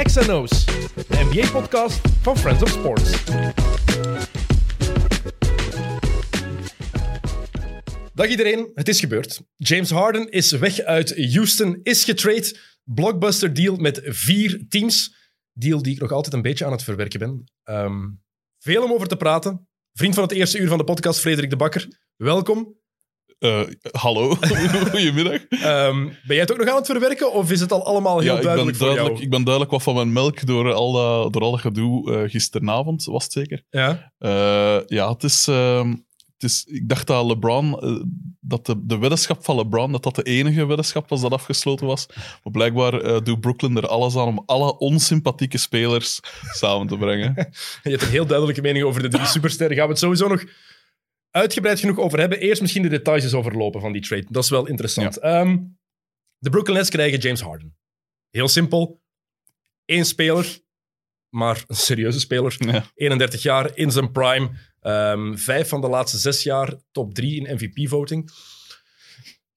XNO's, de NBA-podcast van Friends of Sports. Dag iedereen, het is gebeurd. James Harden is weg uit Houston, is getrade. Blockbuster deal met vier teams. Deal die ik nog altijd een beetje aan het verwerken ben. Ehm, veel om over te praten. Vriend van het eerste uur van de podcast, Frederik de Bakker. Welkom. Uh, hallo, goedemiddag. Um, ben jij het ook nog aan het verwerken of is het al allemaal heel ja, duidelijk, ik ben duidelijk voor jou? Ik ben duidelijk wat van mijn melk door al dat, door al dat gedoe uh, gisteravond, was het zeker. Ja? Uh, ja, het is, uh, het is... Ik dacht dat LeBron... eh, dat de, de weddenschap van LeBron, dat dat de enige weddenschap was dat afgesloten was. Maar blijkbaar doet Brooklyn er alles aan om alle onsympathieke spelers samen te brengen. Je hebt een heel duidelijke mening over de drie supersterren. Gaan we het sowieso nog uitgebreid genoeg over hebben. Eerst misschien de details eens overlopen van die trade. Dat is wel interessant. Ja. Um, de Brooklyn Nets krijgen James Harden. Heel simpel. Eén speler, maar een serieuze speler. Ja. 31 jaar, in zijn prime. Um, vijf van de laatste zes jaar top drie in MVP-voting.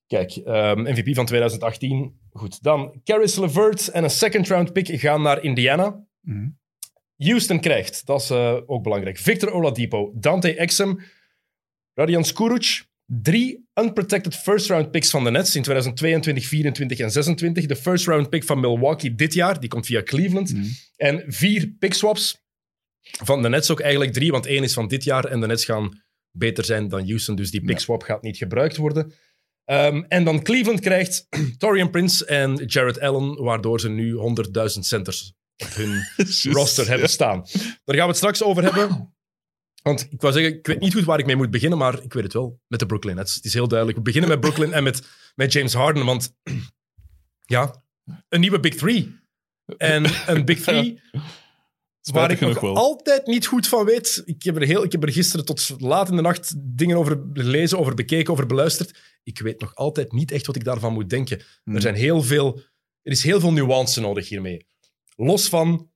Kijk, um, MVP van 2018. Goed, dan Caris LeVert en een second round pick gaan naar Indiana. Mm. Houston krijgt, dat is uh, ook belangrijk, Victor Oladipo, Dante Exum, Radian Skuruc, drie unprotected first-round picks van de Nets in 2022, 24 en 26. De first-round pick van Milwaukee dit jaar, die komt via Cleveland. Mm. En vier pick-swaps van de Nets ook eigenlijk drie, want één is van dit jaar en de Nets gaan beter zijn dan Houston, dus die pick-swap ja. gaat niet gebruikt worden. Um, en dan Cleveland krijgt Torian Prince en Jared Allen, waardoor ze nu 100.000 centers op hun Just, roster hebben ja. staan. Daar gaan we het straks over hebben. Want ik wou zeggen, ik weet niet goed waar ik mee moet beginnen, maar ik weet het wel. Met de Brooklyn Nets. Het is heel duidelijk. We beginnen met Brooklyn en met, met James Harden, want ja, een nieuwe Big Three. En een Big Three waar ik nog wel. altijd niet goed van weet. Ik heb, er heel, ik heb er gisteren tot laat in de nacht dingen over gelezen, over bekeken, over beluisterd. Ik weet nog altijd niet echt wat ik daarvan moet denken. Hmm. Er, zijn heel veel, er is heel veel nuance nodig hiermee. Los van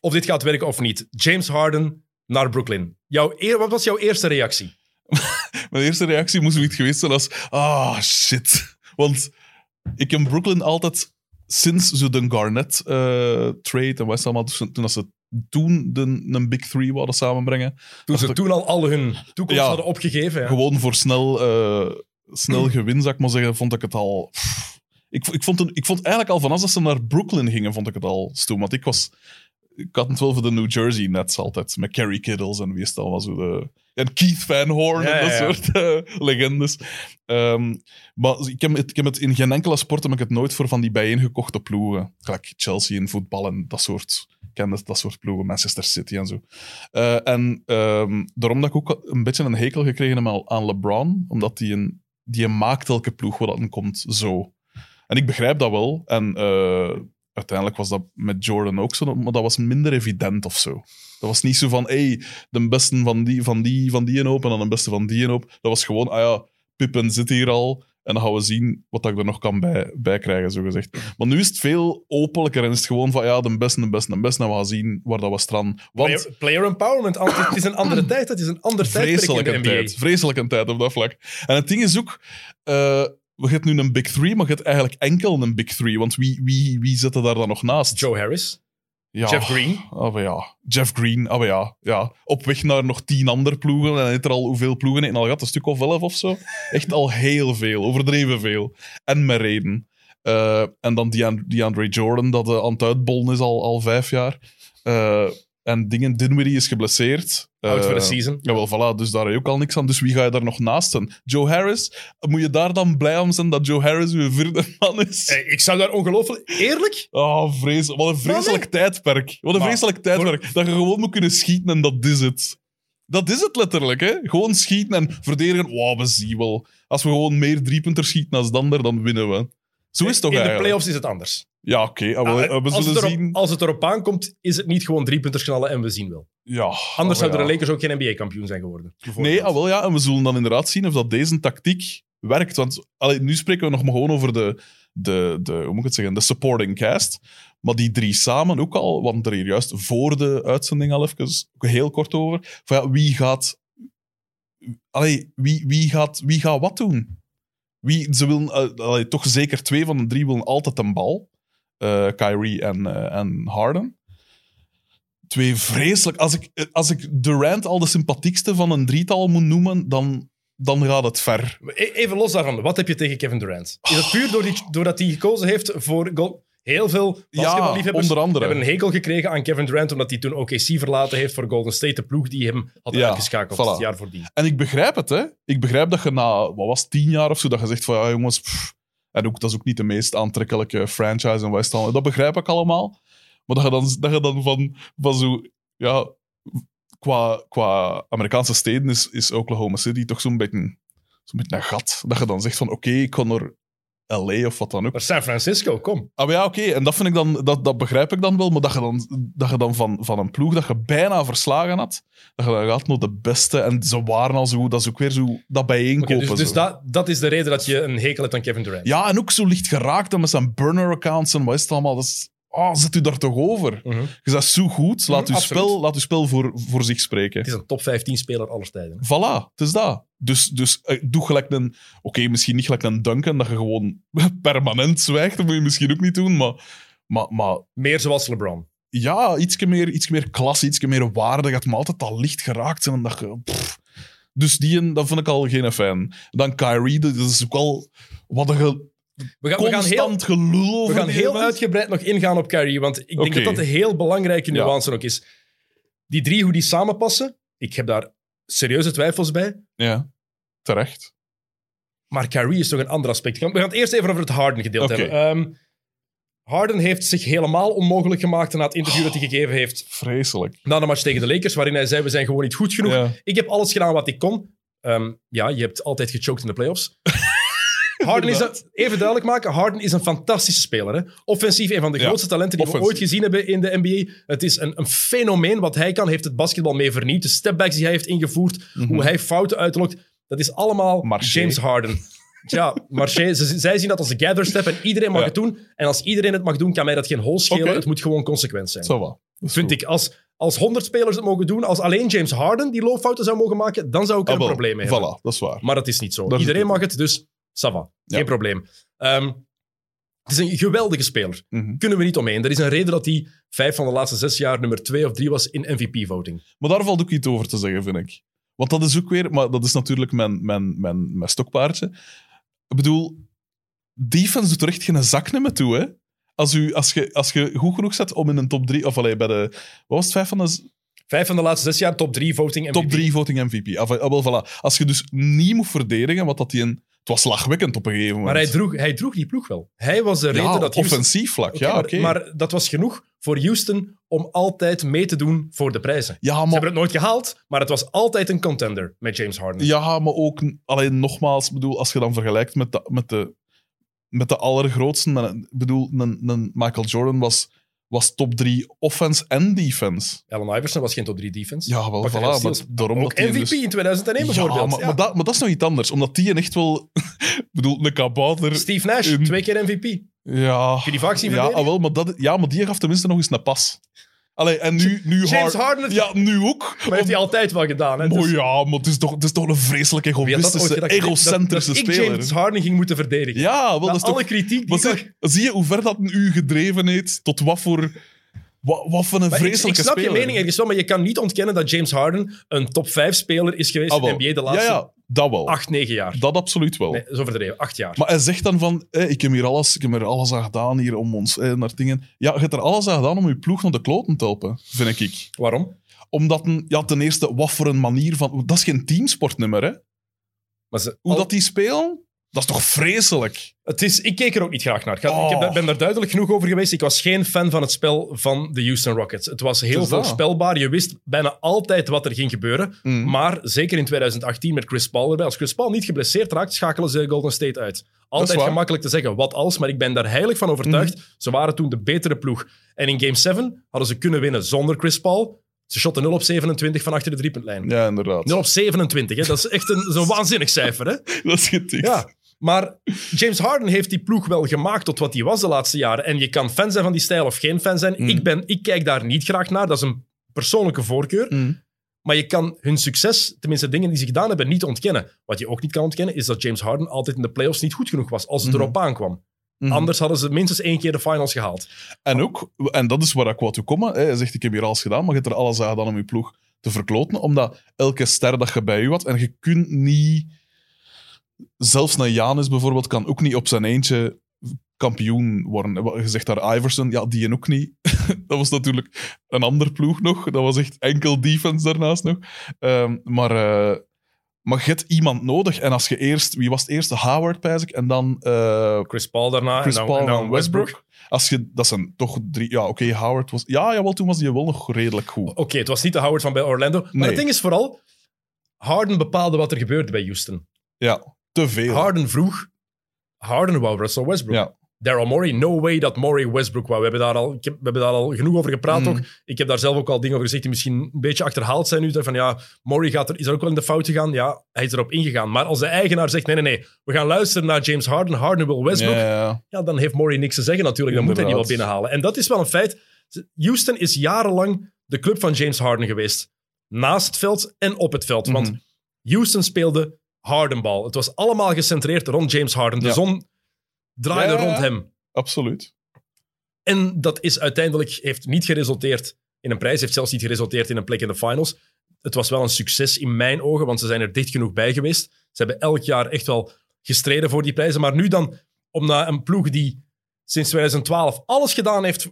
of dit gaat werken of niet. James Harden naar Brooklyn. Jouw, wat was jouw eerste reactie? Mijn eerste reactie moest niet geweest zijn als... Ah, shit. Want ik heb Brooklyn altijd... Sinds ze de Garnett-trade en West allemaal... Toen, toen ze toen de, een Big Three wilden samenbrengen. Toen ze ik, toen al al hun toekomst Ja. hadden opgegeven. Ja. Gewoon voor snel, uh, snel gewin, zou ik maar zeggen, vond ik het al... Pff, ik, ik, vond een, ik vond eigenlijk al vanaf dat ze naar Brooklyn gingen, vond ik het al stoem. Want ik was... Ik had het wel voor de New Jersey Nets altijd. Met Kerry Kittles en wie is het allemaal zo de... En Keith Van Horn Ja, en dat ja, soort uh, legendes. Um, maar ik heb, het, ik heb het in geen enkele sport heb ik het nooit voor van die bijeengekochte ploegen. Gelijk Chelsea in voetbal en dat soort... Dat, dat soort ploegen, Manchester City en zo. Uh, en um, daarom dat ik ook een beetje een hekel gekregen heb aan LeBron, omdat die een, die een maakt elke ploeg waar dat komt zo. En ik begrijp dat wel. En uh, uiteindelijk was dat met Jordan ook zo, maar dat was minder evident of zo. Dat was niet zo van, hey, de beste van die, van die, van die en op en dan de beste van die en op. Dat was gewoon, ah ja, Pippen zit hier al. En dan gaan we zien wat ik er nog kan bij, bij krijgen, zo gezegd. Maar nu is het veel openlijker en is het gewoon van, ja, de beste, de beste, de beste. En we gaan zien waar dat stranden. Want Player, player empowerment, het is een andere tijd. Het is een ander tijdperk in de NBA. Tijd, vreselijke tijd op dat vlak. En het ding is ook... Uh, we hebben nu een Big Three, maar je hebt eigenlijk enkel een Big Three. Want wie, wie, wie zit er daar dan nog naast? Joe Harris. Ja. Jeff Green. Oh, ja. Jeff Green, oh, ja. ja. Op weg naar nog tien andere ploegen. En hij heeft er al hoeveel ploegen in al gehad? Een stuk of elf of zo? Echt al heel veel, overdreven veel. En met reden. Uh, en dan DeAndre Jordan, dat uh, aan het uitbollen is al, al vijf jaar. Uh, en dingen, Dinwiddie is geblesseerd. Out voor de season. Ja, wel, voilà, dus daar heb je ook al niks aan. Dus wie ga je daar nog naast zijn? Joe Harris? Moet je daar dan blij om zijn dat Joe Harris uw vierde man is? Hey, ik zou daar ongelooflijk... Eerlijk? Oh, vrees... wat een vreselijk nee. tijdperk. Wat een maar, vreselijk tijdperk. Voor... Dat je gewoon moet kunnen schieten en dat is het. Dat is het letterlijk, hè. Gewoon schieten en verdedigen. Wow, we zien wel. Als we gewoon meer driepunters schieten als de ander, dan winnen we. Zo is het toch In eigenlijk? de playoffs is het anders. Ja, oké. Ah, we, we als, zullen het erop, zien... als het erop aankomt, is het niet gewoon drie punters knallen en we zien wel. Ja. Anders oh, zouden de Lakers ook geen NBA-kampioen zijn geworden. Nee, ah, wel ja. En we zullen dan inderdaad zien of dat deze tactiek werkt. Want allee, nu spreken we nog maar gewoon over de, de, de, hoe moet ik het zeggen, de supporting cast. Maar die drie samen ook al, want er hier juist voor de uitzending al even heel kort over. Van ja, wie gaat... Allee, wie, wie, gaat, wie gaat wat doen? Wie, ze willen, allee, toch zeker twee van de drie willen altijd een bal. eh, Kyrie en, eh, en Harden. Twee vreselijk. Als ik, eh, als ik Durant al de sympathiekste van een drietal moet noemen, dan, dan gaat het ver. E- Even los daarvan, wat heb je tegen Kevin Durant? Is het puur door die, doordat hij gekozen heeft voor? Heel veel Ja, basketballiefhebbers onder andere. hebben een hekel gekregen aan Kevin Durant omdat hij toen OKC verlaten heeft voor Golden State, de ploeg die hem had Ja, uitgeschakeld voilà. het jaar voordien. En ik begrijp het, hè. Ik begrijp dat je na, wat was tien jaar of zo, dat je zegt van, ja jongens, pff. en ook, dat is ook niet de meest aantrekkelijke franchise en West. Dat begrijp ik allemaal. Maar dat je dan, dat je dan van, van zo, ja, qua, qua Amerikaanse steden is, is Oklahoma City toch zo'n beetje, zo'n beetje een gat. Dat je dan zegt van, oké, ik kan naar LA of wat dan ook. Maar San Francisco, kom. Ah, maar ja, oké. En dat, vind ik dan, dat, dat begrijp ik dan wel. Maar dat je dan, dat je dan van, van een ploeg dat je bijna verslagen had, dat je dan gaat naar de beste. En ze waren al zo goed. Dat is ook weer zo dat bijeenkopen. Oké, dus dus dat, dat is de reden dat je een hekel hebt aan Kevin Durant. Ja, en ook zo licht geraakt en met zijn burner-accounts en wat is het allemaal. Dat is, oh, zet u daar toch over? Mhm. Je bent zo goed. Laat Mhm, uw spel, laat uw spel voor, voor zich spreken. Het is een top 15 speler aller tijden. Voilà, het is dat. Dus, dus eh, doe gelijk een... Oké, misschien niet gelijk een Duncan, dat je gewoon permanent zwijgt. Dat moet je misschien ook niet doen, maar... Maar, maar Meer zoals LeBron. ja, iets meer, ietsje meer klasse, iets meer waarde. gaat me altijd al licht geraakt zijn. En dat je, pff. dus die, dat vond ik al geen fan. Dan Kyrie, dat is ook al wat een ge- We gaan, we gaan heel, constant gelul over we gaan heel uitgebreid nog ingaan op Kyrie, want ik denk dat dat een heel belangrijke Ja. nuance ook is. Die drie, hoe die samenpassen, ik heb daar serieuze twijfels bij. Ja, terecht. Maar Kyrie is toch een ander aspect. We gaan het eerst even over het Harden gedeelte hebben. Ehm, Harden heeft zich helemaal onmogelijk gemaakt na het interview dat hij gegeven heeft Vreselijk. na de match tegen de Lakers, waarin hij zei, we zijn gewoon niet goed genoeg. Ja. Ik heb alles gedaan wat ik kon. Ehm, ja, je hebt altijd gechoked in de playoffs. Harden is een, even duidelijk maken, Harden is een fantastische speler. Hè? Offensief een van de Ja, grootste talenten die we ooit gezien hebben in de NBA. Het is een, een fenomeen wat hij kan. heeft het basketbal mee vernieuwd. De stepbacks die hij heeft ingevoerd. Hoe hij fouten uitlokt. Dat is allemaal Mhm. Marché. James Harden. Ja, Marché, ze, zij zien dat als de gather step en iedereen mag Ja. het doen. En als iedereen het mag doen, kan mij dat geen hol schelen. Het moet gewoon consequent zijn. Zo is Vind goed. ik. Als, als 100 spelers het mogen doen, als alleen James Harden die loopfouten zou mogen maken, dan zou ik er Ah, een wel. probleem mee hebben. Voilà, dat is waar. Maar dat is niet zo. Iedereen mag het, dus ça va. Geen Ja. probleem. Ehm, het is een geweldige speler. Mhm. Kunnen we niet omheen. Er is een reden dat hij vijf van de laatste zes jaar nummer twee of drie was in MVP-voting. Maar daar valt ook iets over te zeggen, vind ik. Want dat is ook weer... Maar dat is natuurlijk mijn, mijn, mijn, mijn stokpaardje. Ik bedoel, defense doet er echt geen zak meer toe, hè. Als, u, als, je, als je goed genoeg zet om in een top 3... Of allee, bij de... Wat was het? Vijf van de Vijf van de laatste zes jaar top drie voting MVP. top 3 voting MVP. Ah, voilà. Als je dus niet moet verdedigen, wat dat die een... Het was lachwekkend op een gegeven moment. Maar hij droeg, hij droeg die ploeg wel. Hij was de reden ja, dat Houston... offensief vlak, ja, maar, dat was genoeg voor Houston om altijd mee te doen voor de prijzen. Ja, Ze hebben het nooit gehaald, maar het was altijd een contender met James Harden. Ja, maar ook, alleen nogmaals, bedoel, als je dan vergelijkt met de, met de, met de allergrootste, ik bedoel, een, een Michael Jordan was, was top 3 offense en defense. Allen Iverson was geen top 3 defense. Ja, wel, voilà. Maar daarom Ook MVP dus- in 2001 Ja, bijvoorbeeld. maar, Ja. maar, dat, maar dat is nog iets anders, omdat die echt wel, ik bedoel, een kabouter. Steve Nash, in- twee keer MVP. Ja, je die vaak zien ja, ah, wel, maar, dat, ja, maar die gaf tenminste nog eens een pas. Allee, en nu, nu James Har- Harden, Ja, nu ook. maar heeft hij altijd wel gedaan. Hè? Maar Dus- ja, maar het is toch, het is toch een vreselijk wie had dat ooit egoïstische, gedacht? Egocentrische dat, ik speler. James Harden ging moeten verdedigen. Ja, wel, dat is toch alle kritiek die Maar ik zie je hoe ver dat u gedreven heeft? Tot wat voor, wat, wat voor een ik, vreselijke ik snap speler? je mening ergens wel, maar je kan niet ontkennen dat James Harden een top 5 speler is geweest Ah, in de NBA de laatste Ja, ja, dat wel. 8, 9 jaar. Dat absoluut wel. Nee, zo overdreven, 8 jaar. Maar hij zegt dan van, ik, heb hier alles, ik heb er alles aan gedaan hier om ons naar dingen. Ja, je hebt er alles aan gedaan om je ploeg naar de kloten te helpen, vind ik. Waarom? Omdat, een, ja, ten eerste, wat voor een manier van... Dat is geen teamsportnummer, hè? Maar ze, Hoe al- dat die spelen, dat is toch vreselijk? het is, ik keek er ook niet graag naar. Ik, had- Oh. ik heb- ben daar duidelijk genoeg over geweest. Ik was geen fan van het spel van de Houston Rockets. Het was heel dat. voorspelbaar. Je wist bijna altijd wat er ging gebeuren. Mm. Maar zeker in 2018 met Chris Paul erbij. Als Chris Paul niet geblesseerd raakt, schakelen ze Golden State uit. Altijd gemakkelijk te zeggen wat als, maar ik ben daar heilig van overtuigd. Ze waren toen de betere ploeg. En in Game 7 hadden ze kunnen winnen zonder Chris Paul. Ze shotten 0 op 27 van achter de driepuntlijn. Ja, inderdaad. 0 op 27, hè? dat is echt een, zo'n waanzinnig cijfer. Hè? Dat is getikt. Ja, maar James Harden heeft die ploeg wel gemaakt tot wat hij was de laatste jaren. En je kan fan zijn van die stijl of geen fan zijn. Mm. Ik, ben, ik kijk daar niet graag naar. Dat is een persoonlijke voorkeur. Mm. Maar je kan hun succes, tenminste dingen die ze gedaan hebben, niet ontkennen. Wat je ook niet kan ontkennen, is dat James Harden altijd in de playoffs niet goed genoeg was als het Mhm. erop aankwam. Anders hadden ze minstens één keer de finals gehaald. En ook, en dat is waar ik wou toe komen. Hè. Hij zegt, ik heb hier alles gedaan, maar je hebt er alles aan gedaan om je ploeg te verkloten. Omdat elke ster dat je bij je had, en je kunt niet... Zelfs een Janis bijvoorbeeld kan ook niet op zijn eentje kampioen worden. Je zegt daar Iverson, ja, die en ook niet. dat was natuurlijk een ander ploeg nog. Dat was echt enkel defense daarnaast nog. Ehm, maar, eh, maar je hebt iemand nodig. En als je eerst... Wie was het eerste? Howard, pijs ik. En dan... eh, Chris Paul daarna Chris en dan, Paul en dan en Westbrook. Westbrook. Als je, dat zijn toch drie... Ja, oké, Howard was... Ja, jawel, toen was hij wel nog redelijk goed. Oké, het was niet de Howard van bij Orlando. Maar Nee. het ding is vooral, Harden bepaalde wat er gebeurde bij Houston. Ja, te veel. Harden vroeg, Harden wou Russell Westbrook. Ja. Daryl Morey, no way dat Morey Westbrook wou. We hebben daar al, ik heb- we hebben daar al genoeg over gepraat Mm. ook. Ik heb daar zelf ook al dingen over gezegd die misschien een beetje achterhaald zijn nu. Van ja, Morey gaat er, is er ook wel in de fout gegaan. Ja, hij is erop ingegaan. Maar als de eigenaar zegt, nee, nee, nee, we gaan luisteren naar James Harden, Harden wil Westbrook. Ja, ja, Ja, dan heeft Morey niks te zeggen natuurlijk. Dan moet hij die wel binnenhalen. En dat is wel een feit. Houston is jarenlang de club van James Harden geweest. Naast het veld en op het veld. Want Mhm. Houston speelde Hardenbal. Het was allemaal gecentreerd rond James Harden. De Ja. zon draaide Ja, rond hem. absoluut. En dat is uiteindelijk heeft niet geresulteerd in een prijs. Heeft zelfs niet geresulteerd in een plek in de finals. Het was wel een succes in mijn ogen, want ze zijn er dicht genoeg bij geweest. Ze hebben elk jaar echt wel gestreden voor die prijzen. Maar nu dan, om naar een ploeg die sinds 2012 alles gedaan heeft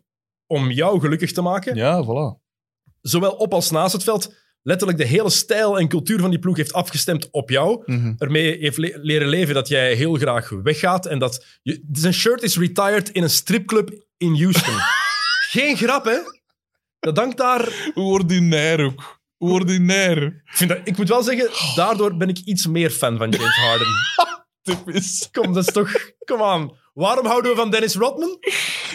om jou gelukkig te maken, Ja, voilà. zowel op als naast het veld, letterlijk de hele stijl en cultuur van die ploeg heeft afgestemd op jou. Mhm. Ermee heeft le- leren leven dat jij heel graag weggaat. En dat je, zijn shirt is retired in een stripclub in Houston. Geen grap, hè? Dat dankt daar. Ordinair ook. Ordinair. Ik, vind dat, ik moet wel zeggen, daardoor ben ik iets meer fan van James Harden. Typisch. Kom, dat is toch. Kom aan. Waarom houden we van Dennis Rodman?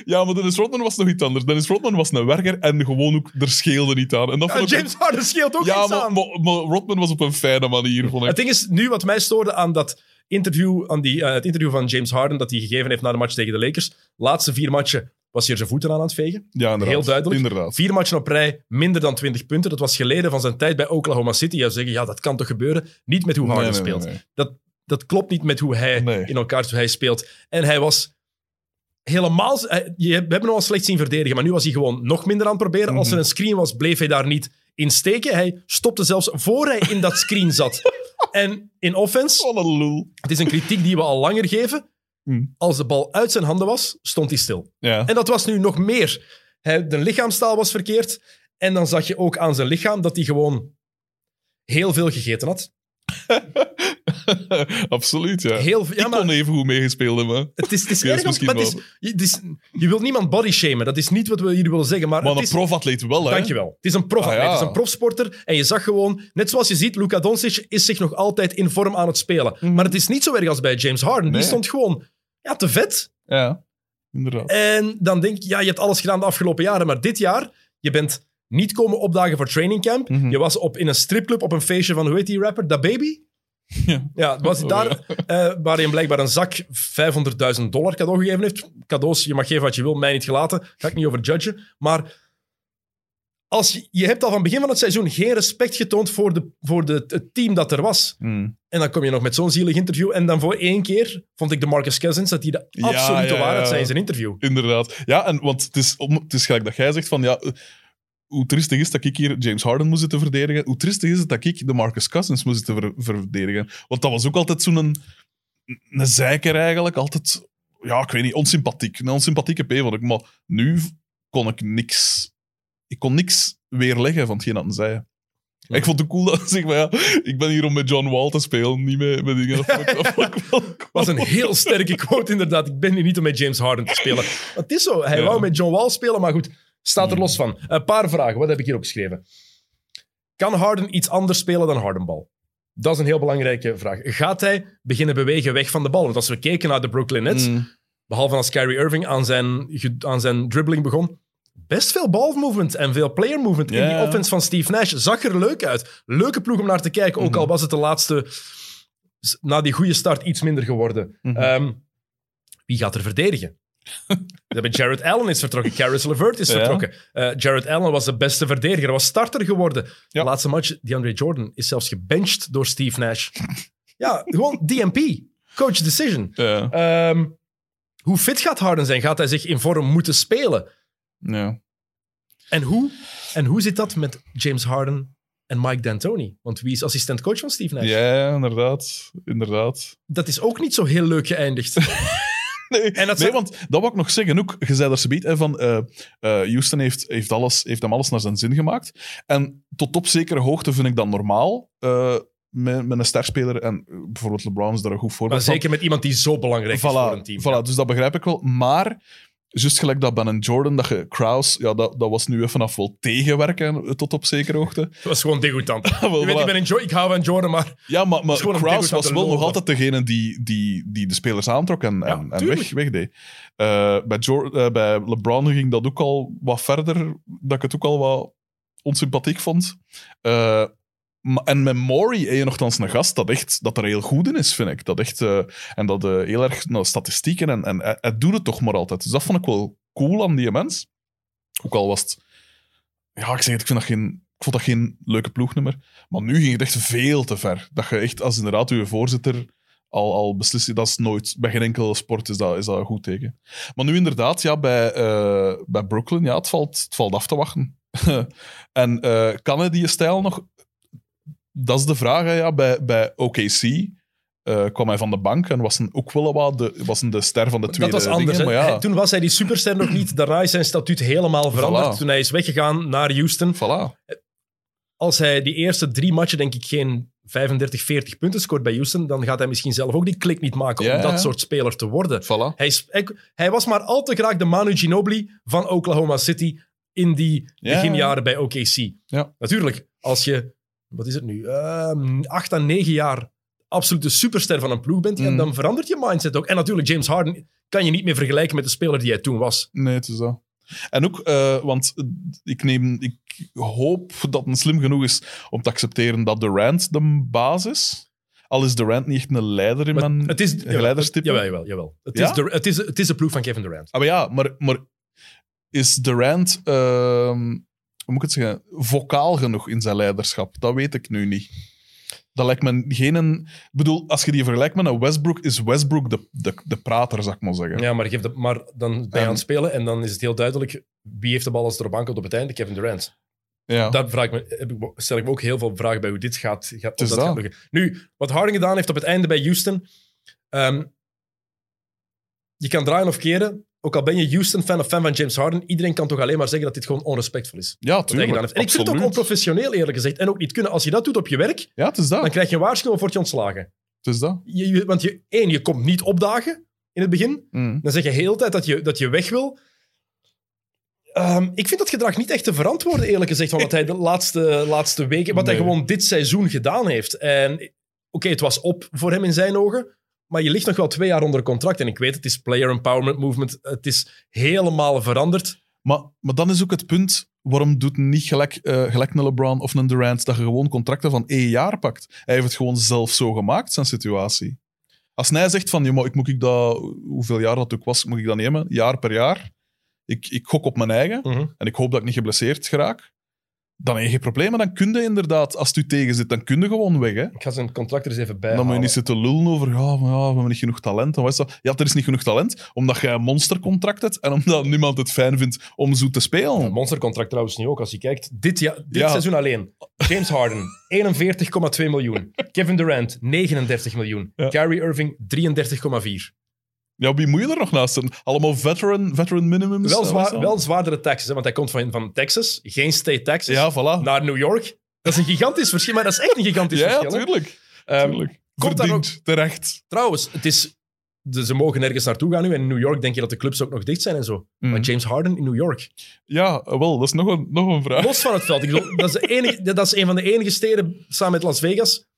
Ja, maar Dennis Rodman was nog iets anders. Dennis Rodman was een werker en gewoon ook, er scheelde niet aan. En dat Ja, vond ik James Harden scheelt ook Ja, iets maar, aan. maar, maar Rodman was op een fijne manier, vond ik. Het ding is, nu wat mij stoorde aan dat interview, aan die, eh, het interview van James Harden dat hij gegeven heeft na de match tegen de Lakers. Laatste vier matchen was hij er zijn voeten aan aan het vegen. Ja, inderdaad. Heel duidelijk. Inderdaad. Vier matchen op rij, minder dan 20 punten. Dat was geleden van zijn tijd bij Oklahoma City. Je zou zeggen, ja, dat kan toch gebeuren? Niet met hoe Harden Nee, nee, speelt. nee. Dat, dat klopt niet met hoe hij Nee. in elkaar hoe hij speelt. En hij was helemaal... hij- je, we hebben hem al slecht zien verdedigen, maar nu was hij gewoon nog minder aan het proberen. Als er Mhm. een screen was, bleef hij daar niet in steken. Hij stopte zelfs voor hij in dat screen zat. En in offense, Wat een lul. het is een kritiek die we al langer geven. Hm. Als de bal uit zijn handen was, stond hij stil. Ja. En dat was nu nog meer. Hij, de lichaamstaal was verkeerd. En dan zag je ook aan zijn lichaam dat hij gewoon heel veel gegeten had. Absoluut, ja. Heel, ja, ik kon even goed meegespeeld hebben. het is, het is erg, maar het is, je, het is, je wilt niemand body shamen. Dat is niet wat we hier willen zeggen. Maar, Maar het een profatleet wel, hè? Dankjewel. Het is een profatleet, Ah, ja. het is een profsporter. En je zag gewoon, net zoals je ziet, Luka Doncic is zich nog altijd in vorm aan het spelen. Mhm. Maar het is niet zo erg als bij James Harden. Die stond gewoon ja, te vet. Ja, inderdaad. En dan denk je, ja, je hebt alles gedaan de afgelopen jaren, maar dit jaar, je bent niet komen opdagen voor training camp. Mhm. Je was op, in een stripclub op een feestje van, hoe heet die rapper? Da Baby? Ja. Ja, was Oh, daar, eh, waar hij hem blijkbaar een zak 500.000 dollar cadeau gegeven heeft. Cadeaus, je mag geven wat je wil, mij niet gelaten. Ga ik niet over judgen. Maar als je, je hebt al van het begin van het seizoen geen respect getoond voor, de, voor de, het team dat er was. Mm. En dan kom je nog met zo'n zielig interview. En dan voor één keer vond ik de Marcus Cousins dat hij de Ja, absolute ja, waarheid zei in zijn interview. Inderdaad. Ja, en, want het is, om, het is gelijk dat jij zegt van ja, hoe triestig is dat ik hier James Harden moest zitten verdedigen. Hoe triestig is het dat ik de Marcus Cousins moest zitten ver- verdedigen. Want dat was ook altijd zo'n een, een zeiker eigenlijk. Altijd, ja, ik weet niet, onsympathiek. Een onsympathieke P vond ik. Maar nu kon ik niks... Ik kon niks weerleggen van hetgeen dat hij zei. Ja. Ik vond het cool dat zegt, maar ja, ik ben hier om met John Wall te spelen, niet met, met dingen. Dat was een heel sterke quote, inderdaad. Ik ben hier niet om met James Harden te spelen. Het is zo. Hij Ja. wou met John Wall spelen, maar goed, staat er los van. Een paar vragen. Wat heb ik hier opgeschreven? Kan Harden iets anders spelen dan Hardenbal? Dat is een heel belangrijke vraag. Gaat hij beginnen bewegen weg van de bal? Want als we keken naar de Brooklyn Nets, Mm. behalve als Kyrie Irving aan zijn, aan zijn dribbling begon, best veel ballmovement en veel player movement in die offense van Steve Nash. Zag er leuk uit. Leuke ploeg om naar te kijken, ook Mhm. al was het de laatste, na die goede start, iets minder geworden. Mhm. Ehm, wie gaat er verdedigen? We hebben Jared Allen is vertrokken, Caris LeVert is Ja. vertrokken. Eh, Jared Allen was de beste verdediger, was starter geworden. Ja. De laatste match, DeAndre Jordan, is zelfs gebenched door Steve Nash. ja, gewoon DMP, coach decision. Ja. Ehm, Hoe fit gaat Harden zijn? Gaat hij zich in vorm moeten spelen? Ja. En hoe, en hoe zit dat met James Harden en Mike D'Antoni? Want wie is assistent-coach van Steve Nash? ja, inderdaad. Inderdaad. Dat is ook niet zo heel leuk geëindigd. Nee, En dat nee want dat wil ik nog zeggen. Ook, je zei daar zoiets hè, van eh, eh, Houston heeft, heeft, alles, heeft hem alles naar zijn zin gemaakt. En tot op zekere hoogte vind ik dat normaal. eh, met, met een sterspeler. En bijvoorbeeld LeBron is daar een goed maar voorbeeld van. zeker met iemand die zo belangrijk is voor een team. voilà, dus dat begrijp ik wel. Maar, juist gelijk dat Ben en Jordan, dat je Kraus, ja, dat, dat was nu even af wel tegenwerken eh, tot op zekere hoogte. Dat was gewoon degoutant. Je weet, voilà. ik, ben een Jo- ik hou van Jordan, maar Ja, maar, Kraus was wel nog altijd degene die, die, die de spelers aantrok en, Ja, en, weg, wegdeed. Eh, bij, Jor- eh, bij LeBron ging dat ook al wat verder, dat ik het ook al wat onsympathiek vond. En met Maury heb je nogthans een gast dat, echt, dat er heel goed in is, vind ik. Dat echt, eh, en dat eh, heel erg nou, statistieken en, en hij, doet het toch maar altijd. Dus dat vond ik wel cool aan die mens. Ook al was het... Ja, ik zeg het, ik, vind dat geen, ik vond dat geen leuke ploegnummer. Maar nu ging het echt veel te ver. Dat je echt als inderdaad je voorzitter al, al beslist, dat is nooit, bij geen enkele sport is dat, is dat een goed teken. Maar nu inderdaad, ja, bij, eh, bij Brooklyn, ja, het valt, het valt af te wachten. en eh, kan hij die stijl nog... Dat is de vraag, hè, ja. Bij, bij OKC eh, kwam hij van de bank en was een, ook wel wat de, was een de ster van de dat tweede was anders. dingen, maar ja, Toen was hij die superster nog niet. Daarna is zijn statuut helemaal veranderd. Voilà. Toen hij is weggegaan naar Houston. voilà. Als hij die eerste drie matchen, denk ik, geen 35, 40 punten scoort bij Houston, dan gaat hij misschien zelf ook die klik niet maken Ja, om dat ja. soort speler te worden. Voilà. Hij, is, hij, hij was maar al te graag de Manu Ginobili van Oklahoma City in die Ja. beginjaren bij OKC. Ja. Natuurlijk, als je, wat is het nu, Ehm, acht à negen jaar absolute superster van een ploeg bent, ja, Mm. dan verandert je mindset ook. En natuurlijk, James Harden kan je niet meer vergelijken met de speler die hij toen was. Nee, het is dat. En ook, eh, want ik, neem, ik hoop dat het slim genoeg is om te accepteren dat Durant de baas is. Al is Durant niet echt een leider in Maar mijn het is, leiderstype. Jawel, jawel, jawel. Het, Ja? is de, het, is, het is de ploeg van Kevin Durant. Ah, maar ja, maar, maar is Durant, ehm, hoe moet ik het zeggen, vocaal genoeg in zijn leiderschap? Dat weet ik nu niet. Dat lijkt me geen... Ik bedoel, als je die vergelijkt met een Westbrook, is Westbrook de, de, de prater, zou ik maar zeggen. Ja, maar, geef de, maar dan ben je aan het spelen en dan is het heel duidelijk wie heeft de bal als erop aankomt op het einde? Kevin Durant. Ja. Daar vraag ik me, stel ik me ook heel veel vragen bij hoe dit gaat, gaat, dat dat. gaat lukken. Nu, wat Harden gedaan heeft op het einde bij Houston. ehm, je kan draaien of keren. Ook al ben je Houston-fan of fan van James Harden, iedereen kan toch alleen maar zeggen dat dit gewoon onrespectvol is. ja, tuurlijk. En ik vind het ook onprofessioneel, eerlijk gezegd. En ook niet kunnen. Als je dat doet op je werk, Ja, het is dat. dan krijg je een waarschuwing of word je ontslagen. Het is dat. Je, je- want je, één, je komt niet opdagen in het begin. Mm. Dan zeg je heel de tijd dat je, dat je weg wil. Ehm, ik vind dat gedrag niet echt te verantwoorden, eerlijk gezegd, van wat hij de laatste, laatste weken, wat hij gewoon dit seizoen gedaan heeft. En oké, het was op voor hem in zijn ogen, maar je ligt nog wel twee jaar onder contract. En ik weet, het is player empowerment movement, het is helemaal veranderd. Maar, maar dan is ook het punt, waarom doet niet gelijk, eh, gelijk een LeBron of een Durant dat je gewoon contracten van één jaar pakt? Hij heeft het gewoon zelf zo gemaakt, zijn situatie. Als hij zegt van, ja, maar ik moet ik dat, hoeveel jaar dat ook was, moet ik dat nemen? Jaar per jaar. Ik, ik gok op mijn eigen en ik hoop dat ik niet geblesseerd geraak. Dan heb je problemen. Dan kun je inderdaad, als het u tegen zit, dan kun je gewoon weg. Hè? Ik ga zijn contract er eens even bij Dan moet je niet zitten lullen over, ja, maar ja, we hebben niet genoeg talent. En wat is dat? Ja, er is niet genoeg talent, omdat jij een monstercontract hebt en omdat niemand het fijn vindt om zo te spelen. Een monstercontract trouwens nu ook, als je kijkt. Dit, ja, dit Ja. seizoen alleen. James Harden, 41,2 miljoen. Kevin Durant, 39 miljoen. Ja. Kyrie Irving, 33,4. Ja, wie moet je er nog naast zetten? Allemaal veteran, veteran minimums? Wel, zwaar, wel zwaardere taxes, hè, want hij komt van, van Texas. Geen state taxes. Ja, voilà. Naar New York. Dat is een gigantisch verschil, maar dat is echt een gigantisch ja, ja, verschil. hè. tuurlijk. Tuurlijk. komt daar Verdiend, terecht. trouwens, het is, de, ze mogen nergens naartoe gaan nu. En in New York denk je dat de clubs ook nog dicht zijn en zo. Maar James Harden in New York. Ja, wel, dat is nog een, nog een vraag. Los van het veld. Ik bedoel, dat, is de enige, dat is een van de enige steden, samen met Las Vegas,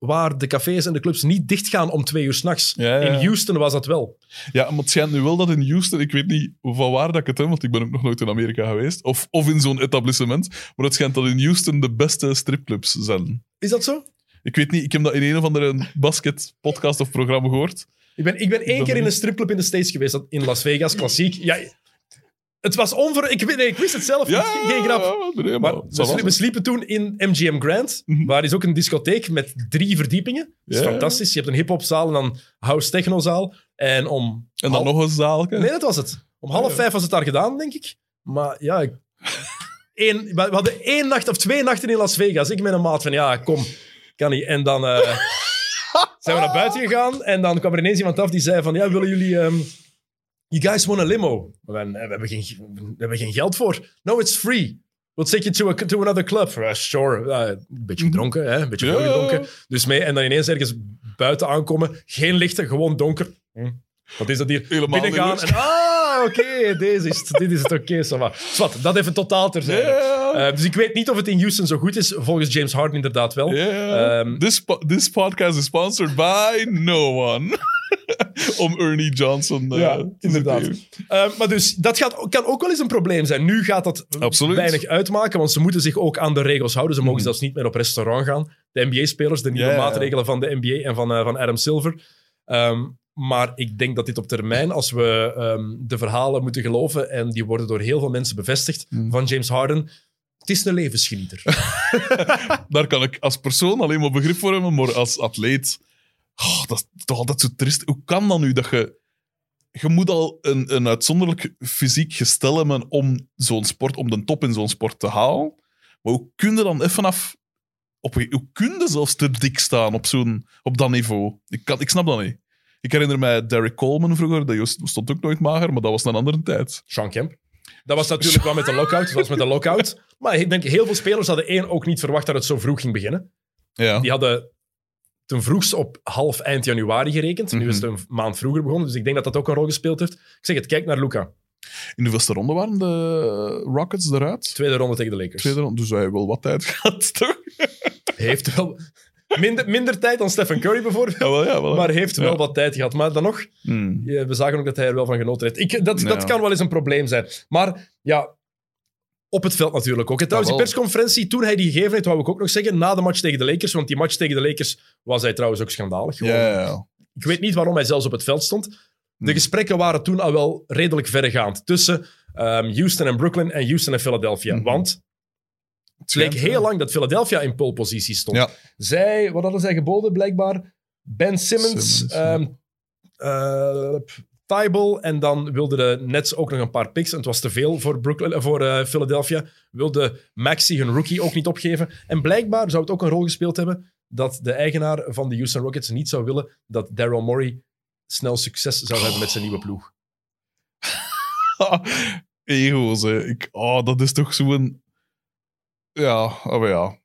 waar de cafés en de clubs niet dicht gaan om twee uur s'nachts. Ja. In Houston was dat wel. Ja, maar het schijnt nu wel dat in Houston, ik weet niet van waar dat ik het heb, want ik ben ook nog nooit in Amerika geweest, of, of in zo'n etablissement, maar het schijnt dat in Houston de beste stripclubs zijn. Is dat zo? Ik weet niet, ik heb dat in een of andere basket-podcast of programma gehoord. Ik ben, ik ben één keer in een stripclub in de States geweest, dat- in Las Vegas, klassiek. Ja, het was onver... Ik, nee, ik wist het zelf niet, geen grap. nee, maar, we, va. slie- we sliepen toen in MGM Grand. Mhm. Waar is ook een discotheek met drie verdiepingen. Dat is fantastisch. Je hebt een hip-hopzaal en dan house technozaal. En om... En dan half- nog dadelijk. hè? Nee, dat was het. Om half vijf was het daar gedaan, denk ik. Maar ja, ik... Eén, we we hadden één nacht of twee nachten in Las Vegas. Ik met een maat van, ja, kom, kan niet. En dan eh, zijn we naar buiten gegaan. En dan kwam er ineens iemand af die zei van, ja, willen jullie... ehm, you guys want a limo? We, hebben- we, hebben geen, we hebben geen geld voor. No, it's free. We'll take you to, a, to another club. Uh, sure. Uh, een beetje gedronken, hè? een beetje veel gedronken. Dus mee. En dan ineens ergens buiten aankomen. Geen lichten, gewoon donker. Hm. Wat is dat hier? Helemaal Binnengaan en ah, oké, deze is. Dit is het, oké, ça va. Zwat, dat even totaal terzijde. Eh, dus ik weet niet of het in Houston zo goed is. Volgens James Harden inderdaad wel. Yeah. Ehm, this, po- this podcast is sponsored by no one. Om Ernie Johnson. eh, Ja, inderdaad. Eh, maar dus, dat gaat, kan ook wel eens een probleem zijn. Nu gaat dat Absoluut. weinig uitmaken, want ze moeten zich ook aan de regels houden. Ze mogen Mhm. zelfs niet meer op restaurant gaan. De NBA-spelers, de nieuwe maatregelen van de NBA en van, eh, van Adam Silver. Ehm, maar ik denk dat dit op termijn, als we ehm, de verhalen moeten geloven, en die worden door heel veel mensen bevestigd, Mhm. van James Harden, het is een levensgenieter. Daar kan ik als persoon alleen maar begrip voor hebben, maar als atleet. Oh, dat is toch altijd zo trist. Hoe kan dat nu dat je. Je moet al een, een uitzonderlijk fysiek gestel hebben om zo'n sport, om de top in zo'n sport te halen. Maar hoe kun je dan even af. Op, hoe kun je zelfs te dik staan op, zo'n, op dat niveau? Ik, kan, ik snap dat niet. Ik herinner mij Derek Coleman vroeger, dat stond ook nooit mager, maar dat was een andere tijd. Sean Kemp. Dat was natuurlijk wel met de lockout. Dat was met de lockout. Maar ik denk, heel veel spelers hadden één ook niet verwacht dat het zo vroeg ging beginnen. Ja. Die hadden ten vroegst op half eind januari gerekend. Nu is het een maand vroeger begonnen, dus ik denk dat dat ook een rol gespeeld heeft. Ik zeg het, kijk naar Luca. In de hoeveelste ronde waren de Rockets eruit? Tweede ronde tegen de Lakers. Tweede ronde, dus hij heeft wel wat tijd gehad, toch? Heeft wel minder, minder tijd dan Stephen Curry bijvoorbeeld, Ja, wel, ja, wel. maar heeft wel Ja. wat tijd gehad. Maar dan nog, Hmm. we zagen ook dat hij er wel van genoten heeft. Ik, dat, dat kan wel eens een probleem zijn. Maar ja, op het veld natuurlijk ook. En trouwens, die persconferentie, toen hij die gegeven heeft, wou ik ook nog zeggen, na de match tegen de Lakers, want die match tegen de Lakers was hij trouwens ook schandalig. Gewoon. Ik weet niet waarom hij zelfs op het veld stond. De Hmm. gesprekken waren toen al wel redelijk verregaand tussen ehm, Houston en Brooklyn en Houston en Philadelphia. Mhm. Want het leek heel lang dat Philadelphia in pole positie stond. Ja. Zij, wat hadden zij geboden blijkbaar? Ben Simmons, ehm eh, En dan wilden de Nets ook nog een paar picks. En het was te veel voor, Brooklyn, eh, voor eh, Philadelphia. Wilde Maxi hun rookie ook niet opgeven. En blijkbaar zou het ook een rol gespeeld hebben dat de eigenaar van de Houston Rockets niet zou willen dat Daryl Morey snel succes zou hebben met zijn nieuwe ploeg. Ego's, hè. Ik, oh, dat is toch zo'n... Ja, oh, ja.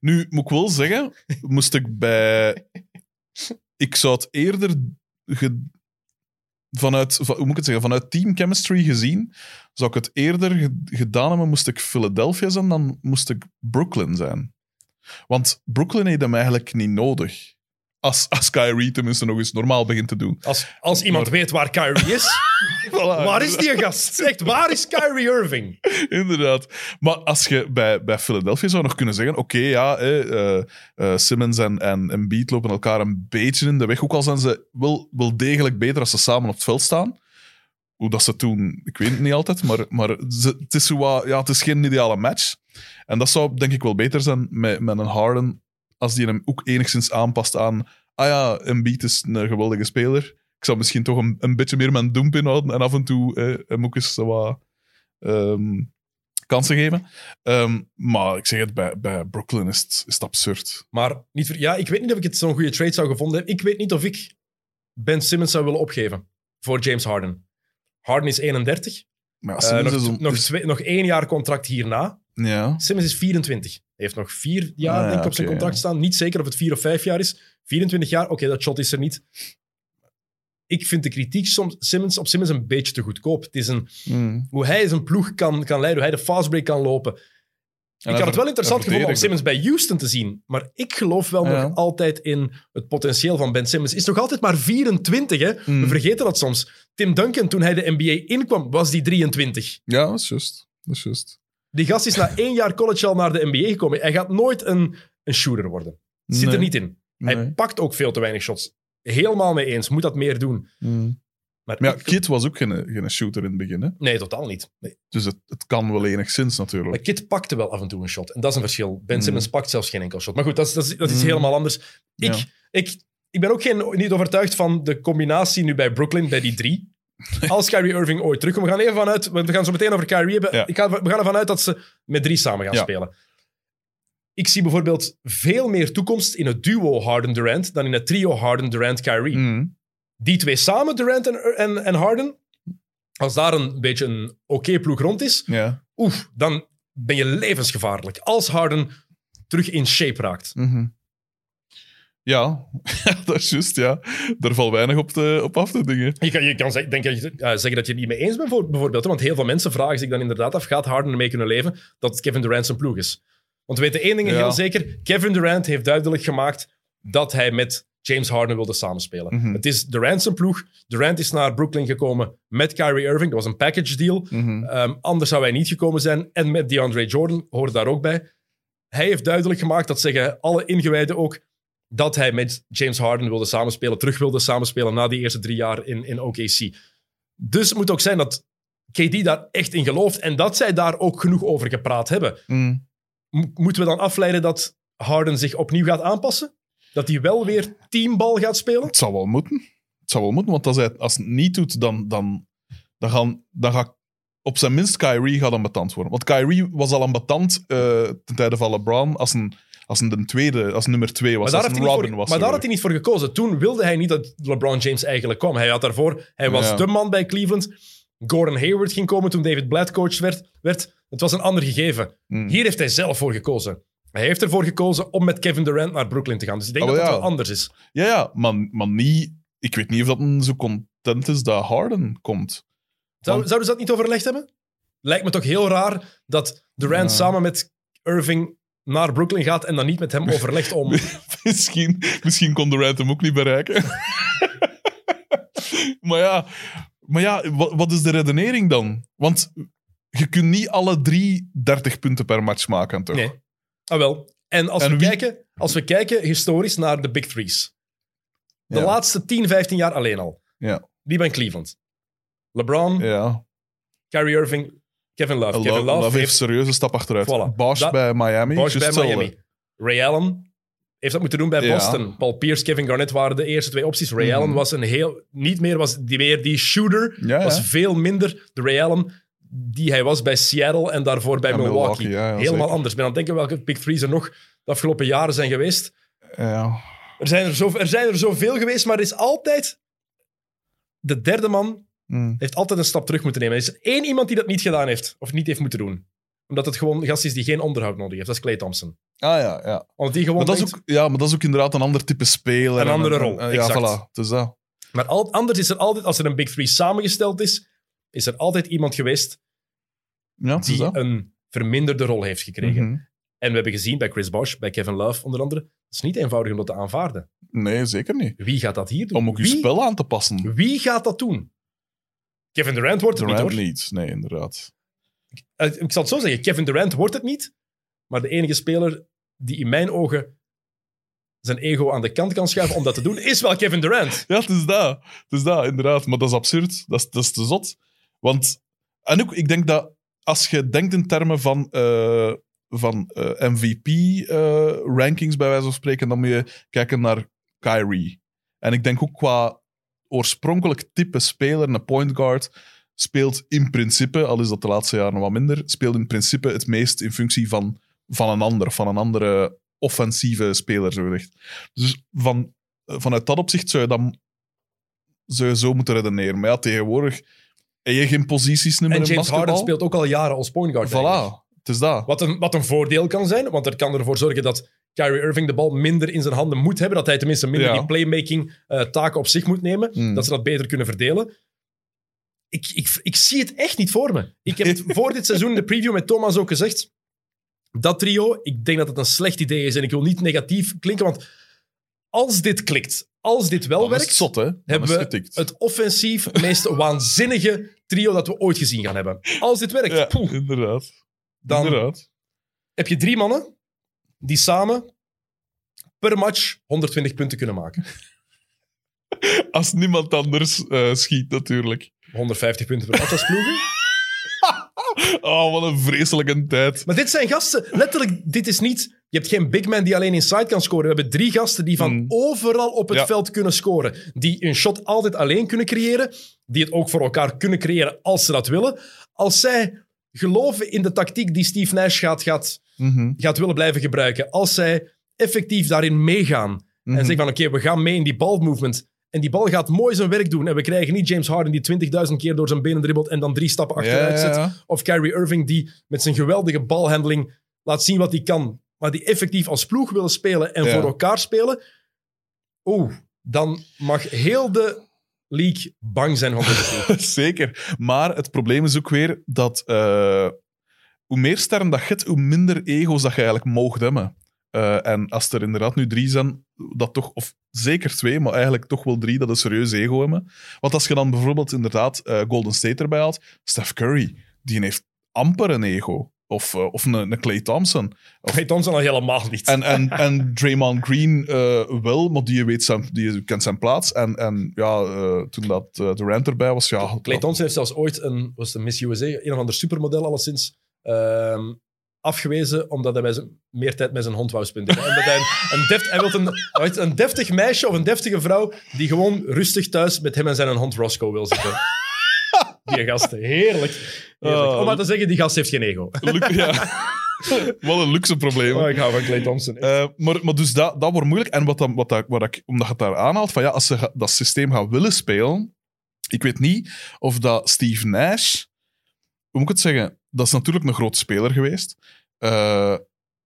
Nu, moet ik wel zeggen, moest ik bij... Ik zou het eerder... ge- Vanuit, van- hoe moet ik het zeggen? Vanuit team chemistry gezien, zou ik het eerder ge- gedaan hebben, moest ik Philadelphia zijn, dan moest ik Brooklyn zijn. Want Brooklyn heeft hem eigenlijk niet nodig. Als, als Kyrie tenminste nog eens normaal begint te doen. Als, als iemand weet waar Kyrie is, waar is die gast? Echt, waar is Kyrie Irving? Inderdaad. Maar als je bij, bij Philadelphia zou nog kunnen zeggen: oké, ja, eh, eh, Simmons en, en Embiid lopen elkaar een beetje in de weg. Ook al zijn ze wel, wel degelijk beter als ze samen op het veld staan. Hoe dat ze toen, ik weet het niet altijd, maar, maar het, is zo ja, het is geen ideale match. En dat zou denk ik wel beter zijn met, met een Harden, als die hem ook enigszins aanpast aan. Ah ja, Embiid is een geweldige speler. Ik zou misschien toch een, een beetje meer mijn doemp inhouden en af en toe eh, hem ook eens wat ehm, kansen geven. Ehm, maar ik zeg het, bij, bij Brooklyn is het, is het absurd. Maar niet, ja, ik weet niet of ik het zo'n goede trade zou gevonden hebben. Ik weet niet of ik Ben Simmons zou willen opgeven voor James Harden. Harden is 31. Maar ja, Eh, nog, is nog, twee, nog één jaar contract hierna. ja. Simmons is 24. Hij heeft nog vier jaar Ah, denk ik, op zijn contract staan. Niet zeker of het vier of vijf jaar is. 24 jaar, oké, dat shot is er niet. Ik vind de kritiek soms Simmons, op Simmons een beetje te goedkoop. Het is een, Mm. hoe hij zijn ploeg kan, kan leiden, hoe hij de fastbreak kan lopen. En ik had het wel interessant gevonden om Simmons bij Houston te zien. Maar ik geloof wel Ja. nog altijd in het potentieel van Ben Simmons. Is nog altijd maar 24, hè? Mm. We vergeten dat soms. Tim Duncan, toen hij de NBA inkwam, was die 23. Ja, dat is juist. Dat is juist. Die gast is na één jaar college al naar de NBA gekomen. Hij gaat nooit een, een shooter worden. Zit er niet in. Hij Nee. pakt ook veel te weinig shots. Helemaal mee eens. Moet dat meer doen. Mm. Maar, Maar ja, ik- Kid was ook geen, geen shooter in het begin. Hè? Nee, totaal niet. Nee. Dus het, het kan wel enigszins Maar natuurlijk. Kid pakte wel af en toe een shot. En dat is een verschil. Ben Mm. Simmons pakt zelfs geen enkel shot. Maar goed, dat is, dat is, dat is iets Mm. helemaal anders. Ik, Ja. ik, ik ben ook geen, niet overtuigd van de combinatie nu bij Brooklyn, bij die drie. Als Kyrie Irving ooit terugkomt. We gaan even vanuit, we gaan zo meteen over Kyrie hebben. Ja. Ik ga, we gaan ervan uit dat ze met drie samen gaan Ja. spelen. Ik zie bijvoorbeeld veel meer toekomst in het duo Harden-Durant dan in het trio Harden-Durant-Kyrie. Mm. Die twee samen, Durant en, en, en Harden, als daar een beetje een oké ploeg rond is, Ja. oef, dan ben je levensgevaarlijk. Als Harden terug in shape raakt. Mhm. Ja, dat is juist, ja. Daar valt weinig op, te, op af te dingen. Je kan, je kan zeg- denk, eh, zeggen dat je het niet mee eens bent, voor- bijvoorbeeld. hè, Want heel veel mensen vragen zich dan inderdaad af, gaat Harden ermee kunnen leven dat Kevin Durant zijn ploeg is? Want we weten één ding Ja. heel zeker. Kevin Durant heeft duidelijk gemaakt dat hij met James Harden wilde samenspelen. Mhm. Het is Durant zijn ploeg. Durant is naar Brooklyn gekomen met Kyrie Irving. Dat was een package deal. Mhm. Ehm, anders zou hij niet gekomen zijn. En met DeAndre Jordan hoort daar ook bij. Hij heeft duidelijk gemaakt, dat zeggen alle ingewijden ook, dat hij met James Harden wilde samenspelen, terug wilde samenspelen na die eerste drie jaar in, in OKC. Dus het moet ook zijn dat KD daar echt in gelooft en dat zij daar ook genoeg over gepraat hebben. Mm. Mo- moeten we dan afleiden dat Harden zich opnieuw gaat aanpassen? Dat hij wel weer teambal gaat spelen? Het zou wel moeten. Het zou wel moeten, want als hij als het niet doet, dan, dan, dan, gaan, dan gaat op zijn minst Kyrie gaat ambetant worden. Want Kyrie was al ambetant eh ten tijde van LeBron als een, als een de tweede, als nummer twee was. Maar als een Robin voor, was. maar daar had hij niet voor gekozen. Toen wilde hij niet dat LeBron James eigenlijk kwam. Hij had daarvoor, hij was Ja. de man bij Cleveland. Gordon Hayward ging komen toen David Blatt coach werd. werd. Het was een ander gegeven. Mm. Hier heeft hij zelf voor gekozen. Hij heeft ervoor gekozen om met Kevin Durant naar Brooklyn te gaan. Dus ik denk Oh, dat het ja. wel anders is. Ja, ja, maar, maar niet... Ik weet niet of dat een zo content is dat Harden komt. Zou, Want- zouden ze dat niet overlegd hebben? Lijkt me toch heel raar dat Durant Ja. samen met Irving naar Brooklyn gaat en dan niet met hem overlegt om... misschien, misschien kon Durant hem ook niet bereiken. maar ja, maar ja wat, wat is de redenering dan? Want je kunt niet alle drie 30 punten per match maken, toch? Nee. Ah, wel. En als, En we wie- kijken, als we kijken historisch naar de Big Threes. De Ja. laatste 10, 15 jaar alleen al. Ja. Die bij Cleveland. LeBron, Ja. Kyrie Irving, Kevin Love. Kevin Love, Love heeft heeft een serieuze stap achteruit. Voilà. Bosch Dat- bij Miami. Bosch bij. Miami. Ray Allen heeft dat moeten doen bij Ja. Boston. Paul Pierce, Kevin Garnett waren de eerste twee opties. Ray Mhm. Allen was een heel... Niet meer was die, meer die shooter. Ja, Was ja. veel minder de Ray Allen die hij was bij Seattle en daarvoor bij Milwaukee. Helemaal zeker. anders. Ik ben aan het denken welke Big Threes er nog de afgelopen jaren zijn geweest. Er zijn er, zo, er zijn er zoveel geweest, maar er is altijd... De derde man Hm. heeft altijd een stap terug moeten nemen. Er is één iemand die dat niet gedaan heeft, of niet heeft moeten doen. Omdat het gewoon een gast is die geen onderhoud nodig heeft. Dat is Clay Thompson. Ah ja, ja. Want die gewoon Maar dat, is ook, ja, maar dat is ook inderdaad een ander type speler. Een en andere rol, en- ja, exact. voilà. Dus dat. Maar al, anders is er altijd, als er een Big Three samengesteld is, is er altijd iemand geweest Ja, is die dat. een verminderde rol heeft gekregen. Mhm. En we hebben gezien bij Chris Bosh, bij Kevin Love onder andere, het is niet eenvoudig om dat te aanvaarden. Nee, zeker niet. Wie gaat dat hier doen? Om ook je wie, spel aan te passen. wie gaat dat doen? Kevin Durant wordt het Durant niet, hoor. niet. Nee, inderdaad. Eh, Ik zal het zo zeggen, Kevin Durant wordt het niet, maar de enige speler die in mijn ogen zijn ego aan de kant kan schuiven om dat te doen, is wel Kevin Durant. Ja, het is dat. Het is dat, inderdaad. Maar dat is absurd. Dat is, dat is te zot. Want, en ook, ik denk dat als je denkt in termen van, eh, van MVP-rankings, bij wijze van spreken, dan moet je kijken naar Kyrie. En ik denk ook qua oorspronkelijk type speler, een point guard, speelt in principe, al is dat de laatste jaren wat minder, speelt in principe het meest in functie van, van een ander, van een andere offensieve speler, zo gezegd. Dus van, vanuit dat opzicht zou je dan zou je zo moeten redeneren. Maar ja, tegenwoordig heb je geen posities meer En in James basketbal. Harden speelt ook al jaren als point guard. eigenlijk. Voilà, het is dat. Wat een, wat een voordeel kan zijn, want dat kan ervoor zorgen dat Kyrie Irving de bal minder in zijn handen moet hebben. Dat hij tenminste minder Ja. die playmaking eh, taken op zich moet nemen. Mm. Dat ze dat beter kunnen verdelen. Ik, ik, ik zie het echt niet voor me. Ik heb het voor dit seizoen in de preview met Thomas ook gezegd. Dat trio, ik denk dat het een slecht idee is. En ik wil niet negatief klinken, want als dit klikt, als dit wel Dan is werkt, het zot, hebben we het getikt. het offensief meest waanzinnige trio dat we ooit gezien gaan hebben. Als dit werkt, Ja, poeh, inderdaad. dan inderdaad. heb je drie mannen die samen per match 120 punten kunnen maken. Als niemand anders eh, schiet, natuurlijk. 150 punten per match als ploegen. Oh, wat een vreselijke tijd. Maar dit zijn gasten, letterlijk, dit is niet Je hebt geen big man die alleen inside kan scoren. We hebben drie gasten die van Mm. overal op het Ja. veld kunnen scoren. Die een shot altijd alleen kunnen creëren. Die het ook voor elkaar kunnen creëren als ze dat willen. Als zij geloven in de tactiek die Steve Nash gaat, gaat, Mhm, gaat willen blijven gebruiken. Als zij effectief daarin meegaan. mhm. En zeggen van oké, we gaan mee in die balmovement. En die bal gaat mooi zijn werk doen. En we krijgen niet James Harden die 20.000 keer door zijn benen dribbelt en dan drie stappen achteruit Ja, ja, zet. ja. Of Kyrie Irving die met zijn geweldige balhandling laat zien wat hij kan. Maar die effectief als ploeg willen spelen en voor elkaar spelen. Oeh, dan mag heel de league bang zijn van. Zeker. Maar het probleem is ook weer dat eh, hoe meer sterren dat je hebt, hoe minder ego's dat je eigenlijk mocht hebben. Eh, en als er inderdaad nu drie zijn, dat toch, of zeker twee, maar eigenlijk toch wel drie, dat een serieus ego hebben. Want als je dan bijvoorbeeld inderdaad eh, Golden State erbij haalt, Steph Curry, die heeft amper een ego. Of, eh, of een, een Clay Thompson. Clay Thompson al helemaal niet. En, en, en Draymond Green wel, maar die, weet zijn, die kent zijn plaats. En, en ja, toen dat Durant erbij was, ja... Clay Thompson heeft zelfs ooit een, was een Miss USA, een of ander supermodel alleszins, ehm, afgewezen omdat hij zijn, meer tijd met zijn hond wou spenderen. Omdat hij een, een, deft, hij wil een, een deftig meisje of een deftige vrouw die gewoon rustig thuis met hem en zijn hond Roscoe wil zitten. Die gast, heerlijk. heerlijk. Oh. Om maar te zeggen, die gast heeft geen ego. Ja. Wat een luxe probleem. Oh, ik hou van Clay Thompson. Eh, maar, maar dus dat, dat wordt moeilijk. En wat, dan, wat, dat, wat ik, omdat je het daar aanhaalt, van ja, als ze dat systeem gaan willen spelen, ik weet niet of dat Steve Nash, hoe moet ik het zeggen, dat is natuurlijk een groot speler geweest, Eh,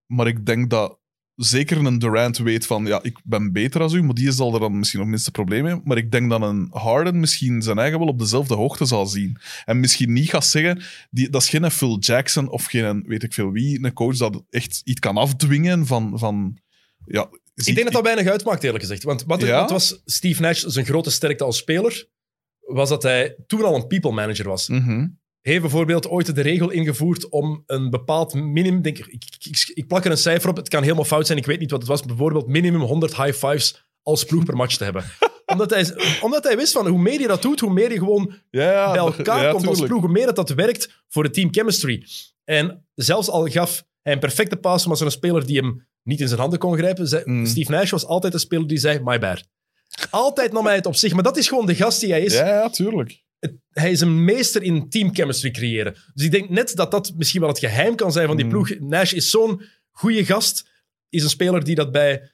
maar ik denk dat zeker een Durant weet van, ja, ik ben beter als u, maar die zal er dan misschien nog minste probleem mee. Maar ik denk dat een Harden misschien zijn eigen wel op dezelfde hoogte zal zien. En misschien niet gaat zeggen, die, dat is geen Phil Jackson of geen weet ik veel wie, een coach dat echt iets kan afdwingen van... van ja, Ik denk dat dat weinig uitmaakt, eerlijk gezegd. Want wat, Ja? wat was Steve Nash zijn grote sterkte als speler? Was dat hij toen al een people manager was. Mhm. Heeft bijvoorbeeld ooit de regel ingevoerd om een bepaald minimum... Denk, ik, ik, ik, ik plak er een cijfer op, het kan helemaal fout zijn, ik weet niet wat het was. Bijvoorbeeld minimum 100 high fives als ploeg per match te hebben. omdat, hij, omdat hij wist van hoe meer je dat doet, hoe meer je gewoon Ja, bij elkaar ja, komt als ploeg, hoe meer dat, dat werkt voor de team chemistry. En zelfs al gaf hij een perfecte pass, maar zo'n speler die hem niet in zijn handen kon grijpen, zei, Mm. Steve Nash was altijd een speler die zei, my bad. Altijd nam hij het op zich, maar dat is gewoon de gast die hij is Ja, ja, tuurlijk. Het- hij is een meester in teamchemistry creëren. Dus ik denk net dat dat misschien wel het geheim kan zijn van die Mm. ploeg. Nash is zo'n goede gast. Is een speler die dat bij,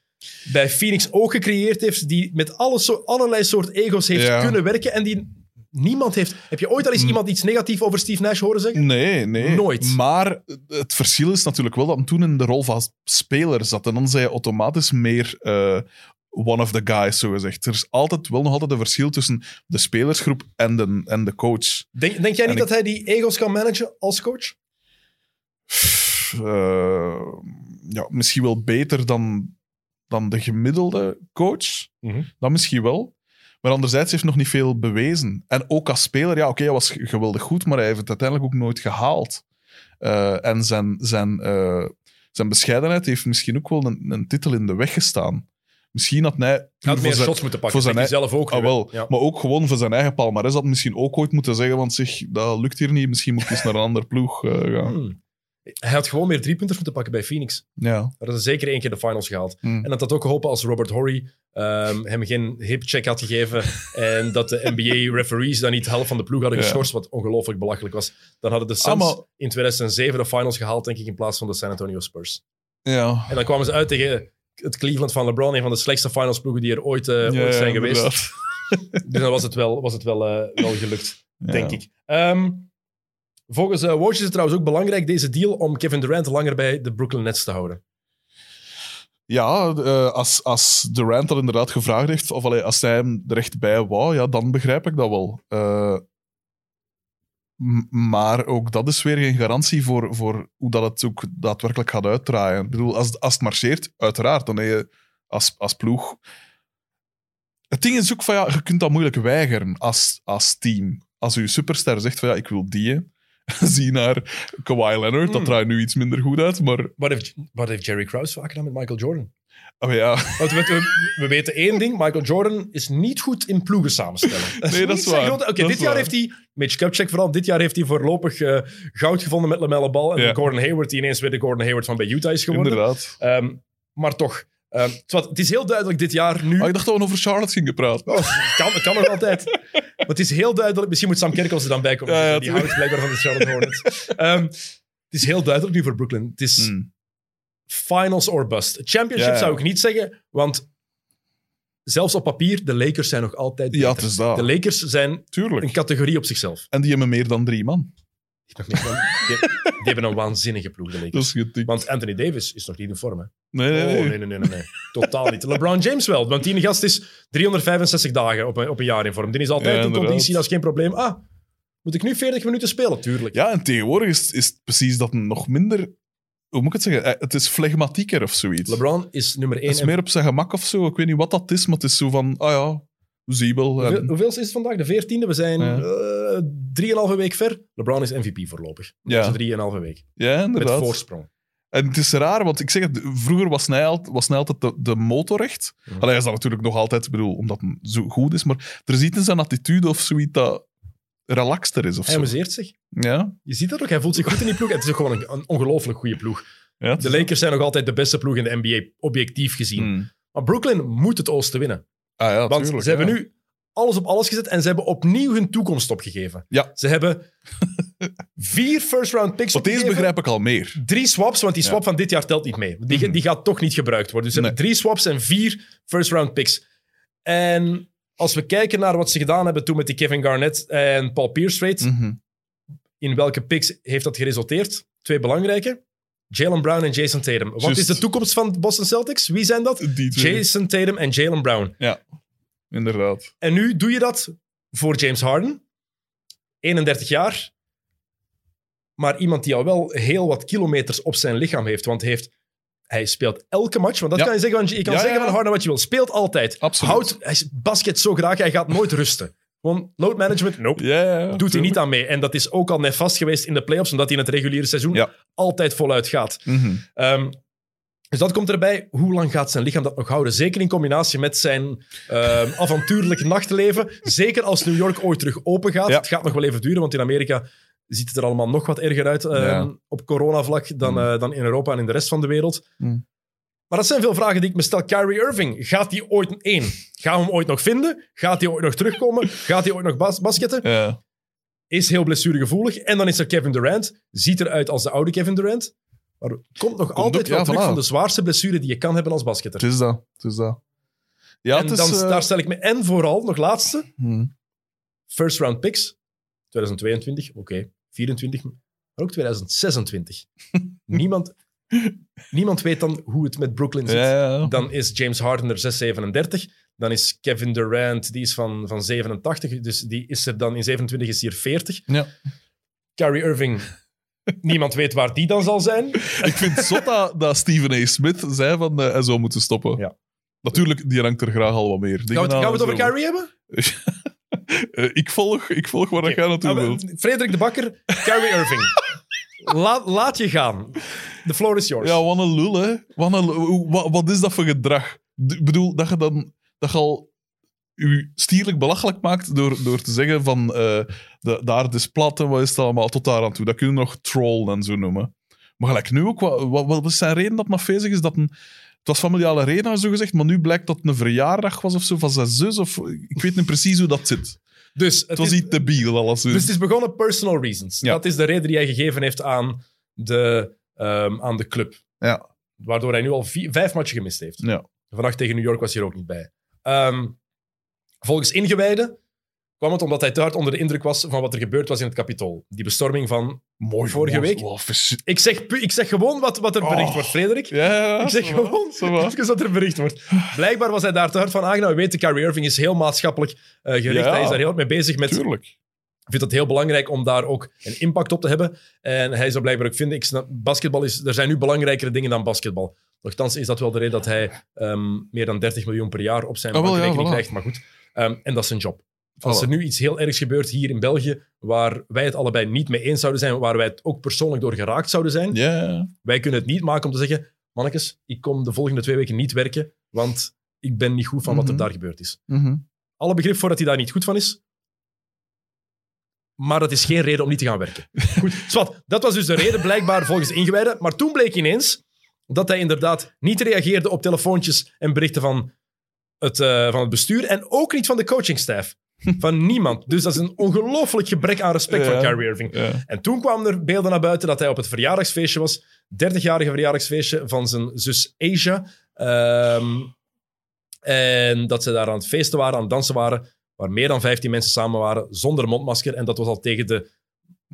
bij Phoenix ook gecreëerd heeft. Die met alle so allerlei soort ego's heeft Ja. kunnen werken. En die niemand heeft... Heb je ooit al eens Mm. iemand iets negatiefs over Steve Nash horen zeggen? Nee, nee. Nooit. Maar het verschil is natuurlijk wel dat hij toen in de rol van speler zat. En dan zei je automatisch meer eh, one of the guys, zo gezegd. Er is altijd, wel nog altijd een verschil tussen de spelersgroep en de, en de coach. Denk, denk jij niet En ik- dat hij die ego's kan managen als coach? Eh, ja, misschien wel beter dan, dan de gemiddelde coach. Mhm. Dat misschien wel. Maar anderzijds heeft hij nog niet veel bewezen. En ook als speler, ja, oké, hij was geweldig goed, maar hij heeft het uiteindelijk ook nooit gehaald. Eh, en zijn, zijn, eh, zijn bescheidenheid heeft misschien ook wel een, een titel in de weg gestaan. Misschien had hij... Had meer zijn- shots moeten pakken. voor zijn zelf ook. Ah, wel. Ja. Maar ook gewoon voor zijn eigen palmarès had hij misschien ook ooit moeten zeggen, want zich, dat lukt hier niet, misschien moet ik eens naar een andere ploeg eh, gaan. Hmm. Hij had gewoon meer driepunters moeten pakken bij Phoenix. Ja. Dat ze zeker één keer de finals gehaald. Hmm. En dat had ook geholpen als Robert Horry ehm, hem geen hip-check had gegeven en dat de NBA-referees dan niet de helft van de ploeg hadden Ja. geschorst, wat ongelooflijk belachelijk was. Dan hadden de Suns Ah, maar- in 2007 de finals gehaald, denk ik, in plaats van de San Antonio Spurs. Ja. En dan kwamen ze uit tegen het Cleveland van LeBron, een van de slechtste finalsploegen die er ooit, eh, Ja, ooit zijn geweest. Dus dan was het wel, was het wel, eh, wel gelukt, Ja. denk ik. Ehm, volgens uh, Woj is het trouwens ook belangrijk, deze deal, om Kevin Durant langer bij de Brooklyn Nets te houden. Ja, als, als Durant dat inderdaad gevraagd heeft, of allee, als hij hem er echt bij wou, ja, dan begrijp ik dat wel. Maar ook dat is weer geen garantie voor, voor hoe dat het ook daadwerkelijk gaat uitdraaien. Ik bedoel, als, als het marcheert, uiteraard, dan heb je als, als ploeg... Het ding is ook van, ja, je kunt dat moeilijk weigeren als, als team. Als je superster zegt van, ja, ik wil die, zie naar Kawhi Leonard. Dat Hmm. draait nu iets minder goed uit, maar Wat heeft, wat heeft Jerry Krause vaak gedaan met Michael Jordan? Oh ja, Want we, we, we weten één ding. Michael Jordan is niet goed in ploegen samenstellen. Nee, dat is waar. Oké, dit jaar waar. heeft hij, Mitch Kupchak vooral, dit jaar heeft hij voorlopig eh, goud gevonden met LaMelo Ball. En Ja. Gordon Hayward, die ineens weer de Gordon Hayward van bij Utah is geworden. inderdaad. Ehm, maar toch, ehm, het, is heel duidelijk dit jaar nu. Ah, ik dacht dat we over Charlotte gingen praten. Oh, kan, het kan nog altijd. Maar het is heel duidelijk. Misschien moet Sam Kerkels er dan bij komen. Ja, ja, die houdt blijkbaar van de Charlotte Hornets. Ehm, het is heel duidelijk nu voor Brooklyn. Het is Hmm. Finals or bust. Championship Ja, zou ik niet zeggen, want zelfs op papier, de Lakers zijn nog altijd Ja, het is dat. De Lakers zijn een categorie op zichzelf. En die hebben meer dan drie man. Die, dan- die hebben een waanzinnige ploeg, de Lakers. Dat is getikt. Want Anthony Davis is nog niet in vorm. Hè? Nee, nee, Oh, nee. nee, nee, nee, nee, nee. Totaal niet. LeBron James wel, want die gast is 365 dagen op een, op een jaar in vorm. Die is altijd Ja, in conditie, dat is geen probleem. Ah, moet ik nu 40 minuten spelen? Tuurlijk. Ja, en tegenwoordig is, is het precies dat nog minder... Hoe moet ik het zeggen? Eh, Het is flegmatieker of zoiets. LeBron is nummer 1. Het is meer op zijn gemak of zo. Ik weet niet wat dat is, maar het is zo van... Ah ja, zien wel. Hoeveel, En- hoeveel is het vandaag? De 14e. We zijn Ja. eh, drieënhalve week ver. LeBron is MVP voorlopig. Ja. Dus drieënhalve week. ja, Met inderdaad. voorsprong. En het is raar, want ik zeg het, vroeger was hij, al- was hij altijd de, de motorrecht. Mhm. Allee, hij is dat natuurlijk nog altijd, ik bedoel, omdat hij zo goed is, maar er is iets in zijn attitude of zoiets dat relaxter is of Hij zo. amuseert zich. Ja, Je ziet dat ook. Hij voelt zich goed in die ploeg. Het is ook gewoon een, een ongelooflijk goede ploeg. ja. De Lakers zijn nog altijd de beste ploeg in de NBA, objectief gezien. Hmm. Maar Brooklyn moet het oosten winnen. Ah ja, Want tuurlijk, ze hebben nu alles op alles gezet en ze hebben opnieuw hun toekomst opgegeven. Ja. Ze hebben vier first-round picks Want deze begrijp ik al meer. Drie swaps, want die swap van dit jaar telt niet mee. Die, Mhm. die gaat toch niet gebruikt worden. Dus ze hebben drie swaps en vier first-round picks. En als we kijken naar wat ze gedaan hebben toen met die Kevin Garnett en Paul Pierce trade, Mhm. in welke picks heeft dat geresulteerd? Twee belangrijke. Jalen Brown en Jason Tatum. Wat is de toekomst van de Boston Celtics? Wie zijn dat? Jason Tatum en Jalen Brown. Ja, inderdaad. En nu doe je dat voor James Harden, 31 jaar, maar iemand die al wel heel wat kilometers op zijn lichaam heeft. Want heeft, hij speelt elke match, want dat Ja. kan je zeggen, van, je kan Ja, zeggen ja. van Harden wat je wil. Speelt altijd. Absoluut. Houdt hij basket zo graag, hij gaat nooit rusten. Gewoon load management, nope. Doet hij niet aan mee. En dat is ook al nefast geweest in de playoffs, omdat hij in het reguliere seizoen Ja. altijd voluit gaat. Mhm. Ehm, dus dat komt erbij. Hoe lang gaat zijn lichaam dat nog houden? Zeker in combinatie met zijn ehm, avontuurlijk nachtleven. Zeker als New York ooit terug open gaat. Ja. Het gaat nog wel even duren, want in Amerika ziet het er allemaal nog wat erger uit ehm, Ja. op coronavlak dan, Mm. eh, dan in Europa en in de rest van de wereld. Mm. Maar dat zijn veel vragen die ik me stel. Kyrie Irving, gaat hij ooit één? Gaan we hem ooit nog vinden? Gaat hij ooit nog terugkomen? Gaat hij ooit nog bas basketten? Ja. Is heel blessuregevoelig. En dan is er Kevin Durant. Ziet eruit als de oude Kevin Durant. Maar komt nog altijd ook, wel ja, terug voilà. van de zwaarste blessure die je kan hebben als basketter. Het is dat. Het is dat. Ja, en het is... dan, eh, daar stel ik me... En vooral, nog laatste, mhm. first round picks. 2022, oké. 24, maar ook 2026. niemand, niemand weet dan hoe het met Brooklyn zit. Ja, ja, ja. Dan is James Harden er 637. Dan is Kevin Durant, die is van, van 87. Dus die is er dan in 27 is hij er 40. Ja. Kyrie Irving, niemand weet waar die dan zal zijn. Ik vind het zot dat, dat Stephen A. Smith zei van eh, hij zou moeten stoppen. Ja. Natuurlijk, die hangt er graag al wat meer. Gaan we, het- gaan we het over Kyrie hebben? Eh, ik, volg, ik volg waar jij naartoe Ah, wilt. Frederik de Bakker, Kyrie Irving. Laat, laat je gaan. The floor is yours. Ja, wat een lul, hè. Wat, een lul. Hoe- wat, wat is dat voor gedrag? Ik bedoel, dat je dan dat je al je stierlijk belachelijk maakt door, door te zeggen van eh, de, de aarde is plat en wat is het allemaal tot daar aan toe. Dat kun je nog troll en zo noemen. Maar gelijk nu ook, wat, wat, wat is zijn reden dat het afwezig is? Dat een, was familiale reden, zo gezegd, maar nu blijkt dat het een verjaardag was of zo van zijn zus. Of, ik weet niet precies hoe dat zit. dus, het Het was is, iets debiel, alles. dus het is begonnen personal reasons. Ja. Dat is de reden die hij gegeven heeft aan de, ehm, aan de club. Ja. Waardoor hij nu al vier- vijf matchen gemist heeft. Ja. Vannacht tegen New York was hij er ook niet bij. Ehm, volgens ingewijden kwam het omdat hij te hard onder de indruk was van wat er gebeurd was in het Capitool. Die bestorming van Mooi. Vorige week? Ik zeg, ik zeg gewoon wat, wat er bericht Oh. wordt, Frederik. Ja, Ik zeg gewoon even wat er bericht wordt. Blijkbaar was hij daar te hard van aangenomen. We weten, Kyrie Irving is heel maatschappelijk eh, gericht. Ja. Hij is daar heel hard mee bezig met... Tuurlijk. Ik vind het heel belangrijk om daar ook een impact op te hebben. En hij zou blijkbaar ook vinden, ik snap, basketbal is, er zijn nu belangrijkere dingen dan basketbal. Nochtans is dat wel de reden dat hij ehm, meer dan 30 miljoen per jaar op zijn ja, bankrekening voilà. krijgt. Maar goed, Ehm, en dat is zijn job. Als er nu iets heel ergs gebeurt hier in België, waar wij het allebei niet mee eens zouden zijn, waar wij het ook persoonlijk door geraakt zouden zijn, wij kunnen het niet maken om te zeggen, mannetjes, ik kom de volgende twee weken niet werken, want ik ben niet goed van wat er Mhm. daar gebeurd is. Mhm. Alle begrip voor dat hij daar niet goed van is, maar dat is geen reden om niet te gaan werken. Goed, dat was dus de reden blijkbaar volgens de ingewijden, maar toen bleek ineens dat hij inderdaad niet reageerde op telefoontjes en berichten van het, eh, van het bestuur en ook niet van de coachingstaff. Van niemand. Dus dat is een ongelooflijk gebrek aan respect Ja. van Kyrie Irving. Ja. En toen kwamen er beelden naar buiten dat hij op het verjaardagsfeestje was. 30-jarige verjaardagsfeestje van zijn zus Asia. Ehm, en dat ze daar aan het feesten waren, aan het dansen waren, waar meer dan 15 mensen samen waren, zonder mondmasker. En dat was al tegen de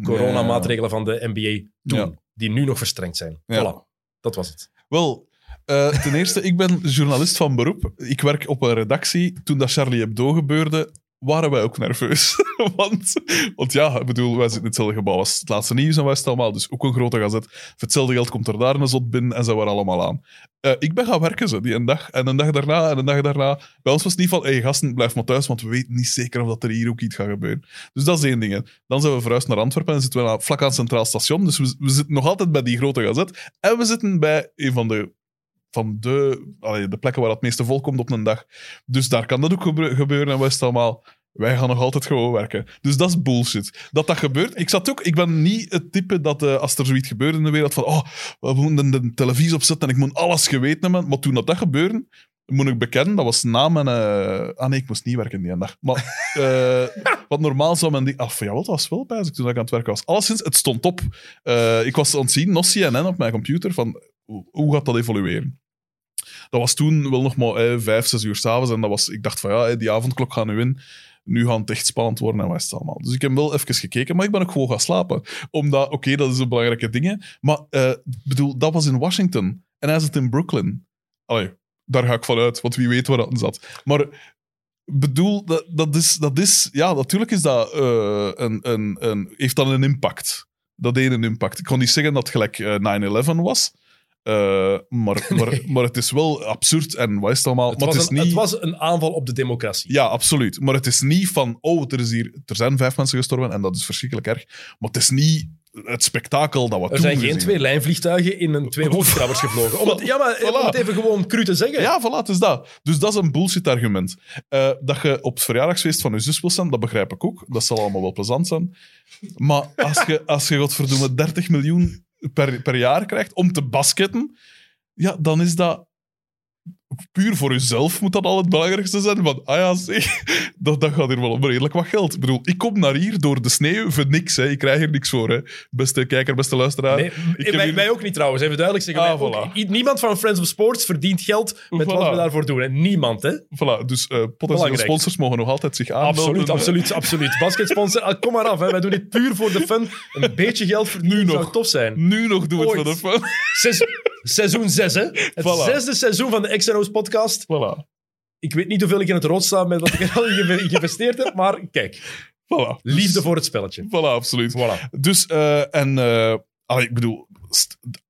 coronamaatregelen van de NBA toen, Ja. die nu nog verstrengd zijn. Voilà, dat was het. Wel, eh, ten eerste, ik ben journalist van beroep. Ik werk op een redactie. Toen dat Charlie Hebdo gebeurde, waren wij ook nerveus. want, want ja, ik bedoel, wij zitten in hetzelfde gebouw als het laatste nieuws en wij staan allemaal, dus ook een grote gazet. Hetzelfde geld komt er daar een zot binnen en ze waren allemaal aan. Eh, ik ben gaan werken zo, die een dag en een dag daarna en een dag daarna. Bij ons was het niet van, hé gasten, blijf maar thuis, want we weten niet zeker of dat er hier ook iets gaat gebeuren. Dus dat is één ding. Dan zijn we verhuisd naar Antwerpen en zitten we vlak aan het Centraal Station. Dus we, we zitten nog altijd bij die grote gazet. En we zitten bij een van de, van de, de plekken waar het meeste volk komt op een dag. Dus daar kan dat ook gebe- gebeuren en wij staan allemaal... Wij gaan nog altijd gewoon werken. Dus dat is bullshit. Dat dat gebeurt. Ik zat ook... Ik ben niet het type dat eh, als er zoiets gebeurt in de wereld van oh, we moeten de, televisie opzetten en ik moet alles geweten hebben. Maar toen dat, dat gebeurde, moet ik bekennen, dat was na mijn... eh, ah nee, ik moest niet werken die dag. Maar eh, wat normaal zou men... Die, af, ja, wat was wel ik toen ik aan het werken was. Alleszins, het stond op. Ik was aan het zien, nog CNN op mijn computer, van hoe gaat dat evolueren? Dat was toen wel nog maar eh, vijf, zes uur s'avonds. En dat was, ik dacht van ja, eh, die avondklok gaat nu in. Nu gaat het echt spannend worden en het allemaal. Dus ik heb wel even gekeken, maar ik ben ook gewoon gaan slapen. Omdat, oké, dat is een belangrijke dingen. Maar eh, bedoel, dat was in Washington. En hij zit in Brooklyn. Allee, daar ga ik vanuit, want wie weet waar dat zat. Maar bedoel, dat, dat, is, dat is... Ja, natuurlijk is dat eh, een, een, een, heeft dat een impact. Dat deed een impact. Ik kon niet zeggen dat het gelijk eh, 9-11 was. Eh, maar, maar, maar het is wel absurd en wat is het allemaal. Het, maar was het is een, niet... het was een aanval op de democratie. Ja, absoluut. Maar het is niet van, oh, er, is hier, er zijn vijf mensen gestorven en dat is verschrikkelijk erg. Maar het is niet het spektakel dat we Er zijn geen twee lijnvliegtuigen in een twee wolkenkrabbers gevlogen. Om het, ja, maar om Voilà. het even gewoon cru te zeggen. Ja, voilà, het is dat. Dus dat is een bullshit-argument. Eh, dat je op het verjaardagsfeest van je zus wil staan, dat begrijp ik ook. Dat zal allemaal wel plezant zijn. Maar als je, als je godverdomme 30 miljoen per, per jaar krijgt om te basketten, ja, dan is dat... Puur voor jezelf moet dat al het belangrijkste zijn. Van, ah ja, zeg, dat, dat gaat hier wel om redelijk wat geld. Ik bedoel, ik kom naar hier door de sneeuw voor niks. Hè. Ik krijg hier niks voor. Hè. Beste kijker, beste luisteraar. Nee, Ik wij, hier- wij ook niet trouwens, even duidelijk zeggen. Ah, ook- niemand van Friends of Sports verdient geld met wat we daarvoor doen. Hè. Niemand, hè? Voilà, dus eh, potentiële sponsors mogen nog altijd zich aanmelden. Absoluut, absoluut, absoluut. Basketsponsor, ah, kom maar af. Hè. Wij doen dit puur voor de fun. Een beetje geld verdienen Nu nog. zou tof zijn. Nu nog doen we het voor de fun. Seizoen 6, hè? Het Voilà. zesde seizoen van de Podcast. Voilà. Ik weet niet hoeveel ik in het rood sta met wat ik er al in geïnvesteerd heb, maar kijk, Voilà. liefde voor het spelletje. Voilà, absoluut. Voilà. Dus, eh, en eh, allee, ik bedoel,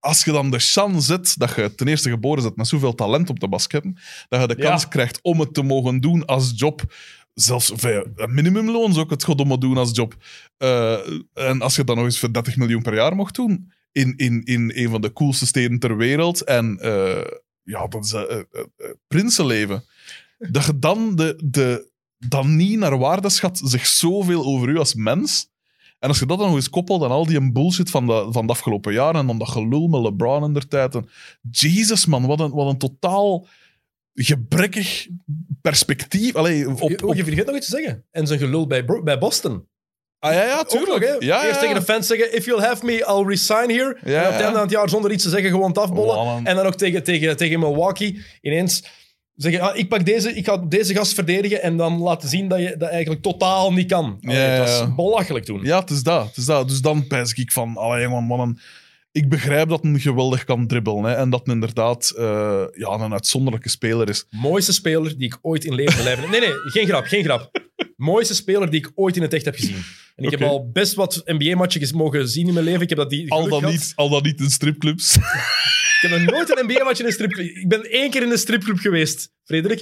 als je dan de chance zet dat je ten eerste geboren bent met zoveel talent op de basketten, dat je de Ja. kans krijgt om het te mogen doen als job. Zelfs voor een minimumloon zou ik het goddomme doen als job. Eh, en als je dan nog eens voor 30 miljoen per jaar mocht doen, in, in, in een van de coolste steden ter wereld, en eh, ja, dat is eh, prinsenleven, dat je dan, de, de, dan niet naar waarde schat, zegt zoveel over u als mens. En als je dat dan nog eens koppelt aan al die bullshit van de, van de afgelopen jaren en dan dat gelul met LeBron in der tijd. En, Jesus, man, wat een, wat een totaal gebrekkig perspectief. Allee, op, Je, op, je vergeet nog iets te zeggen. En zijn gelul bij, bij Boston. Ah, ja, ja, tuurlijk. nog? Ja, ja, Eerst tegen de fans zeggen, if you'll have me, I'll resign here. Ja, en op het einde van het jaar zonder iets te zeggen gewoon het afbollen. En dan ook tegen, tegen, tegen Milwaukee ineens zeggen, ah, ik, pak deze, ik ga deze gast verdedigen en dan laten zien dat je dat eigenlijk totaal niet kan. Allee, Ja, het was belachelijk toen. Ja, het is dat. Het is dat. Dus dan pijs ik van, allee, man, man, een- ik begrijp dat hij geweldig kan dribbelen. Hè, en dat hij inderdaad eh, ja, een uitzonderlijke speler is. Mooiste speler die ik ooit in leven en lijven... Nee, nee, geen grap, geen grap. Mooiste speler die ik ooit in het echt heb gezien. En ik heb al best wat NBA-matches mogen zien in mijn leven. Ik heb dat die Al dan, niet, al dan niet in stripclubs. Ik heb nog nooit een NBA-match in een stripclub... Ik ben één keer in een stripclub geweest, Frederik.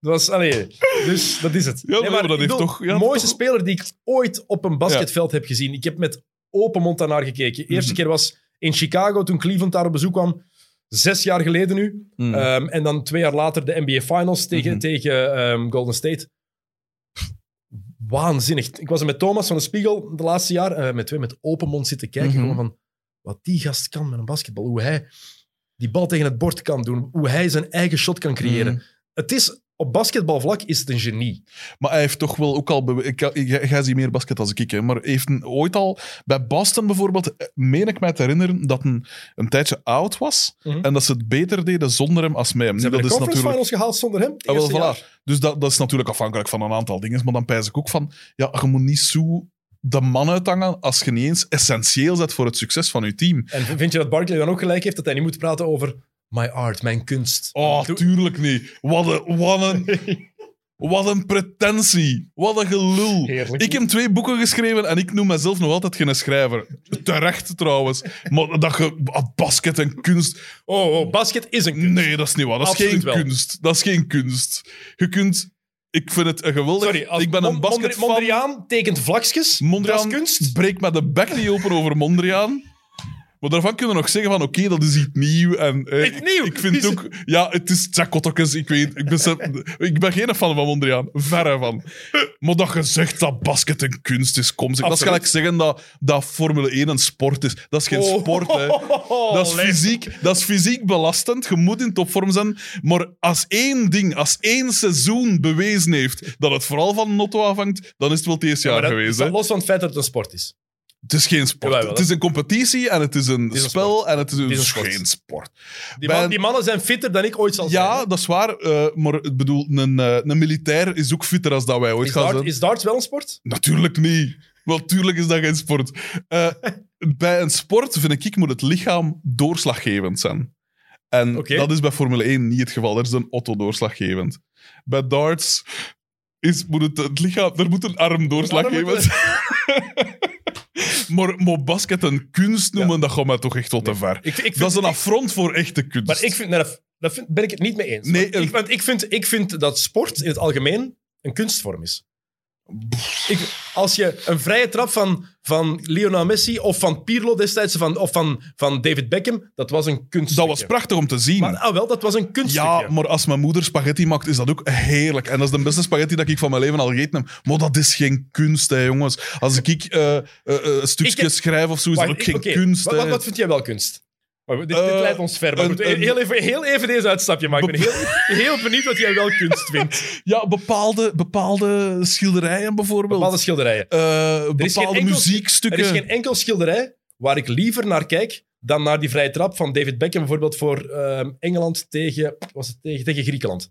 Dat was, allee, dus dat is het. Ja, nee, maar dat heeft bedoel, toch- ja, de mooiste toch- speler die ik ooit op een basketveld heb gezien. Ik heb met open mond daarnaar gekeken. De eerste Mhm. keer was in Chicago, toen Cleveland daar op bezoek kwam. Zes jaar geleden nu. Mm. Ehm, en dan twee jaar later de NBA Finals tegen, Mhm. tegen ehm, Golden State. Waanzinnig. Ik was er met Thomas van de Spiegel de laatste jaar, eh, met twee met open mond zitten kijken. Mhm. Gewoon van wat die gast kan met een basketbal. Hoe hij die bal tegen het bord kan doen. Hoe hij zijn eigen shot kan creëren. Mhm. Het is, op basketbalvlak is het een genie. Maar hij heeft toch wel ook al... bewe- Ik, ik, ik ga zie meer basket als ik, hè, maar heeft een- ooit al... Bij Boston bijvoorbeeld, eh, meen ik mij te herinneren dat een, een tijdje oud was Mhm. en dat ze het beter deden zonder hem als met hem. Ze hebben dat de is conference natuurlijk... finals gehaald zonder hem. Ah, wel, voilà. Dus dat, dat is natuurlijk afhankelijk van een aantal dingen. Maar dan pijs ik ook van, ja, je moet niet zo de man uithangen als je niet eens essentieel zet voor het succes van je team. En vind je dat Barkley dan ook gelijk heeft dat hij niet moet praten over my art, mijn kunst? Oh, Doe- tuurlijk niet. Wat een, wat een, wat een pretentie. Wat een gelul. Heerlijk. Ik heb twee boeken geschreven en ik noem mezelf nog altijd geen schrijver. Terecht trouwens. Maar dat je ah, basket en kunst... Oh, oh, basket is een kunst. Nee, dat is niet waar. Dat is Absoluut geen wel. kunst. Dat is geen kunst. Je kunt... Ik vind het een geweldig... Sorry, als ik ben een Mon- basketfan. Mondri- Mondriaan tekent vlakjes. Mondriaan dat is kunst. breekt met de bek niet open over Mondriaan. Maar daarvan kunnen we nog zeggen van oké, dat is iets nieuw. En, eh, Iets nieuw? Ik vind het- ook... Ja, het is Jack Ottokes, ik weet... Ik ben, ik ben geen fan van Mondriaan. Verre van. Maar dat je zegt dat basket een kunst is, kom zeg. Dat is gelijk zeggen dat, dat Formule 1 een sport is. Dat is geen Oh. sport, hè. Dat is, fysiek, dat is fysiek belastend. Je moet in topvorm zijn. Maar als één ding, als één seizoen bewezen heeft dat het vooral van Notto afhangt, dan is het wel het eerste Ja, jaar maar dat geweest. hè. los van het feit dat het een sport is. Het is geen sport. Jawel, het is een competitie en het is een is een spel sport. en het is, een, Het is een geen sport. Die, man- die mannen zijn fitter dan ik ooit zal zijn. Ja, dat is waar. eh, maar ik bedoel, een, eh, een militair is ook fitter als dat wij ooit is, gaan dart, zijn. is darts wel een sport? Natuurlijk niet. Wel, tuurlijk is dat geen sport. Eh, bij een sport, vind ik, moet het lichaam doorslaggevend zijn. En dat is bij Formule 1 niet het geval. Er is een auto doorslaggevend. Bij darts is, moet het, het lichaam... Er moet een arm doorslaggevend zijn. maar, maar basket een kunst noemen, dat gaat mij toch echt tot te ver. Ik, ik vind, Dat is een affront voor echte kunst. Maar ik vind, dat vind- ben ik het niet mee eens. Nee, want, een- ik, want ik, vind, ik vind dat sport in het algemeen een kunstvorm is. Ik, als je een vrije trap van, van Lionel Messi of van Pirlo destijds van, of van, van David Beckham, dat was een kunststukje. dat was prachtig om te zien. Maar, ah, wel, dat was een kunststukje. Ja, maar als mijn moeder spaghetti maakt, is dat ook heerlijk. En dat is de beste spaghetti dat ik van mijn leven al gegeten heb. Maar dat is geen kunst, hè, jongens. Als ik eh, eh, eh, een stukje Ik- schrijf of zo, is dat ook geen kunst. Wat, wat vind jij wel kunst? Maar dit, dit Eh, leidt ons ver. Maar een- goed, heel, even, heel even deze uitstapje maken. Ik ben heel, heel benieuwd wat jij wel kunst vindt. Ja, bepaalde, bepaalde schilderijen bijvoorbeeld. Bepaalde schilderijen. Is geen bepaalde enkel- muziekstukken. Er is geen enkel schilderij waar ik liever naar kijk dan naar die vrije trap van David Beckham bijvoorbeeld voor ehm, Engeland tegen, was het tegen, tegen Griekenland.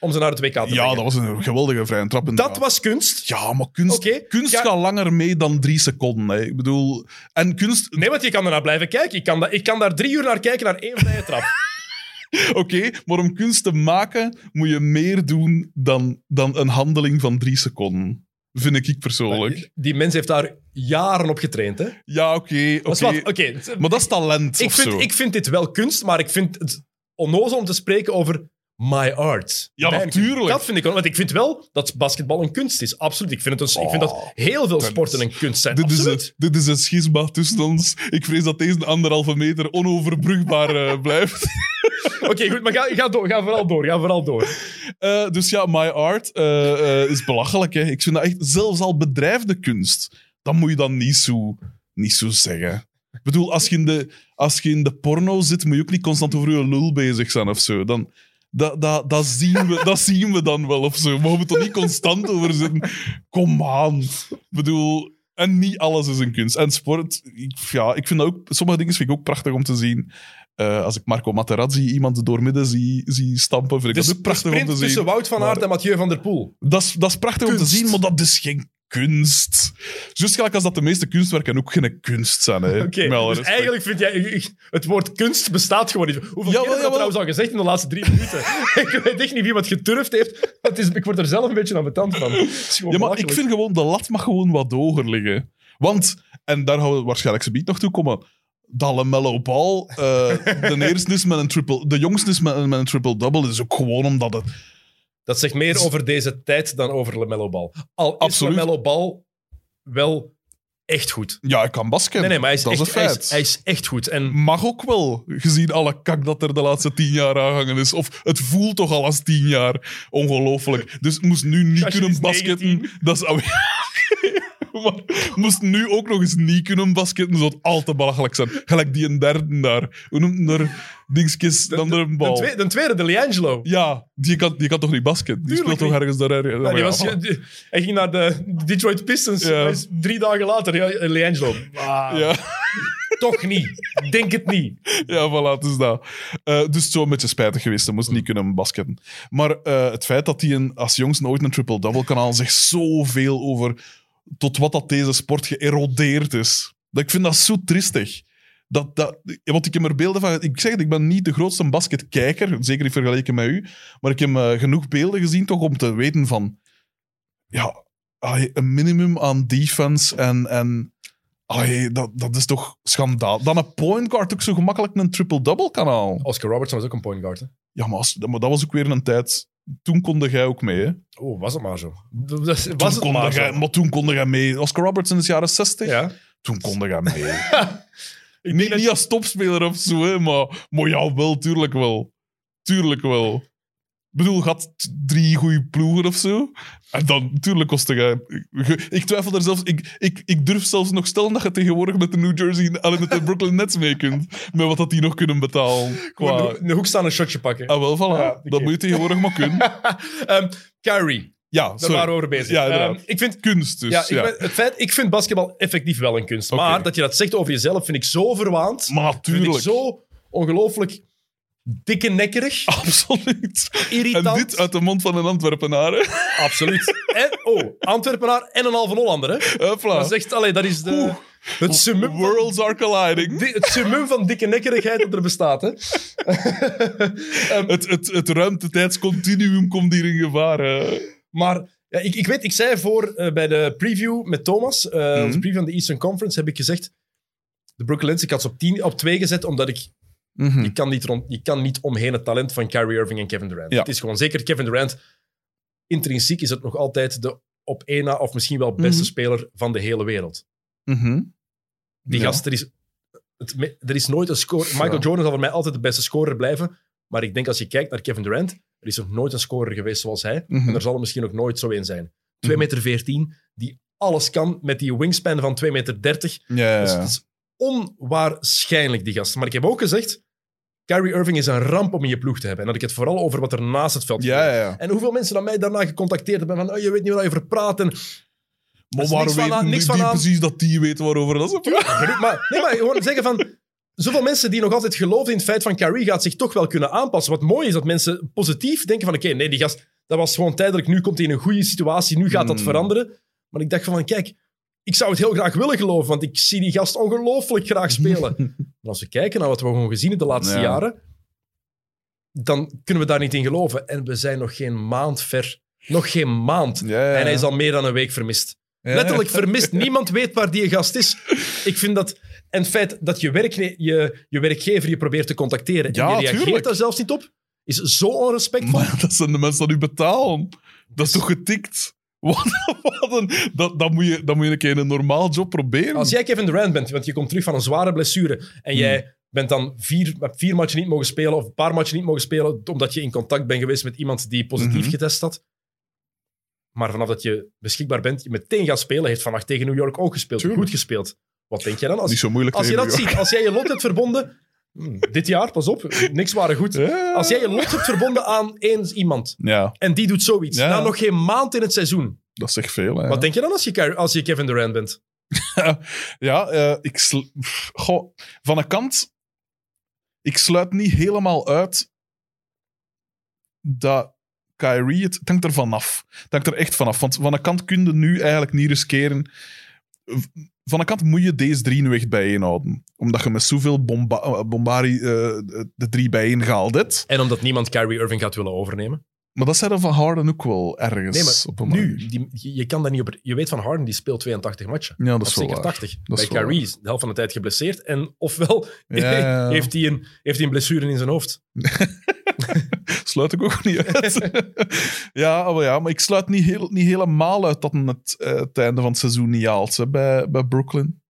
Om ze naar het WK te Ja, brengen. dat was een geweldige vrije trap. Dat was kunst. Ja, maar kunst, kunst ja. gaat langer mee dan drie seconden. Hè. Ik bedoel... En kunst... Nee, want je kan ernaar blijven kijken. Ik kan, da- ik kan daar drie uur naar kijken, naar één vrije trap. Oké, maar om kunst te maken moet je meer doen dan, dan een handeling van drie seconden. Vind ik ik persoonlijk. Die mens heeft daar jaren op getraind. Hè? Ja, oké. Oké, Maar dat is talent ik, of vind, zo. ik vind dit wel kunst, maar ik vind het onnozel om te spreken over my art. Ja, Mijn natuurlijk. kunst. Dat vind ik wel. Want ik vind wel dat basketbal een kunst is. Absoluut. Ik vind, het een, ik vind dat Oh, heel veel dat sporten een kunst zijn. Dit is, Absoluut. het, dit is een schisma tussen ons. Ik vrees dat deze anderhalve meter onoverbrugbaar eh, blijft. Oké, goed, maar ga, ga, door, ga vooral door. Ga vooral door. Eh, dus ja, my art eh, eh, is belachelijk. Hè. Ik vind dat echt, zelfs al bedrijfde kunst, dan moet je dat niet zo, niet zo zeggen. Ik bedoel, als je, in de, als je in de porno zit, moet je ook niet constant over je lul bezig zijn of zo. Dan, dat, dat, dat, zien we, dat zien we dan wel of zo. Maar we moeten er niet constant over zitten. Kom aan. Ik bedoel, en niet alles is een kunst. En sport, ik, ja, ik vind dat ook, sommige dingen vind ik ook prachtig om te zien. Eh, als ik Marco Materazzi iemand doormidden zie, zie stampen, vind ik Dus dat ook prachtig om te zien. tussen Wout van Aert en Mathieu van der Poel. Dat is, dat is prachtig om te zien, maar dat is geen kunst. Juist gelijk als dat de meeste kunstwerken ook geen kunst zijn. Hè. Oké, dus eigenlijk vind jij... Het woord kunst bestaat gewoon niet. Hoeveel Jawel, keer heb trouwens al gezegd in de laatste drie minuten? ik weet echt niet wie wat geturfd heeft. Het is, ik word er zelf een beetje aan betand van. Het is gewoon Ja, maar ik vind gewoon, de lat mag gewoon wat hoger liggen. Want, en daar gaan we waarschijnlijk zo nog toe komen, dat LaMelo Ball eh, de eerste is met een triple... De jongste is met, met een triple-double, is ook gewoon omdat het... Dat zegt meer over deze tijd dan over LaMelo Ball. Al is Absoluut. LaMelo Ball wel echt goed. Ja, ik kan basket. Nee, nee, maar hij is, dat echt, is een hij, feit. is, hij is echt goed. En Mag ook wel, gezien alle kak dat er de laatste tien jaar aangehangen is. Of het voelt toch al als tien jaar. Ongelooflijk. Dus het moest nu niet kunnen basketten. 19. Dat is... maar moest nu ook nog eens niet kunnen basketten, zou het al te belachelijk zijn. Gelijk die een derde daar. Hoe noemt daar dingetjes, de, andere de, bal. twee- de tweede, de Liangelo. Ja, die kan, die kan toch niet basketten? Die speelt toch ergens daar. Ja, Ja, was, die- hij ging naar de Detroit Pistons. Ja. Drie dagen later, ja, Liangelo. Ah, ja. Toch niet. Denk het niet. Ja, voilà, het is dat. Eh, dus het zo een beetje spijtig geweest. Hij moest niet kunnen basketten. Maar eh, het feit dat hij een, als jongste ooit een triple-double kan halen, zegt zoveel over tot wat dat deze sport geërodeerd is. Dat, ik vind dat zo tristig. Dat, dat, want ik heb er beelden van... Ik zeg het, ik ben niet de grootste basketkijker, zeker niet vergeleken met u, maar ik heb eh, genoeg beelden gezien toch om te weten van... Ja, allee, een minimum aan defense en... en allee, dat, dat is toch schandaal. Dan een point guard ook zo gemakkelijk een triple-double kan halen. Oscar Robertson was ook een point guard. Hè? Ja, maar, als, maar dat was ook weer een tijd... Toen konde jij ook mee, hè? Oh, was het maar zo. Dat- dat- Toen Was het konde maar maar toen konde jij mee. Oscar Robertson is jaren 60. Ja. Toen konde jij mee. Ik niet, niet als topspeler of zo, hè, maar, maar ja, wel, tuurlijk wel. Tuurlijk wel. Ik bedoel, had drie goede ploegen of zo. En dan, tuurlijk kostte Ik twijfel er zelfs... Ik, ik, ik durf zelfs nog stellen dat je tegenwoordig met de New Jersey... Allee, met de Brooklyn Nets mee kunt. Met wat dat die nog kunnen betalen. Qua... in de hoek staan een shotje pakken. Ah, wel, voilà. Ja. Dat moet je tegenwoordig maar kunnen. Ehm, Kyrie, Ja, daar waren we over bezig. Ja. Ehm, ik vind Kunst dus, Ja, ja. ik, ben- het feit, ik vind basketbal effectief wel een kunst. Maar dat je dat zegt over jezelf vind ik zo verwaand. Maar Vind ik natuurlijk. zo ongelooflijk dikke nekkerig, Absoluut. irritant. En dit uit de mond van een Antwerpenaar. hè. Absoluut. En, oh, Antwerpenaar en een halve Hollander. Hè? Hopla. Dat is echt, allee, dat is de, Oeh. het, summum, Worlds are colliding. di- het summum van dikke nekkerigheid dat er bestaat. Hè? Het, het, het ruimtetijdcontinuum komt hier in gevaar. hè. Maar ja, ik, ik weet, ik zei voor eh, bij de preview met Thomas, eh Mhm. onze preview van de Eastern Conference, heb ik gezegd: de Brooklyn Nets, ik had ze op, 10, op 2 gezet, omdat ik Mhm. Je kan, niet rond, je kan niet omheen het talent van Kyrie Irving en Kevin Durant. Ja. Het is gewoon zeker Kevin Durant. Intrinsiek is het nog altijd de op één na of misschien wel beste Mhm. speler van de hele wereld. Mhm. Die Ja. gast, er is, het, er is nooit een score. Michael Ja. Jordan zal voor mij altijd de beste scorer blijven. Maar ik denk als je kijkt naar Kevin Durant, er is nog nooit een scorer geweest zoals hij. En er zal er misschien ook nooit zo een zijn. 2 Mhm. meter 14, die alles kan met die wingspan van 2 meter 30. Ja, Dus het is onwaarschijnlijk, die gast. Maar ik heb ook gezegd, Kyrie Irving is een ramp om in je ploeg te hebben. En dat ik het vooral over wat er naast het veld gebeurt. ja, ja. En hoeveel mensen dan mij daarna gecontacteerd hebben van oh, je weet niet waar je over praat. En, Maar is waar niks van aan- niks van die aan. precies dat die weten waarover dat ze praten? maar, nee, maar gewoon zeggen van... Zoveel mensen die nog altijd geloven in het feit van Kyrie gaat zich toch wel kunnen aanpassen. Wat mooi is dat mensen positief denken van oké, nee, die gast, dat was gewoon tijdelijk. Nu komt hij in een goede situatie, nu gaat dat Hmm. veranderen. Maar ik dacht van kijk, ik zou het heel graag willen geloven, want ik zie die gast ongelooflijk graag spelen. Maar als we kijken naar wat we gewoon gezien hebben de laatste Ja. jaren, dan kunnen we daar niet in geloven. En we zijn nog geen maand ver. Nog geen maand. Ja, ja. En hij is al meer dan een week vermist. Letterlijk vermist. Niemand weet waar die gast is. Ik vind dat... En het feit dat je, werkne- je, je werkgever je probeert te contacteren en die reageert tuurlijk. daar zelfs niet op, is zo onrespectvol. Maar dat zijn de mensen die u betalen. Dat is toch getikt? Wat, wat een, dat, dat, moet je, dat moet je een keer in een normaal job proberen. Als jij Kevin Durant bent, want je komt terug van een zware blessure en Hmm. jij bent dan vier, vier matchen niet mogen spelen of een paar matchen niet mogen spelen omdat je in contact bent geweest met iemand die positief Mhm. getest had. Maar vanaf dat je beschikbaar bent, je meteen gaat spelen. Heeft vannacht tegen New York ook gespeeld. Tuurlijk. Goed gespeeld. Wat denk je dan? Als, Niet zo moeilijk als je dat York. ziet, als jij je lot hebt verbonden... Hmm, dit jaar, pas op, niks waren goed. Ja. Als jij je lot hebt verbonden aan één iemand Ja, en die doet zoiets, Ja. na nog geen maand in het seizoen, dat zegt veel. Hè. wat denk je dan als je, als je Kevin Durant bent? Ja, eh, ik goh, van een kant, ik sluit niet helemaal uit dat Kyrie, het, het hangt er vanaf. Het hangt er echt vanaf. Want van een kant kun je nu eigenlijk niet riskeren. Van een kant moet je deze drie nu echt bijeenhouden. Omdat je met zoveel bomba eh, bombari eh, de drie bijeen gehaald hebt. En omdat niemand Kyrie Irving gaat willen overnemen. Maar dat zei er van Harden ook wel ergens. Nee, maar op een nu, die, je, kan dat niet op... Je weet van Harden, die speelt 82 matchen. Ja, dat Of is wel zeker waar. 80. Dat Bij is Kyrie is de helft van de tijd geblesseerd. En ofwel Ja, ja, ja. heeft, hij een, heeft hij een blessure in zijn hoofd. sluit ik ook niet uit. ja, maar ja, maar ik sluit niet, heel, niet helemaal uit dat het, eh, het einde van het seizoen niet haalt hè, bij, bij Brooklyn.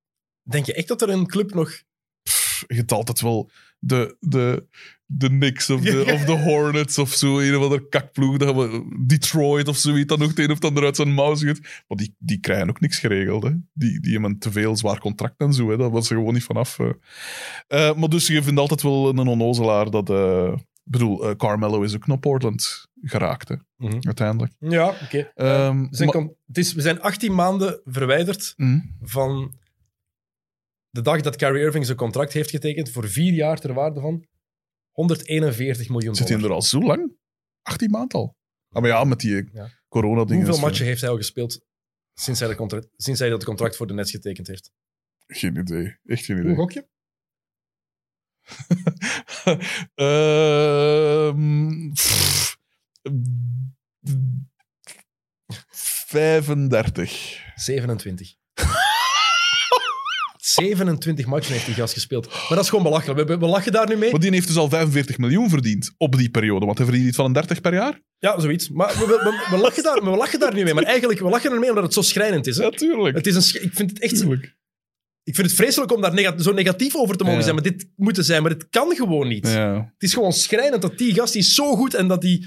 Denk je echt dat er een club nog... Pff, je hebt altijd wel de, de, de Knicks of de, of de Hornets of zo, een of andere kakploeg, Detroit of zoiets, dat nog het een of ander uit zijn mouw schudt. Maar die, die krijgen ook niks geregeld. Hè. Die, die hebben een te veel zwaar contract en zo. Hè. Dat was gewoon niet vanaf. Eh, maar dus je vindt altijd wel een onnozelaar dat... bedoel, eh, Carmelo is ook naar Portland geraakt, hè, uiteindelijk. Ja, oké. Ehm, We con- het is, we zijn 18 maanden verwijderd Hm. van de dag dat Kyrie Irving zijn contract heeft getekend voor vier jaar ter waarde van 141 miljoen Zit hij dollar. er al zo lang? 18 maand al. Ah, maar ja, met die Ja. corona-dingen. Hoeveel matchen heeft hij al gespeeld sinds hij, de contract, sinds hij dat contract voor de Nets getekend heeft? Geen idee. Echt geen idee. gok je? Pff, 35. 27. 27 matchen heeft die gast gespeeld. Maar dat is gewoon belachelijk. We, we lachen daar nu mee. Maar die heeft dus al 45 miljoen verdiend op die periode. Want hij verdient iets van een 30 per jaar? Ja, zoiets. Maar we, we, lachen daar, we lachen daar nu mee. Maar eigenlijk, we lachen er mee omdat het zo schrijnend is. Hè? Natuurlijk. Het is een, ik vind het echt Tuurlijk. Ik vind het vreselijk om daar zo negatief over te mogen Ja. zijn, maar dit moet er zijn. Maar dit kan gewoon niet. Ja. Het is gewoon schrijnend dat die gast die is zo goed en dat die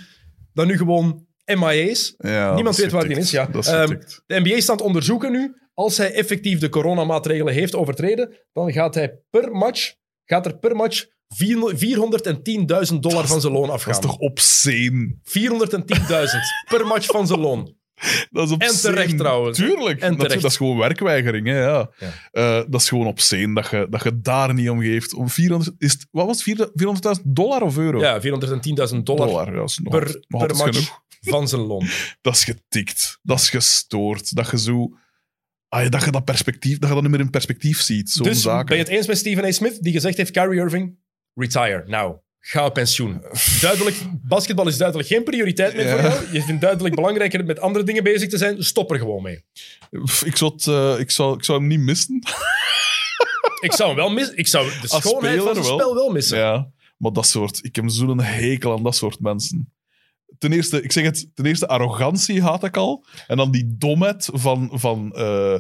dan nu gewoon MIA is. Ja, Niemand dat weet waar die is. Ja. Dat is Ehm, de NBA staat onderzoeken nu. Als hij effectief de coronamaatregelen heeft overtreden, dan gaat hij per match, gaat er per match 410.000 dollar van zijn loon dat afgaan. is toch obscene? 410.000 per match van zijn loon. Dat is obscene. terecht trouwens. Tuurlijk. En Dat, is gewoon werkweigering. Hè, ja. Ja. Eh, dat is gewoon obscene dat je, dat je daar niet om geeft. Om 400, is het, wat was het? 400.000 dollar of euro? Ja, 410.000 dollar, dollar. Ja, dat is nog, per, nog per match genoeg. van zijn loon. Dat is getikt. Dat is gestoord. Dat je zo... Ah, ja, dat je dat perspectief, dat je dat niet meer in perspectief ziet. Zo'n Dus zaken. ben je het eens met Stephen A. Smith, die gezegd heeft, Kyrie Irving, retire, nou. Ga op pensioen. Duidelijk, basketbal is duidelijk geen prioriteit meer Ja. voor jou. Je vindt duidelijk belangrijker met andere dingen bezig te zijn. Stop er gewoon mee. Ik zou, het, eh, ik, zou, ik zou hem niet missen. Ik zou hem wel missen. Ik zou de Als schoonheid van het wel. spel wel missen. Ja, maar dat soort... Ik heb zo'n hekel aan dat soort mensen. Ten eerste, ik zeg het, ten eerste arrogantie haat ik al. En dan die domheid van, van, eh,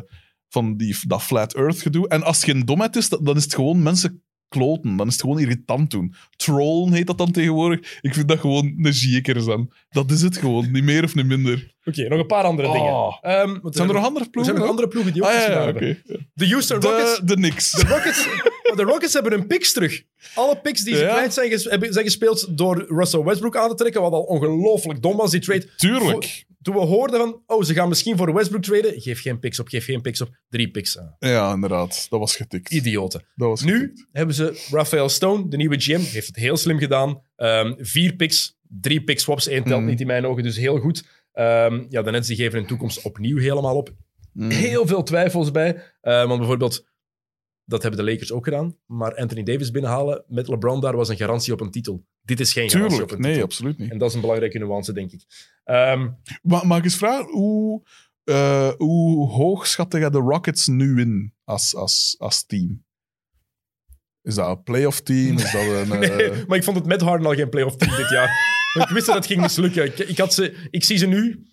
van die, dat flat earth gedoe. En als het geen domheid is, dan is het gewoon mensen kloten. Dan is het gewoon irritant doen. Trollen heet dat dan tegenwoordig. Ik vind dat gewoon een zieker zijn. Dat is het gewoon. Niet meer of niet minder. Oké, nog een paar andere Oh. dingen. Ehm, want Zijn er nog er andere er ploegen? zijn nog ook? andere ploegen die ook Ah, ja, gedaan ja, hebben. oké. De Houston Rockets... De, de Knicks. De Rockets, de Rockets hebben hun picks terug. Alle picks die ze Ja. kwijt zijn, ges- hebben- zijn gespeeld door Russell Westbrook aan te trekken, wat al ongelooflijk dom was, die trade. Tuurlijk. Toen we hoorden van, oh, ze gaan misschien voor Westbrook traden, geef geen picks op, geef geen picks op. Drie picks. Ah, Ja, inderdaad. Dat was getikt. idioten. Dat was Nu getikt. hebben ze Raphael Stone, de nieuwe GM, heeft het heel slim gedaan. Ehm, vier picks, drie pick swaps, één telt Mhm. niet in mijn ogen, dus heel goed. Ehm, ja, de Nets die geven hun toekomst opnieuw helemaal op. Mm. Heel veel twijfels bij. Eh, want bijvoorbeeld, dat hebben de Lakers ook gedaan. Maar Anthony Davis binnenhalen met LeBron daar was een garantie op een titel. Dit is geen garantie op een Nee, titel. absoluut niet. En dat is een belangrijke nuance, denk ik. Ehm, Ma mag ik eens vragen, hoe, eh, hoe hoog schatte jij de Rockets nu in als, als, als team? Is dat een playoff team? Is dat een... nee, eh, maar ik vond het met Harden al geen playoff team dit jaar. Ik wist dat het ging mislukken. Ik, ik, had ze, ik zie ze nu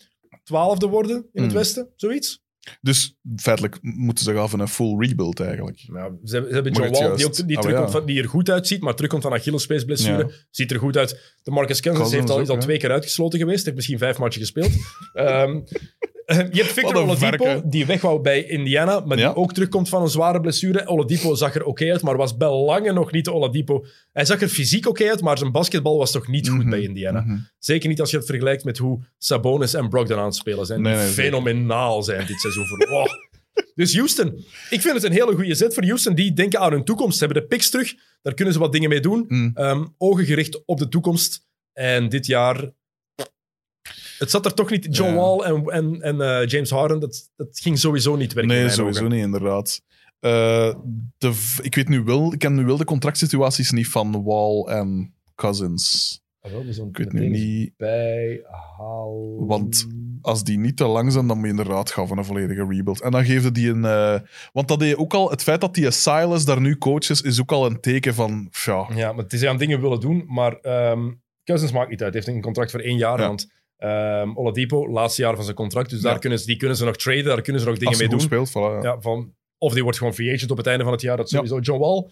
twaalfde worden in het Hmm. westen, zoiets. Dus feitelijk moeten ze gaan van een full rebuild eigenlijk. Ze, hebben- ze hebben Maar John Wall, die, ook, die, Ah, ja. van, die er goed uitziet, maar terugkomt van Achillespeesblessure. Ja. Ziet er goed uit. De Marcus Cousins heeft al, is al twee keer uitgesloten geweest. Heeft misschien vijf matchen gespeeld. Ehm, je hebt Victor Oladipo, verke. die weg wou bij Indiana, maar Ja. die ook terugkomt van een zware blessure. Oladipo zag er oké uit, maar was bij lange nog niet de Oladipo. Hij zag er fysiek oké uit, maar zijn basketbal was toch niet goed Mhm. bij Indiana. Mhm. Zeker niet als je het vergelijkt met hoe Sabonis en Brogdon aan het spelen zijn. Nee, die nee, fenomenaal zijn dit seizoen. Voor, oh. Dus Houston. Ik vind het een hele goede zet voor Houston. Die denken aan hun toekomst. Ze hebben de picks terug. Daar kunnen ze wat dingen mee doen. Mm. Ehm, ogen gericht op de toekomst. En dit jaar... Het zat er toch niet... John Ja. Wall en, en, en eh, James Harden, dat, dat ging sowieso niet werken. Nee, sowieso ogen. niet, inderdaad. Eh, de, ik weet nu wel, ik ken nu wel de contractsituaties niet van Wall en Cousins. Ah, wel, Ik weet nu niet, bijhalen. Want- als die niet te lang zijn, dan moet je inderdaad gaan van een volledige rebuild. En dan geefde die een... eh, want dat deed ook al, het feit dat die Silas daar nu coach is, is ook al een teken van, ja, Ja, maar het is aan dingen willen doen. Maar ehm, Cousins maakt niet uit. Hij heeft een contract voor één jaar. Ja. Want ehm Oladipo, laatste jaar van zijn contract. Dus Ja. daar kunnen ze, die kunnen ze nog traden. Daar kunnen ze nog dingen mee doen. speelt, voilà, ja. Ja, van, of die wordt gewoon free agent op het einde van het jaar. Dat Ja. sowieso. John Wall,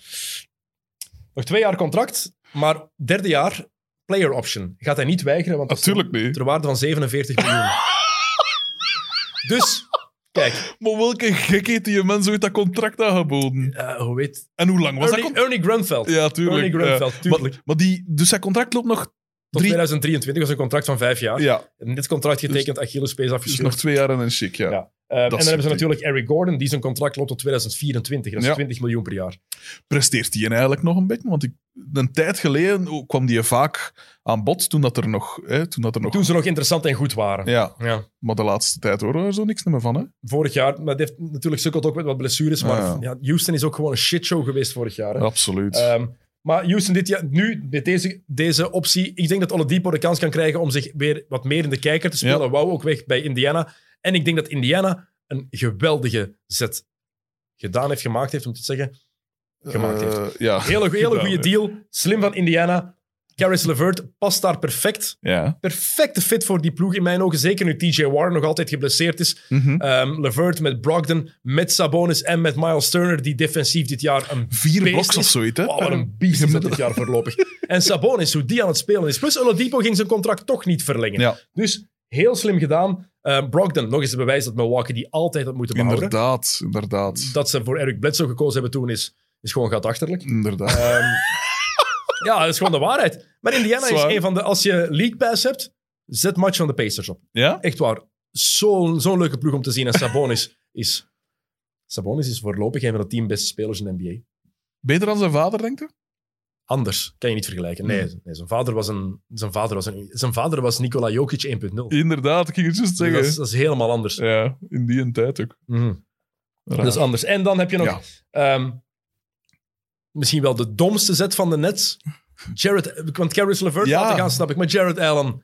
nog twee jaar contract. Maar derde jaar, player option. Gaat hij niet weigeren, want dat is Natuurlijk niet. ter waarde van 47 miljoen. dus, kijk, Maar welke gek heeft die mens ooit dat contract aangeboden? eh, hoe weet... En hoe lang was dat Ernie, contract? Ernie Grunfeld. Ja, tuurlijk. Ernie Grunfeld, ja. tuurlijk. Maar, maar die, dus zijn contract loopt nog Tot drie... 2023 was een contract van vijf jaar. Ja, En dit contract getekend, Achillespees dus afgescheurd. nog twee jaar en een chic, ja. Ja. Eh, en dan is hebben ze natuurlijk Eric Gordon, die zijn contract loopt tot 2024. Dat is Ja. 20 miljoen per jaar. Presteert die eigenlijk nog een beetje? Want ik, een tijd geleden kwam die vaak aan bod toen dat er nog... Hè, toen dat er nog Toen ze nog interessant en goed waren. ja, Ja. maar de laatste tijd horen we er zo niks meer van, hè? Vorig jaar, maar heeft natuurlijk sukkeld ook met wat blessures. Maar Ja. ja, Houston is ook gewoon een shitshow geweest vorig jaar. Hè. Absoluut. Ehm, maar Houston dit jaar, nu met deze, deze optie, ik denk dat Oladipo de kans kan krijgen om zich weer wat meer in de kijker te spelen. Ja. Wou ook weg bij Indiana. En ik denk dat Indiana een geweldige zet gedaan heeft, gemaakt heeft, om te zeggen. gemaakt heeft. Eh, ja. Hele, hele goede deal. Slim van Indiana. Caris LeVert past daar perfect. ja. Perfecte fit voor die ploeg in mijn ogen. Zeker nu TJ Warren nog altijd geblesseerd is. Ehm LeVert met Brogdon, met Sabonis en met Miles Turner, die defensief dit jaar een Vier bloks is. of zoiets, hè? Wat een beest is dat dit jaar voorlopig. En Sabonis, hoe die aan het spelen is. Plus Oladipo ging zijn contract toch niet verlengen. Ja, Dus heel slim gedaan. Eh, Brogdon, nog eens een bewijs dat Milwaukee die altijd had moeten behouden. inderdaad. Inderdaad. Dat ze voor Eric Bledsoe gekozen hebben toen is, is gewoon gat achterlijk. Inderdaad. Ehm, ja, dat is gewoon de waarheid. Maar Indiana is een van de... Als je League Pass hebt, zet match van de Pacers op. Ja? Echt waar. Zo'n zo'n leuke ploeg om te zien. En Sabonis is... Sabonis is voorlopig een van de tien beste spelers in de NBA. Beter dan zijn vader, denkt u? Anders kan je niet vergelijken. Nee, Hmm. nee zijn, vader was een, zijn, vader was een, zijn vader was Nikola Jokic 1.0. Inderdaad, ik ging het juist zeggen. dat, is, dat is helemaal anders. Ja, in die tijd ook. Raar. Dat is anders. En dan heb je nog Ja. ehm, misschien wel de domste zet van de Nets. Jared, want Caris LeVert Ja. laten gaan, snap ik. Maar Jared Allen.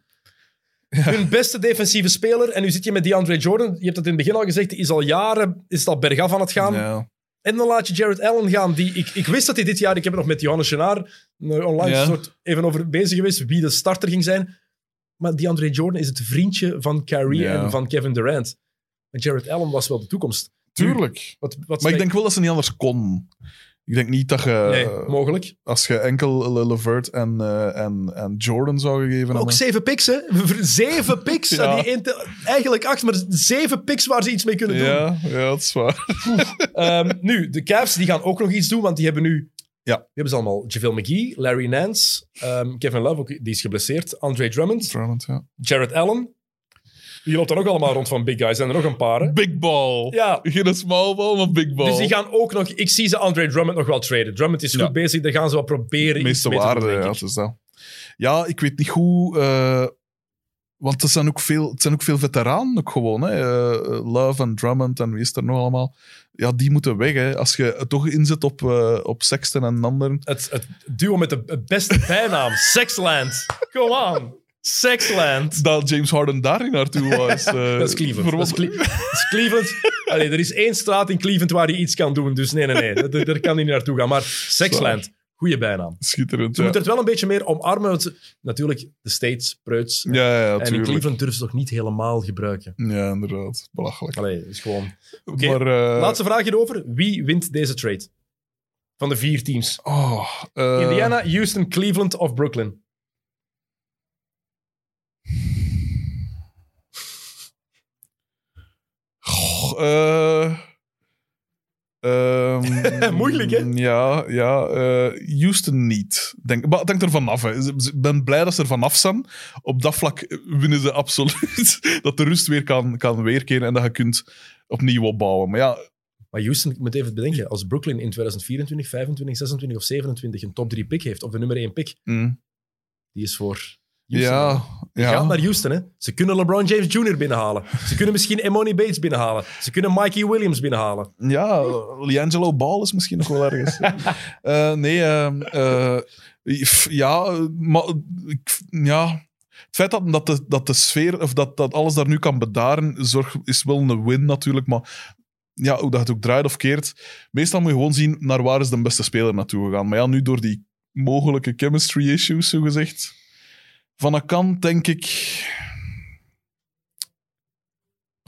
Hun beste defensieve speler. En nu zit je met DeAndre Jordan. Je hebt het in het begin al gezegd. Die is al jaren is het al bergaf aan het gaan. Ja. En dan laat je Jared Allen gaan. Die, ik, ik wist dat hij dit jaar... Ik heb er nog met Johannes Genaar eh, online Ja. soort even over bezig geweest. Wie de starter ging zijn. Maar DeAndre Jordan is het vriendje van Kyrie en van Kevin Durant. En Jared Allen was wel de toekomst. Tuurlijk. Wat, wat Maar ik denk wel dat ze niet anders kon. Ik denk niet dat je... Nee, eh, mogelijk. als je enkel Le- Levert en, eh, en, en Jordan zou gegeven Ook zeven picks, hè? Zeven picks. Ja. Die eigenlijk acht, maar zeven picks waar ze iets mee kunnen doen. Ja, ja, dat is waar. Ehm, nu, de Cavs die gaan ook nog iets doen, want die hebben nu... Ja. Die hebben ze allemaal. JaVale McGee, Larry Nance, ehm, Kevin Love, ook, die is geblesseerd, Andre Drummond, Drummond, ja. Jared Allen. Die loopt dan ook allemaal rond van big guys. En er nog een paar, hè? Big ball. Ja. Geen small ball, maar big ball. Dus die gaan ook nog... Ik zie ze Andre Drummond nog wel traden. Drummond is Ja. goed bezig, daar gaan ze wel proberen iets meeste mee te doen, waarde, denk ja, dat. Ja, ik weet niet hoe... eh, want er zijn ook veel, het zijn ook veel veteranen ook gewoon. Hè. Eh, Love en Drummond en wie is er nog allemaal. Ja, die moeten weg. Hè. Als je het toch inzet op, eh, op Sexton en anderen. Het, het duo met de het beste bijnaam, Sexland. Come on. Sexland. Dat James Harden daar niet naartoe was. eh, Dat is Cleveland. Dat is, verwonder- Cle- dat is Cleveland. Allee, er is één straat in Cleveland waar hij iets kan doen. Dus nee, nee, nee. Daar, daar kan hij niet naartoe gaan. Maar Sexland, goede bijnaam. Schitterend, Ze ja. moeten het wel een beetje meer omarmen. Natuurlijk, de States, preuts. Ja, ja, en in. Cleveland durven ze nog niet helemaal gebruiken. Ja, inderdaad. Belachelijk. Allee, is gewoon... Oké, Maar, eh, laatste vraag hierover. Wie wint deze trade? Van de vier teams. oh, eh, Indiana, Houston, Cleveland of Brooklyn? Eh, ehm, Moeilijk, hè? Ja, ja eh, Houston niet. Denk, maar het hangt er vanaf. hè. Ik ben blij dat ze er vanaf zijn. Op dat vlak winnen ze absoluut. dat de rust weer kan, kan weerkeren en dat je kunt opnieuw opbouwen. Maar ja, Maar Houston, ik moet even bedenken, als Brooklyn in 2024, 25, 26 of 27 een top 3 pick heeft, of de nummer 1 pick, mm, die is voor Houston. ja, Die gaat ja. naar Houston, hè. Ze kunnen LeBron James Jr. binnenhalen. Ze kunnen misschien Emoni Bates binnenhalen. Ze kunnen Mikey Williams binnenhalen. Ja, Liangelo Ball is misschien nog wel ergens. Eh, nee, ehm, eh, ja, maar ja. Het feit dat, dat, de, dat de sfeer, of dat, dat alles daar nu kan bedaren, zorg, is wel een win natuurlijk. Maar ja, hoe dat het ook draait of keert, meestal moet je gewoon zien naar waar is de beste speler naartoe gegaan. Maar ja, nu door die mogelijke chemistry issues, zo gezegd, Van een kant denk ik...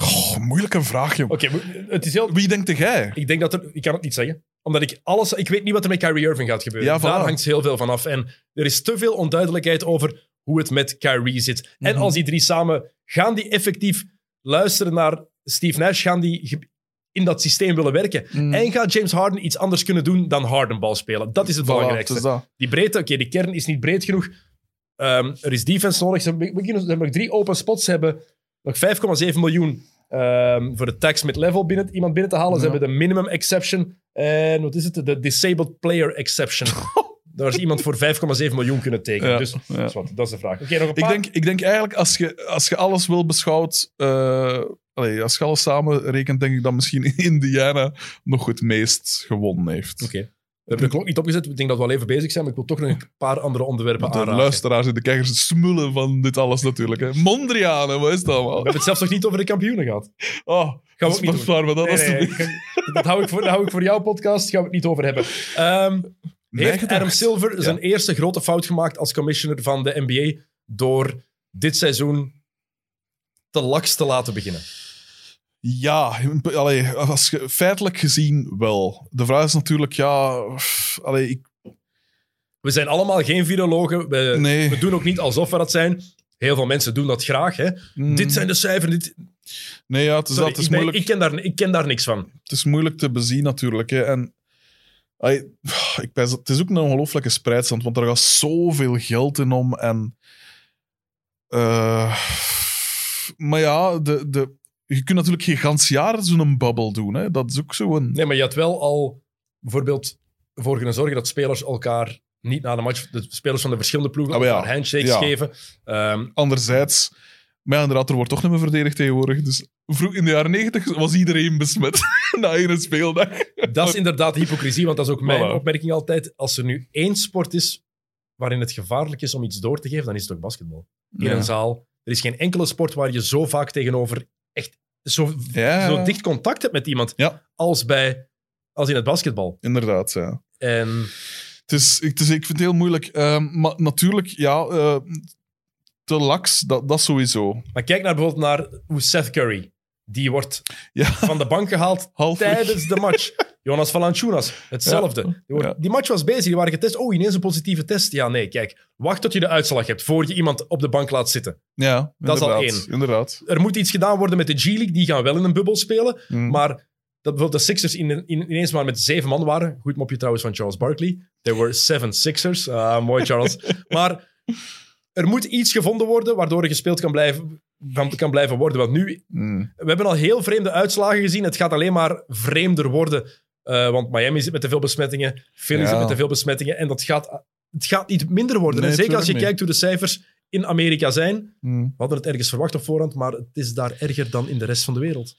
Goh, moeilijke vraag, joh. Oké, het is heel... Wie denkt jij? Ik denk dat er... Ik kan het niet zeggen. Omdat ik alles... Ik weet niet wat er met Kyrie Irving gaat gebeuren. Ja, voilà. Daar hangt heel veel van af. En er is te veel onduidelijkheid over hoe het met Kyrie zit. En Mhm. als die drie samen... Gaan die effectief luisteren naar Steve Nash? Gaan die in dat systeem willen werken? Mm. En gaat James Harden iets anders kunnen doen dan Hardenbal spelen? Dat is het Voilà, belangrijkste. het is dat. Die breedte, oké, die kern is niet breed genoeg. Ehm, er is defense nodig. Ze hebben, we kunnen- nog drie open spots. Ze hebben nog 5,7 miljoen ehm, voor de tax met level binnen, iemand binnen te halen. Ze Ja. hebben de minimum exception. En wat is het? De disabled player exception. Daar is iemand voor 5,7 miljoen kunnen tekenen. Ja, dus ja. dat, is wat, dat is de vraag. Oké, nog een Ik denk, ik denk eigenlijk, als je, als je alles wil beschouwt... eh, allee, als je alles samen rekent, denk ik dat misschien Indiana nog het meest gewonnen heeft. Oké. We hebben de klok niet opgezet. Ik denk dat we al even bezig zijn, maar ik wil toch nog een paar andere onderwerpen De aanraken. luisteraars en de kijkers smullen van dit alles natuurlijk. Hè. Mondrianen, wat is dat We allemaal? hebben het zelfs nog niet over de kampioenen gehad. Oh, Gaan we ook niet doen. dat Nee, nee, dat, hou ik voor, dat hou ik voor jouw podcast. Gaan we het niet over hebben. Mijn heeft. Adam Silver Ja. zijn eerste grote fout gemaakt als commissioner van de NBA door dit seizoen te laks te laten beginnen? Ja, allee, als feitelijk gezien wel. De vraag is natuurlijk, ja... Allee, ik, We zijn allemaal geen virologen. We, Nee. we doen ook niet alsof we dat zijn. Heel veel mensen doen dat graag. Hè. mm, Dit zijn de cijfers. Dit, Nee, ja, het is, Sorry, dat, het, is ik, ben- moeilijk, ik, ken daar, ik ken daar niks van. het is moeilijk te bezien natuurlijk. Hè. En, allee, ik pijs dat- het is ook een ongelooflijke spreidstand, want er gaat zoveel geld in om. En, eh, maar ja, de, de, je kunt natuurlijk geen gans jaar zo'n bubble doen. Hè. Dat is ook zo'n... Nee, maar je had wel al bijvoorbeeld voor kunnen zorgen dat spelers elkaar niet na de match, de spelers van de verschillende ploegen, Ah, ja. elkaar handshakes Ja. geven. Ehm, Anderzijds, maar ja, inderdaad, er wordt toch niet meer verdedigd tegenwoordig. Dus vroeg, in de jaren negentig was iedereen besmet na één speeldag. Dat is inderdaad hypocrisie, want dat is ook mijn Voilà. opmerking altijd. Als er nu één sport is waarin het gevaarlijk is om iets door te geven, dan is het ook basketbal. In een zaal. Er is geen enkele sport waar je zo vaak tegenover echt zo, Ja. zo dicht contact hebt met iemand Ja. als, bij, als in het basketbal. Inderdaad, ja. En Het is, ik, het is, ik vind het heel moeilijk. Ehm, maar natuurlijk, ja, eh, te laks, dat, dat sowieso. maar kijk naar bijvoorbeeld naar hoe Seth Curry, die wordt Ja, van de bank gehaald tijdens de match. Jonas Valanciunas, hetzelfde. Ja. Die, match was bezig, die waren getest. Oh, ineens een positieve test. Ja, nee, kijk. Wacht tot je de uitslag hebt, voor je iemand op de bank laat zitten. Ja, Dat is al één. Inderdaad. Er moet iets gedaan worden met de G-League, die gaan wel in een bubbel spelen. Mm. Maar dat bijvoorbeeld de Sixers in, in- ineens maar met zeven man waren. Goed mopje trouwens van Charles Barkley. There were seven Sixers. Ah, mooi, Charles. maar er moet iets gevonden worden waardoor er gespeeld kan blijven, kan blijven worden. Want nu, Mm. we hebben al heel vreemde uitslagen gezien. Het gaat alleen maar vreemder worden. Eh, want Miami zit met te veel besmettingen. Philly Ja. zit met te veel besmettingen. En dat gaat, het gaat niet minder worden. Nee, en zeker als je kijkt hoe de cijfers in Amerika zijn. Mm. We hadden het ergens verwacht op voorhand, maar het is daar erger dan in de rest van de wereld.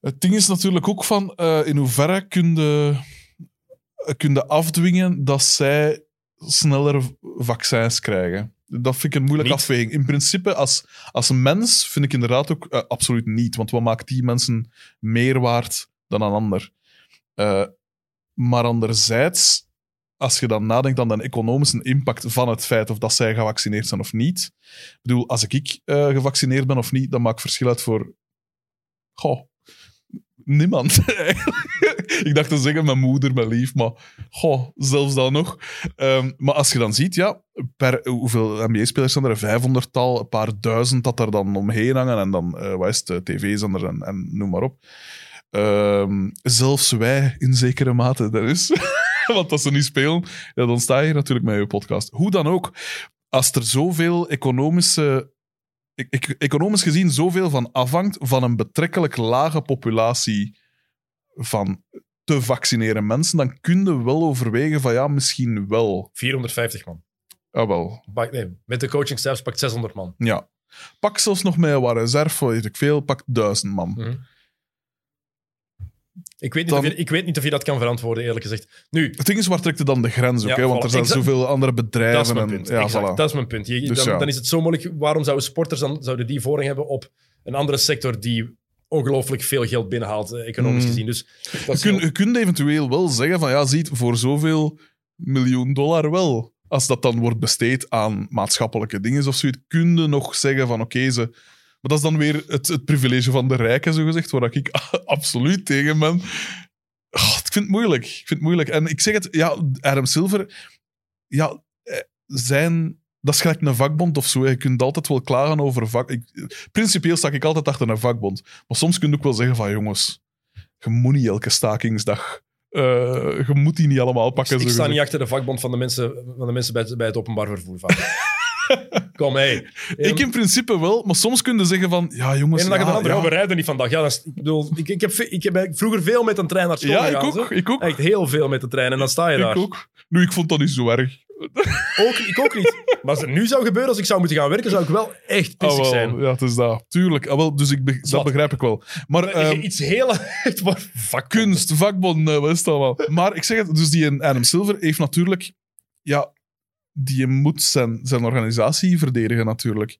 Het ding is natuurlijk ook van eh, in hoeverre kun je, kun je afdwingen dat zij sneller vaccins krijgen. Dat vind ik een moeilijke afweging. In principe, als, als mens vind ik inderdaad ook eh, absoluut niet. Want wat maakt die mensen meer waard dan een ander? Eh, maar anderzijds, als je dan nadenkt aan de economische impact van het feit of dat zij gevaccineerd zijn of niet. Ik bedoel, als ik eh, gevaccineerd ben of niet, dan maakt verschil uit voor... Goh, niemand. ik dacht te zeggen mijn moeder, mijn lief, maar goh, zelfs dan nog. Ehm, maar als je dan ziet, ja, per, hoeveel NBA-spelers zijn er? Een vijfhonderdtal, een paar duizend dat er dan omheen hangen. En dan, eh wat is tv-zender en, en noem maar op. Ehm, zelfs wij in zekere mate, dat is. Want als ze niet spelen, ja, dan sta je natuurlijk met je podcast. Hoe dan ook, als er zoveel economische e- e- economisch gezien zoveel van afhangt van een betrekkelijk lage populatie van te vaccineren mensen, dan kun je wel overwegen van ja, misschien wel. 450 man. Ah, wel. Pak- nee, met de coachingstaffs pakt 600 man. Ja. Pak zelfs nog met wat reserve, weet ik veel, pak duizend man. Mhm. Ik weet, niet Dan- of je, ik weet niet of je dat kan verantwoorden, eerlijk gezegd. Nu, Het ding is, waar trekt je dan de grens ook? Ja, hè? Want voilà. er zijn Exact. zoveel andere bedrijven. dat is mijn en, punt. Ja, Exact, voilà. Dat is mijn punt. Je, Dus dan, ja. dan is het zo moeilijk. Waarom zouden sporters dan, zouden die voorrang hebben op een andere sector die ongelooflijk veel geld binnenhaalt, eh, economisch Mm. gezien? Dus je kunt eventueel wel zeggen van ja, ziet, voor zoveel miljoen dollar wel. als dat dan wordt besteed aan maatschappelijke dingen of zoiets, kun je nog zeggen van oké, ze... Dat is dan weer het, het privilege van de rijken, zogezegd, waar ik absoluut tegen ben. Oh, ik vind het moeilijk. Ik vind het moeilijk. En ik zeg het, ja, Adam Silver, ja, eh, zijn... Dat is gelijk een vakbond of zo. Je kunt altijd wel klagen over vak... Ik, principieel sta ik altijd achter een vakbond. Maar soms kun je ook wel zeggen van, jongens, je moet niet elke stakingsdag... eh, je moet die niet allemaal pakken. ik sta zogezegd. niet achter de vakbond van de mensen, van de mensen bij, het, bij het openbaar vervoer. Van. Kom, hé. Ik in principe wel, maar soms kun je zeggen van, ja jongens... En dan ja, de andere, ja. we rijden niet vandaag. Ja, dat is, ik bedoel, ik, ik, heb, ik heb vroeger veel met een trein naar school Ja, ik gegaan. ook, zo. ik ook. Echt heel veel met de trein. En dan sta je daar. Ik ook. Nu, ik vond dat niet zo erg. Ook, ik ook niet. Maar als het nu zou gebeuren, als ik zou moeten gaan werken, zou ik wel echt pissig Ah, wel, zijn. Ja, het is dat. Tuurlijk. Ah, wel, dus ik be- dat begrijp ik wel. Maar ehm, Iets heel... waar- vakbond. kunst, vakbond, wat is het allemaal? Maar ik zeg het, dus die Adam Silver heeft natuurlijk... Ja, die moet zijn, zijn organisatie verdedigen natuurlijk.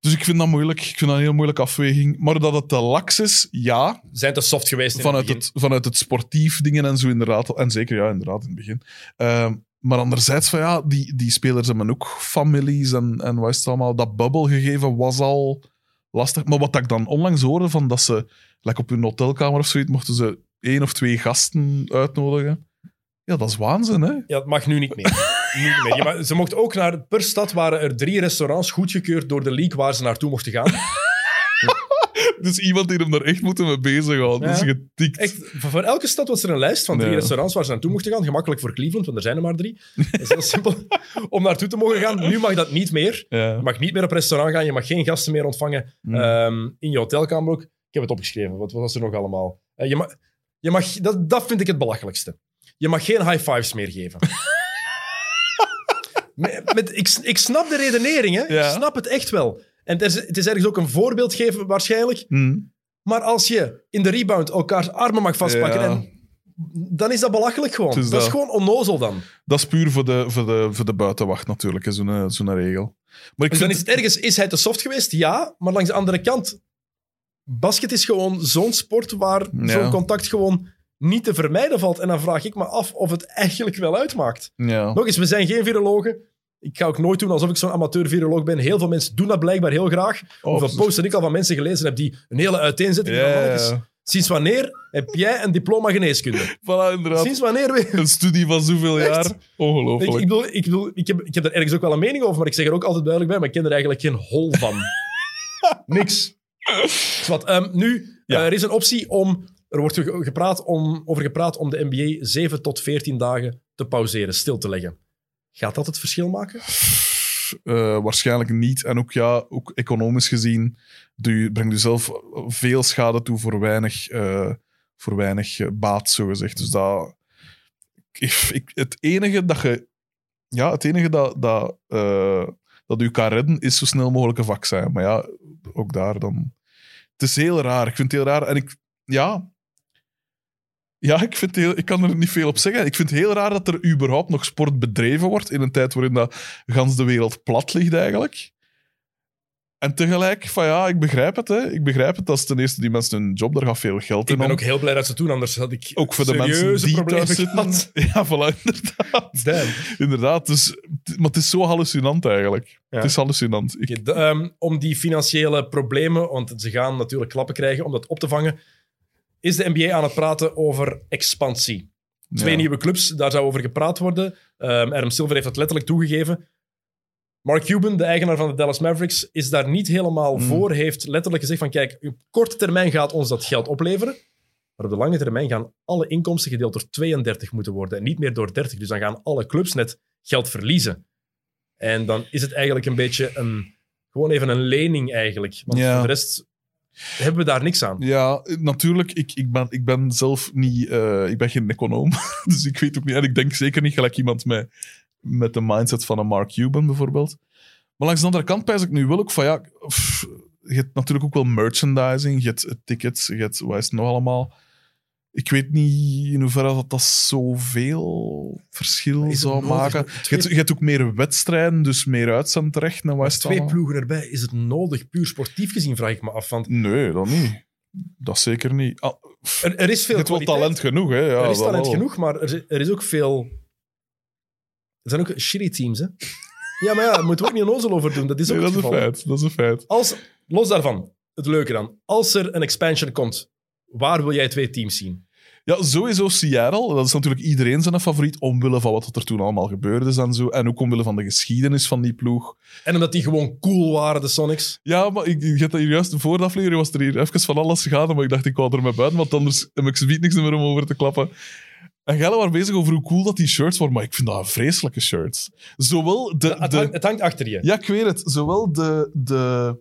Dus ik vind dat moeilijk. Ik vind dat een heel moeilijke afweging. Maar dat het te laks is, ja. Zijn te soft geweest in Vanuit het het, begin. vanuit het sportief dingen en zo inderdaad. En zeker, ja, inderdaad, in het begin. Ehm, maar anderzijds, van ja, die, die spelers hebben ook families en, en wat is het allemaal. Dat bubbel gegeven was al lastig. Maar wat ik dan onlangs hoorde, van dat ze, like op hun hotelkamer of zoiets, mochten ze één of twee gasten uitnodigen. Ja, dat is waanzin, hè? Ja, het mag nu niet meer. Niet meer. Ja, maar ze mochten ook naar... Per stad waren er drie restaurants goedgekeurd door de league waar ze naartoe mochten gaan. Dus iemand die hem daar echt moeten mee bezighouden. Dat is Ja. getikt. Echt, voor elke stad was er een lijst van drie Ja. restaurants waar ze naartoe mochten gaan. Gemakkelijk voor Cleveland, want er zijn er maar drie. Dat is heel simpel. Om naartoe te mogen gaan. Nu mag dat niet meer. Ja. Je mag niet meer op restaurant gaan. Je mag geen gasten meer ontvangen. Mm. Ehm, in je hotelkamer ook. Ik heb het opgeschreven. Wat, wat was er nog allemaal? Eh, je mag, je mag, dat, dat vind ik het belachelijkste. Je mag geen high fives meer geven. Met, met- ik, ik snap de redeneringen. Ja. Ik snap het echt wel. En het is, het is ergens ook een voorbeeld geven, waarschijnlijk. Mm. Maar als je in de rebound elkaars armen mag vastpakken, Ja. en, dan is dat belachelijk gewoon. Dat is gewoon onnozel dan. Dat is puur voor de, voor de, voor de buitenwacht natuurlijk, hè, zo'n eh, zo'n regel. Maar ik Dus dan is het ergens, is hij te soft geweest? Ja, maar langs de andere kant, basket is gewoon zo'n sport waar Ja. zo'n contact gewoon niet te vermijden valt. En dan vraag ik me af of het eigenlijk wel uitmaakt. Ja. Nog eens, we zijn geen virologen. Ik ga ook nooit doen alsof ik zo'n amateur-viroloog ben. Heel veel mensen doen dat blijkbaar heel graag. Hoeveel dus- posts dat ik al van mensen gelezen heb die een hele uiteenzetting mannetjes. ja. Sinds wanneer heb jij een diploma geneeskunde? Voilà, inderdaad. Sinds wanneer... we- Een studie van zoveel Echt? jaar. Ik, Ongelooflijk. ik, bedoel, ik, bedoel, ik, heb, ik heb er ergens ook wel een mening over, maar ik zeg er ook altijd duidelijk bij, maar ik ken er eigenlijk geen hol van. Niks. Zwat, ehm, nu, Ja. eh, er is een optie om... Er wordt ge- gepraat om, over gepraat om de NBA 7 tot 14 dagen te pauzeren, stil te leggen. Gaat dat het verschil maken? Eh, waarschijnlijk niet. En ook, ja, ook economisch gezien doe je, brengt je zelf veel schade toe voor weinig, eh, voor weinig eh, baat, zogezegd. Dus dat, ik, het enige dat je... Ja, het enige dat, dat, dat u kan redden, is zo snel mogelijk een vaccin. Maar ja, ook daar dan... Het is heel raar. Ik vind het heel raar. En ik... Ja... Ja, ik, vind heel, ik kan er niet veel op zeggen. Ik vind het heel raar dat er überhaupt nog sport bedreven wordt in een tijd waarin dat gans de wereld plat ligt eigenlijk. En tegelijk, van ja, ik begrijp het. Hè. Ik begrijp het. Dat is ten eerste die mensen hun job, daar gaat veel geld Ik in ben om. ook heel blij dat ze het doen, anders had ik Ook voor de mensen die thuis zitten. Ja, voilà, inderdaad. Damn. inderdaad. Dus, maar het is zo hallucinant eigenlijk. Ja. Het is hallucinant. Ik, de, ehm, om die financiële problemen, want ze gaan natuurlijk klappen krijgen, om dat op te vangen, is de NBA aan het praten over expansie. Twee ja. nieuwe clubs, daar zou over gepraat worden. Ehm Adam Silver heeft dat letterlijk toegegeven. Mark Cuban, de eigenaar van de Dallas Mavericks, is daar niet helemaal Mm. voor. Heeft letterlijk gezegd van, kijk, op korte termijn gaat ons dat geld opleveren. Maar op de lange termijn gaan alle inkomsten gedeeld door 32 moeten worden. En niet meer door 30. Dus dan gaan alle clubs net geld verliezen. En dan is het eigenlijk een beetje een... Gewoon even een lening eigenlijk. Want Ja. voor de rest hebben we daar niks aan. Ja, natuurlijk. Ik, ik, ben, ik ben zelf niet... eh, ik ben geen econoom. dus ik weet ook niet... En ik denk zeker niet gelijk iemand met, met de mindset van een Mark Cuban bijvoorbeeld. Maar langs de andere kant pijs ik nu wel ook van... Ja, je hebt natuurlijk ook wel merchandising. Je hebt tickets. Je hebt... Wat is het nog allemaal? Ik weet niet in hoeverre dat, dat zoveel verschil zou maken. Twee- Je hebt, je hebt ook meer wedstrijden, dus meer uitzendrechten. En wat is het Twee ploegen erbij, is het nodig, puur sportief gezien, vraag ik me af. Want Nee, dat niet. Dat zeker niet. Ah, er, er is veel kwaliteit. talent genoeg, hè? Ja, er is talent wel. genoeg, maar er, is- er is ook veel... zijn ook shitty teams, hè? Ja, maar ja, daar moeten we ook niet onnozel over doen. Dat is ook Nee, dat het is een geval. feit. Dat is een feit. Als, los daarvan, het leuke dan. Als er een expansion komt, waar wil jij twee teams zien? Ja, sowieso Seattle. Dat is natuurlijk iedereen zijn favoriet, omwille van wat er toen allemaal gebeurd is en zo. En ook omwille van de geschiedenis van die ploeg. En omdat die gewoon cool waren, de Sonics. Ja, maar ik, ik had dat hier juist voor de aflevering was er hier even van alles gegaan, maar ik dacht ik wou er maar buiten, want anders heb ik zoiets niks meer om over te klappen. En Gelle waren bezig over hoe cool dat die shirts waren, maar ik vind dat vreselijke shirts. Zowel de... Het, de hangt, het hangt achter je. ja, ik weet het. Zowel de... de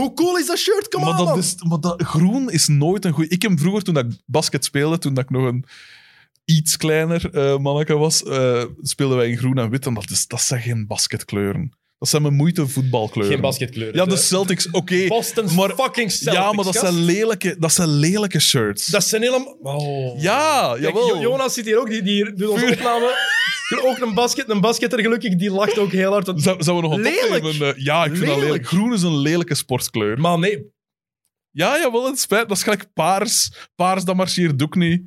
Hoe cool is dat shirt? Kom maar, on, dat man. is, maar dat groen is nooit een goed... Ik heb vroeger, toen ik basket speelde, toen dat ik nog een iets kleiner eh manneke was, eh, speelden wij in groen en wit. En dat, is, dat zijn geen basketkleuren. Dat zijn mijn moeite voetbalkleuren. Geen basketkleuren. Ja, de Celtics, oké. Boston's maar- fucking Celtics. Ja, maar dat zijn, lelijke, dat zijn lelijke shirts. Dat zijn helemaal... Oh. Ja, jawel. Jo- Jonas zit hier ook, die, die doet onze opname. Ook een, basket, een basketter, gelukkig, die lacht ook heel hard. want- Zou- Zouden we nog een? Eh, ja, ik vind dat Lelijk. lelijk. Groen is een lelijke sportkleur. Maar nee, Ja, jawel, het spijt. Dat is gelijk paars. Paars, dat marcheert ook niet.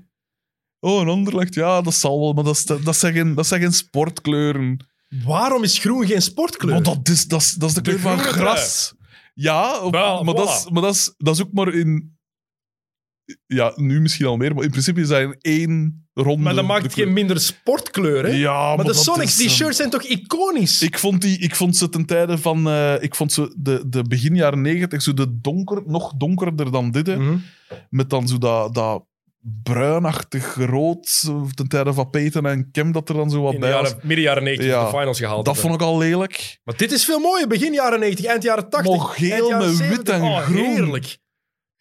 Oh, een Anderlecht, ja, dat zal wel. Maar dat, is, dat, zijn, geen, dat zijn geen sportkleuren. waarom is groen geen sportkleur? Maar dat is, dat is, dat is de kleur van groene gras. Ja, op- Wel, maar, dat voilà. is, maar dat, is, dat is ook maar in... Ja, nu misschien al meer, maar in principe is dat in één ronde. maar dat maakt geen minder sportkleur, hè? Ja, maar, maar de Sonics, is, die ehm, shirts zijn toch iconisch? Ik vond, die, ik vond ze ten tijde van... eh, ik vond ze de, de begin jaren negentig, zo de donker, nog donkerder dan dit. hè. Mhm. Met dan zo dat, dat bruinachtig rood ten tijde van Peyton en Kem dat er dan zo wat bij was. jaren, midden jaren 90 Ja, de finals gehaald. Dat vond ik al lelijk. Maar dit is veel mooier. Begin jaren 90, eind jaren 80. Maar geel eind jaren met 70. wit en Oh, groen. Heerlijk.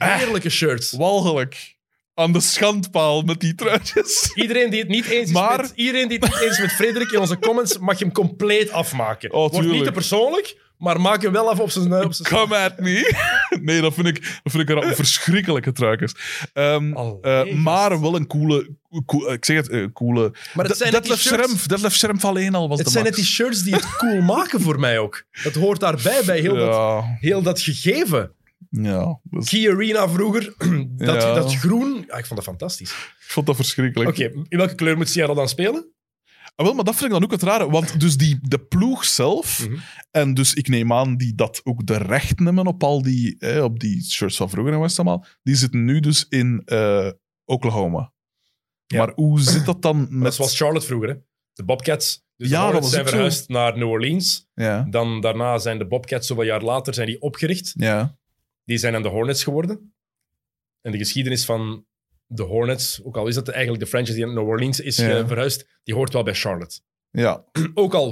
Heerlijke shirts. Walgelijk. Aan de schandpaal met die truitjes. Iedereen die het niet eens is Maar- met, iedereen die het niet eens is met Frederik in onze comments, mag je hem compleet afmaken. Oh, Wordt niet tuurlijk. te persoonlijk, maar maak hem wel af op zijn... Op zijn Come at me. Nee, dat vind ik, dat vind ik een verschrikkelijke truikers. Ehm, Allee, eh, maar wel een coole... cool- ik zeg het, eh, coole... Maar het zijn net die Detlef shirts- Schrempf. Detlef Schrempf alleen al was Het de zijn net max. die shirts die het cool maken voor mij ook. Dat hoort daarbij, bij heel, dat, Ja, heel dat gegeven. Ja. dat is- Key Arena vroeger, dat, Ja. dat groen... Ik vond dat fantastisch. ik vond dat verschrikkelijk. Oké, in welke kleur moet Seattle dan spelen? Ah, wel, maar dat vind ik dan ook het rare. Want dus die, de ploeg zelf, Mhm. en dus ik neem aan die dat ook de recht nemen op al die, op die shirts van vroeger en West allemaal, die zitten nu dus in eh, Oklahoma. Ja. Maar hoe zit dat dan met... Dat was Charlotte vroeger, hè? De Bobcats. Dus Ja, de dat Hornets was zijn ook zo. verhuisd naar New Orleans. Ja, Dan, daarna zijn de Bobcats, zoveel jaar later, zijn die opgericht. ja. Die zijn aan de Hornets geworden. En de geschiedenis van de Hornets, ook al is dat eigenlijk de franchise die naar New Orleans is Ja. eh, verhuisd, die hoort wel bij Charlotte. Ja, Ook al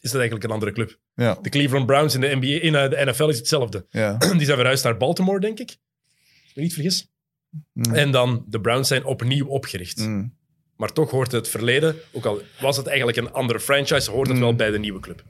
is dat eigenlijk een andere club. ja, De Cleveland Browns in de, NBA, in eh, de NFL is hetzelfde. ja. Die zijn verhuisd naar Baltimore, denk ik. Als ik me niet vergis. Mm. En dan, de Browns zijn opnieuw opgericht. Mm. Maar toch hoort het verleden, ook al was het eigenlijk een andere franchise, hoort het Mm. wel bij de nieuwe club.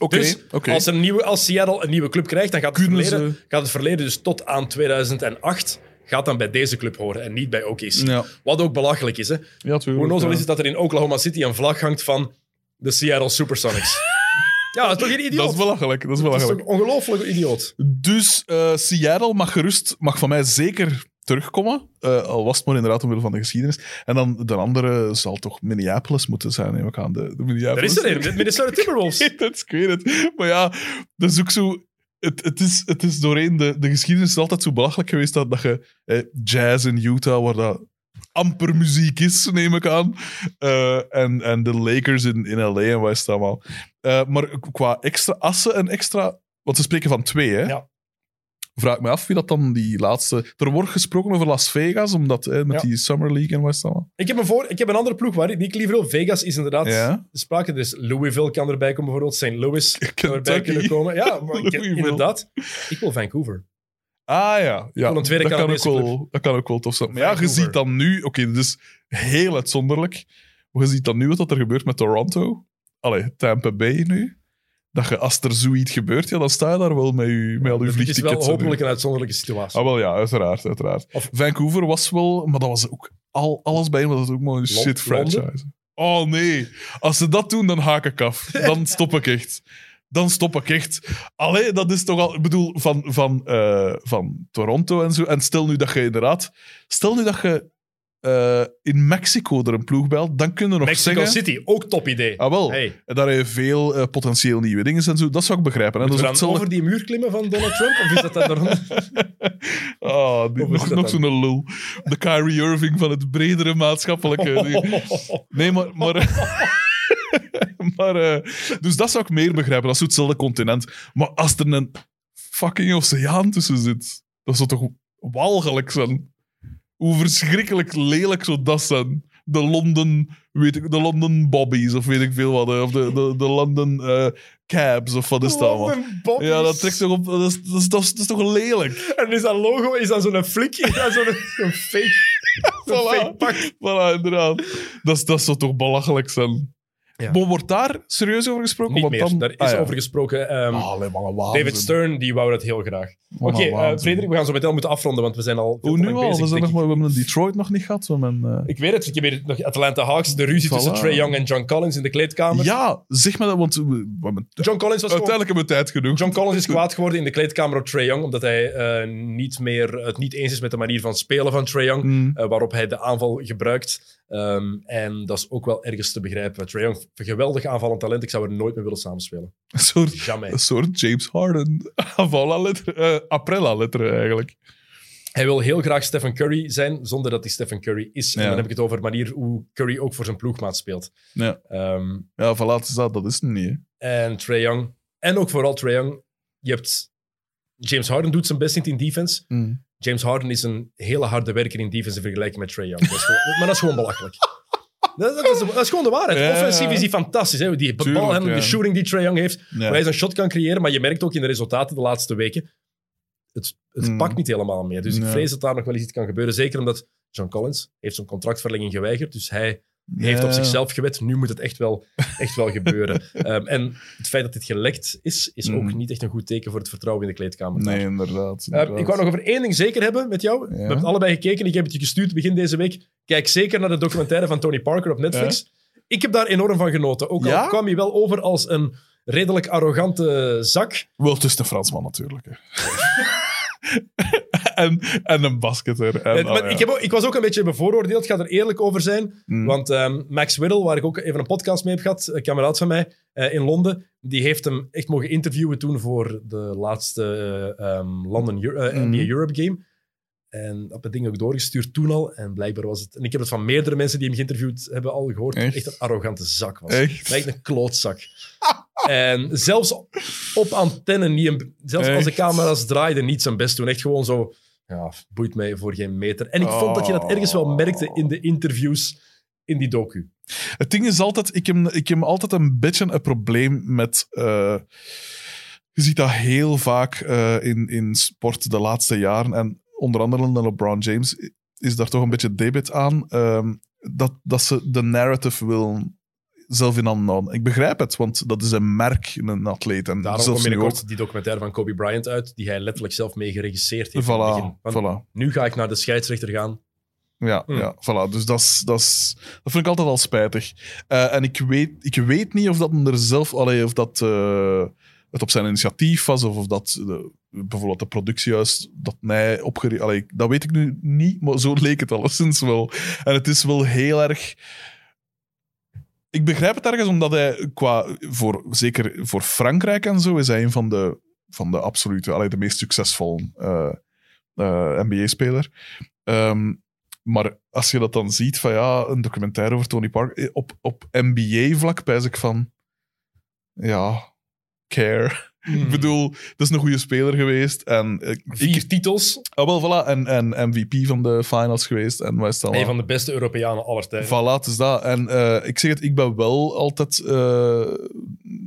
Oké, Dus oké. als, een nieuwe, als Seattle een nieuwe club krijgt, dan gaat het, Kunnen verleden, ze- gaat het verleden dus tot aan 2008 gaat dan bij deze club horen en niet bij OKC. Ja, Wat ook belachelijk is. Hè? ja Hoe tuurlijk. nozel ja. is het dat er in Oklahoma City een vlag hangt van de Seattle Supersonics? ja, dat is toch een idioot? Dat is belachelijk. Dat is Dat is belachelijk. ongelooflijk idioot? Dus eh, Seattle mag gerust, mag van mij zeker terugkomen. Eh, al was het maar inderdaad omwille van de geschiedenis. En dan de andere zal toch Minneapolis moeten zijn, neem ik aan. De, de Er Minneapolis. is er een, Minnesota Timberwolves. Weet het, ik weet het. Maar ja, dat is ook zo... Het, het, is, het is doorheen... De, de geschiedenis is altijd zo belachelijk geweest dat, dat je... Eh, jazz in Utah, waar dat amper muziek is, neem ik aan. Eh, en, en de Lakers in, in L.A. en West allemaal. Eh, maar qua extra assen en extra... Want we spreken van twee, hè? Ja. Vraag ik me af wie dat dan die laatste... Er wordt gesproken over Las Vegas, omdat met Ja. die Summer League en West allemaal. Ik heb een, voor, ik heb een andere ploeg waar ik liever wil. Vegas is inderdaad Ja. de sprake. Dus Louisville kan erbij komen, bijvoorbeeld. St. Louis kan erbij kunnen komen. Ja, maar ik- inderdaad. Ik wil Vancouver. Ah ja, ja. dat, kan ook wel, dat kan ook wel tof zijn. Maar ja, je ziet dan nu... Oké, dit is heel uitzonderlijk. Maar je ziet dan nu wat er gebeurt met Toronto. Allee, Tampa Bay nu. Dat je, als er zoiets gebeurt, ja, dan sta je daar wel met, je, met al je Het is vliegtickets. wel hopelijk een uitzonderlijke situatie. Ah, wel ja, uiteraard, uiteraard. Of- Vancouver was wel... Maar dat was ook al, alles bij was het ook maar een shit Londen? franchise. Oh nee. Als ze dat doen, dan haak ik af. Dan stop ik echt. Dan stop ik echt. Allee, dat is toch al... Ik bedoel, van, van, eh, van Toronto en zo. En stel nu dat je inderdaad... Stel nu dat je eh, in Mexico er een ploeg belt, dan kunnen we nog Mexico zeggen... City, ook top idee. Ah, wel. Hey, Daar heb je veel eh, potentieel nieuwe dingen en zo. Dat zou ik begrijpen. Dat we is dan hetzelfde- over die muur klimmen van Donald Trump? Of is dat dan daaronder? Ah, die- nog, dat nog dan? zo'n lul. De Kyrie Irving van het bredere maatschappelijke... Nee, maar... maar, maar eh, dus dat zou ik meer begrijpen. Dat is hetzelfde continent. Maar als er een fucking oceaan tussen zit, dat zou toch walgelijk zijn? Hoe verschrikkelijk lelijk zou dat zijn? De London, weet ik, de London Bobbies, of weet ik veel wat. Of de, de, de London eh, Cabs, of wat is dat, man? Ja, dat trekt toch op... Dat is, dat is, dat is, dat is toch lelijk? En is dat logo is dan zo'n flik? Is dat zo'n zo'n fake, Voilà. fake pak? Voilà, inderdaad. Dat, is- dat zou toch belachelijk zijn? Ja. Maar wordt daar serieus over gesproken? Niet meer. dan- Daar is Ah, ja. over gesproken. Ehm, Ah. David Stern die wou dat heel graag. Oké, eh. Frederik, we gaan zo meteen moeten afronden, want we zijn al Hoe nu al? bezig, We, zijn nog maar, we hebben een Detroit nog niet gehad. We hebben, eh, Ik weet het, ik heb hier nog Atlanta Hawks, de ruzie tussen. Trey Young en John Collins in de kleedkamer. Ja, zeg me dat, want we, we hebben- John Collins was gewoon uiteindelijk hebben we tijd genoeg. John Collins is kwaad geworden in de kleedkamer op Trae Young, omdat hij eh, niet meer het niet eens is met de manier van spelen van Trae Young, Mm. waarop hij de aanval gebruikt. Ehm, en dat is ook wel ergens te begrijpen. Trae Young, geweldig aanvallend talent. Ik zou er nooit mee willen samenspelen. Een soort, Jamais. een soort James Harden. Avant la lettre. eh, après la lettre, eigenlijk. Hij wil heel graag Stephen Curry zijn, zonder dat hij Stephen Curry is. En dan heb ik het over de manier hoe Curry ook voor zijn ploegmaat speelt. Ja, Ehm, ja het is dat. Dat is het niet. hè. en Trae Young, en ook vooral Trae Young, je hebt... James Harden doet zijn best niet in defense. Mm. James Harden is een hele harde werker in defense in vergelijking met Trae Young. Dat is gewoon- maar dat is gewoon belachelijk. Dat, dat is, dat is gewoon de waarheid. Ja, Offensief is hij fantastisch. Hè? Die balhandling, ja. de shooting die Trae Young heeft. Ja. Waar hij zijn shot kan creëren. Maar je merkt ook in de resultaten de laatste weken. Het, het Mm. pakt niet helemaal meer. Dus ik vrees dat daar nog wel eens iets kan gebeuren. Zeker omdat John Collins heeft zijn contractverlenging geweigerd. Dus hij heeft op zichzelf gewet. Nu moet het echt wel, echt wel gebeuren. Ehm, en het feit dat dit gelekt is, is ook Mhm. niet echt een goed teken voor het vertrouwen in de kleedkamer. Nee, inderdaad. Inderdaad. ik wou nog over één ding zeker hebben met jou. We hebben het allebei gekeken. Ik heb het je gestuurd begin deze week. Kijk zeker naar de documentaire van Tony Parker op Netflix. Ik heb daar enorm van genoten. Ook al Ja? kwam hij wel over als een redelijk arrogante zak. Wel, het is een Fransman natuurlijk. Hè. en, en een basketter. En, Eh, oh, ja. ik, heb ook- ik was ook een beetje bevooroordeeld. Ik ga er eerlijk over zijn. Mm. Want ehm, Max Whittle, waar ik ook even een podcast mee heb gehad, een kameraad van mij eh, in Londen, die heeft hem echt mogen interviewen toen voor de laatste ehm, London Euro- eh. NBA Europe Game. En dat het ding ook doorgestuurd toen al. En blijkbaar was het... En ik heb het van meerdere mensen die hem geïnterviewd hebben al gehoord. Echt? Echt, een arrogante zak was. Echt? Een klootzak. en zelfs op antenne, niet een, zelfs als de camera's draaiden, niet zijn best doen. Echt gewoon zo... Ja, boeit mij voor geen meter. En ik vond dat je dat ergens wel merkte in de interviews in die docu. Het ding is altijd, ik heb, ik heb altijd een beetje een probleem met. eh, je ziet dat heel vaak eh, in, in sport de laatste jaren. En onder andere de LeBron James is daar toch een beetje debit aan. ehm, dat, dat ze de narrative willen zelf in handen houden. Ik begrijp het, want dat is een merk, een atleet. En Daarom zelfs binnenkort die documentaire van Kobe Bryant uit, die hij letterlijk zelf mee geregisseerd heeft. in begin. Voilà. Nu ga ik naar de scheidsrechter gaan. Ja, Hmm. ja voilà. Dus dat, is, dat, is, dat vind ik altijd al spijtig. Eh, en ik weet, ik weet niet of dat er zelf, allee, of dat eh, het op zijn initiatief was, of of dat de, bijvoorbeeld de productiehuis dat mij opgericht. Dat weet ik nu niet, maar zo leek het alleszins wel. En het is wel heel erg. Ik begrijp het ergens omdat hij, qua, voor, zeker voor Frankrijk en zo, is hij een van de, van de absolute, allee, de meest succesvolle eh, eh, NBA-speler. Ehm, maar als je dat dan ziet van ja, een documentaire over Tony Parker, eh, op, op NBA-vlak pijs ik van ja, care. Ik bedoel, dat is een goede speler geweest. En, eh, Vier ik, titels. ah, wel, voilà, en, en MVP van de finals geweest. En het allemaal? Een van de beste Europeanen aller tijden. Voilà, het is dat. En eh, ik zeg het, ik ben wel altijd eh,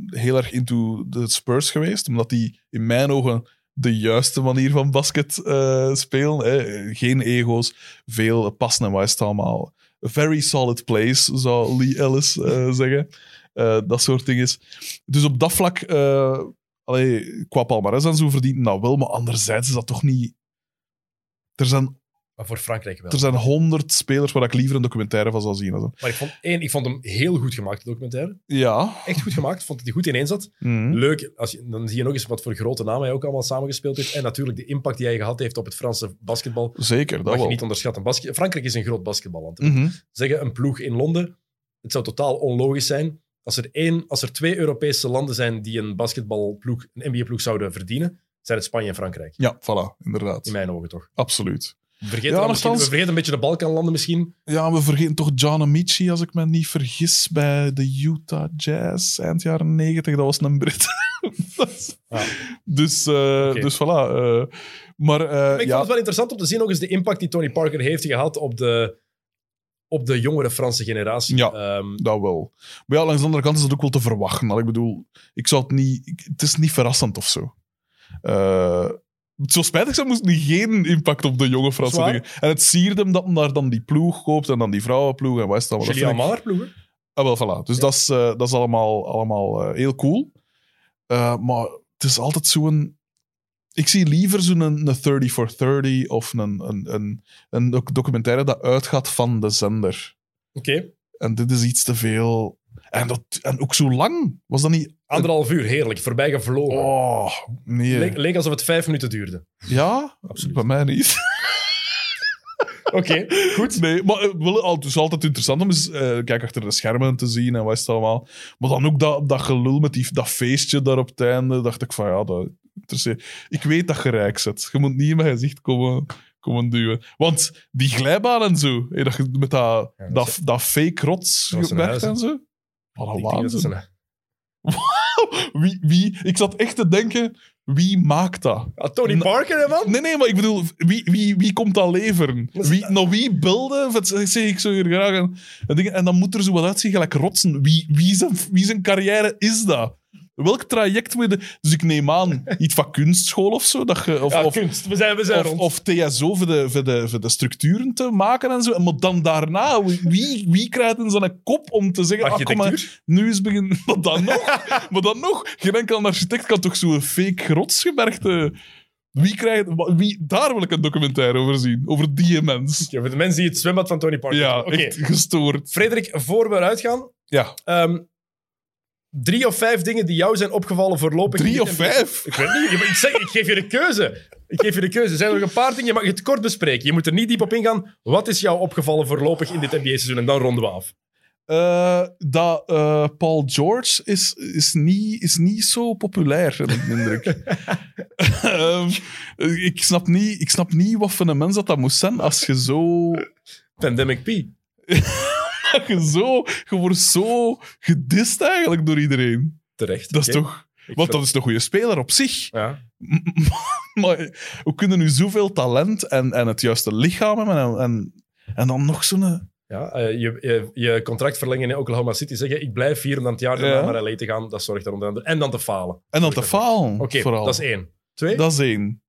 heel erg into de Spurs geweest, omdat die in mijn ogen de juiste manier van basket spelen. Hè. Geen ego's, veel passen en het allemaal. Very solid place, zou Lee Ellis zeggen. Dat soort dingen. Dus op dat vlak, allee, qua palmarès en zo verdient dat wel, maar anderzijds is dat toch niet... Er zijn Maar voor Frankrijk wel. Er zijn honderd spelers waar ik liever een documentaire van zou zien. Maar ik vond, één, ik vond hem heel goed gemaakt, de documentaire. Ja. Echt goed gemaakt. Vond dat hij goed ineen zat. Mhm. Leuk, als je, dan zie je nog eens wat voor grote namen hij ook allemaal samengespeeld heeft. En natuurlijk de impact die hij gehad heeft op het Franse basketbal. Zeker, dat mag je niet onderschatten. Basket, Frankrijk is een groot basketballand. Mhm. Zeggen een ploeg in Londen, het zou totaal onlogisch zijn. Als er, één, als er twee Europese landen zijn die een basketbalploeg, een NBA-ploeg zouden verdienen, zijn het Spanje en Frankrijk. Ja, voilà, inderdaad. In mijn ogen toch. Absoluut. We vergeten, Ja, we vergeten een beetje de Balkanlanden misschien. Ja, we vergeten toch John Amici, als ik me niet vergis, bij de Utah Jazz eind jaren negentig. Dat was een Brit. Is-. Dus, eh, dus voilà. eh, maar eh, Maar ik ja, vond het wel interessant om te zien ook eens de impact die Tony Parker heeft gehad op de, op de jongere Franse generatie. Ja. Ehm, dat wel. Maar ja, langs de andere kant is dat ook wel te verwachten. Ik bedoel, ik zou het niet... ik- het is niet verrassend of zo. Eh, zou spijtig zijn, moest niet geen impact op de jonge Franse Zwaar. dingen. En het siert hem dat hij daar dan die ploeg koopt en dan die vrouwenploeg en wat is allemaal. Dat ik- Amar ploegen. Ah, wel, voilà. Dus Ja. dat is, eh, dat is allemaal, allemaal eh, heel cool. Maar het is altijd zo'n... Ik zie liever zo'n een, een 30 for 30 of een, een, een, een doc- documentaire dat uitgaat van de zender. Oké. En dit is iets te veel... En, dat, en ook zo lang. Was dat niet... Anderhalf uur, heerlijk. Voorbij gevlogen. Oh, nee. Leek, leek alsof het vijf minuten duurde. Ja? Absoluut. Bij mij niet. Oké, goed. Nee, maar eh, wel, het is altijd interessant om eens eh, kijk achter de schermen te zien en wat is het allemaal. Maar dan ook dat, dat gelul met die, dat feestje daar op het einde, dacht ik van ja, dat. Ik weet dat je rijk zit. Je moet niet in mijn gezicht komen, komen duwen. Want die glijbaan en zo, hé, dat, je met dat, Ja, dat dat, is- dat fake rots weg en zo. Wat een waanzin. Wie, wie, ik zat echt te denken, wie maakt dat? Ah, Tony Parker, hè, man? Nee, nee, maar ik bedoel, wie, wie, wie komt dat leveren? Dat Wie, nou, wie beelden? Dat zeg ik zo hier graag. En, en dan moet er zo wat uitzien, gelijk rotsen. Wie, wie, zijn, wie zijn carrière is dat? Welk traject moet je... Dus ik neem aan, iets van kunstschool of zo? Dat je, of, Ja, of, kunst. We zijn, we zijn of, rond. of TSO voor de, voor, de, voor de structuren te maken en zo. Maar dan daarna, wie, wie krijgt in zijn kop om te zeggen... Ah, kom maar, nu is begin... Maar dan nog? maar dan nog? Geen enkel architect kan toch zo'n fake rotsgebergte... Wie krijgt... Wie, daar wil ik een documentaire over zien. Over die mens. Ja, voor de mensen die het zwembad van Tony Parker Ja, echt gestoord. Frederik, voor we eruit gaan, Ja. ehm, drie of vijf dingen die jou zijn opgevallen voorlopig. Drie of vijf? Ik weet niet. Ik, zeg, ik geef je de keuze. Ik geef je de keuze. Er zijn nog een paar dingen, je mag het kort bespreken. Je moet er niet diep op ingaan. Wat is jou opgevallen voorlopig in dit NBA-seizoen? En dan ronden we af. Eh, dat eh, Paul George is, is, niet, is niet zo populair, heb ik de indruk. Ehm, ik, snap niet, ik snap niet wat voor een mens dat, dat moest zijn als je zo... Pandemic P. dat je, zo je wordt zo gedist eigenlijk door iedereen. Terecht. Dat is toch... Ik Want dat is een goede speler op zich. Ja. maar hoe kunnen nu zoveel talent en, en het juiste lichaam hebben en, en, en dan nog zo'n... Ja, eh, je, je, je contract verlengen in Oklahoma City. Zeggen, ik blijf hier om dan het jaar daarna Ja. naar LA te gaan. Dat zorgt er onder andere... En dan te falen. En dan te falen, Oké, vooral. dat is één. Twee? Dat is één.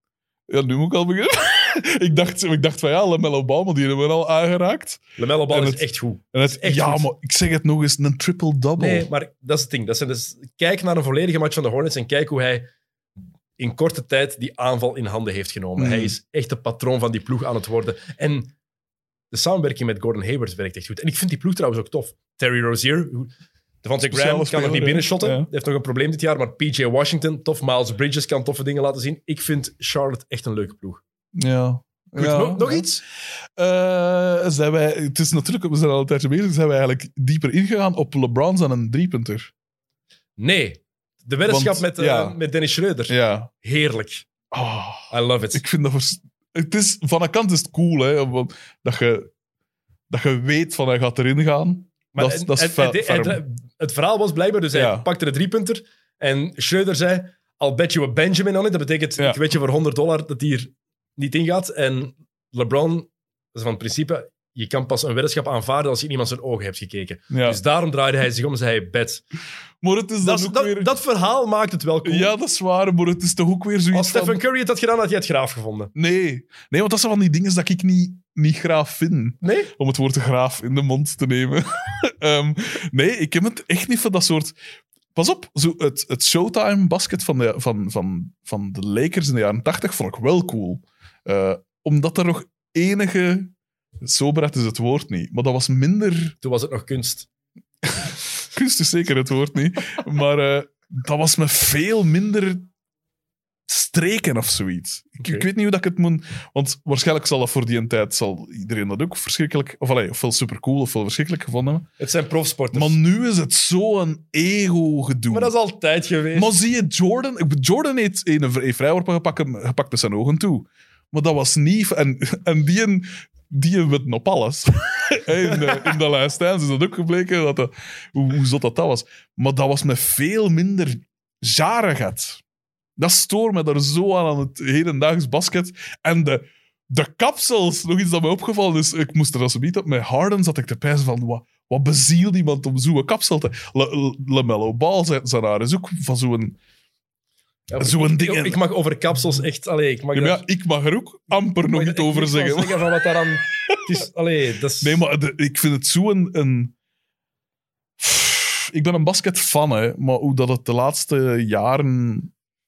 Ja, nu moet ik al beginnen. ik, dacht, ik dacht van ja, Lamello Ball, maar die hebben we al aangeraakt. LaMelo Ball En is het- echt goed. En het, echt ja, goed. maar ik zeg het nog eens, een triple-double. Nee, maar dat is het ding. Dat zijn dus, kijk naar een volledige match van de Hornets en kijk hoe hij in korte tijd die aanval in handen heeft genomen. Mm. Hij is echt de patroon van die ploeg aan het worden. En de samenwerking met Gordon Hayward werkt echt goed. En ik vind die ploeg trouwens ook tof. Terry Rozier, Devontae Graham kan nog niet binnenshotten. Ja. Heeft nog een probleem dit jaar, maar PJ Washington, tof. Miles Bridges kan toffe dingen laten zien. Ik vind Charlotte echt een leuke ploeg. Ja. Goed, Ja. nog, nog iets? Eh, zijn wij, het is natuurlijk, we zijn al een tijdje bezig, zijn wij eigenlijk dieper ingegaan op LeBron en een driepunter. Nee. De weddenschap met, eh, ja. met Dennis Schreuder. Ja. Heerlijk. Ah, I love it. ik vind dat... vers- Het is, van een kant is het cool, hè, dat je, dat je weet van hij gaat erin gaan. Maar dat, en- dat is en- en het verhaal was blijkbaar, dus hij Ja. pakte de driepunter en Schreuder zei, I'll bet you a Benjamin on it. Dat betekent, ik weet je voor 100 dollar dat hij er niet ingaat. En LeBron, is van het principe, je kan pas een weddenschap aanvaarden als je in iemand zijn ogen hebt gekeken. Ja. Dus daarom draaide hij zich om en zei hij, bet. maar het is Dat, is- ook dat, weer... dat verhaal maakt het wel cool. Ja, dat is waar, maar het is toch ook weer zoiets als Stephen van... Curry het had gedaan, had hij het graaf gevonden. Nee. nee, want dat zijn van die dingen dat ik niet, niet graaf vind. Nee? Om het woord graaf in de mond te nemen. Ehm, nee, ik heb het echt niet van dat soort... Pas op, zo het, het Showtime basket van de, van, van, van de Lakers in de jaren 80 vond ik wel cool. Eh, omdat er nog enige... Soberheid is het woord niet, maar dat was minder... Toen was het nog kunst. Kunst is zeker het woord niet, maar eh, dat was me veel minder streken of zoiets. Ik, weet niet hoe dat ik het moet... Want waarschijnlijk zal dat voor die tijd zal iedereen dat ook verschrikkelijk... Of allee, ofwel supercool ofwel verschrikkelijk gevonden hebben. Het zijn profsporters. Maar nu is het zo'n ego-gedoe. Maar dat is altijd geweest. Maar zie je Jordan? Jordan heeft een, een vrijworpen gepakt, gepakt met zijn ogen toe. Maar dat was niet... En, en die, die weten op alles. in, de, in de is dat ook gebleken, dat dat, hoe, hoe zot dat, dat was. Maar dat was met veel minder jarigheid. Dat stoort me daar zo aan aan het hedendaags basket. En de, de kapsels, nog iets dat me opgevallen is. Ik moest er als niet op. Met Harden zat ik te pijzen van... Wat, wat bezielt iemand om zo'n kapsel te... LaMelo Ball, zijn, zijn haar is ook van zo'n... Ja, zo'n ik- ding- Ik, ik mag over kapsels echt... Allee, ik mag Ja, maar daar- ja, ik mag er ook amper nog echt over van zeggen. van wat daaraan... Het is... Allee, dat is... Nee, maar de- ik vind het zo een... een... Ik ben een basketfan, hè, maar hoe dat het de laatste jaren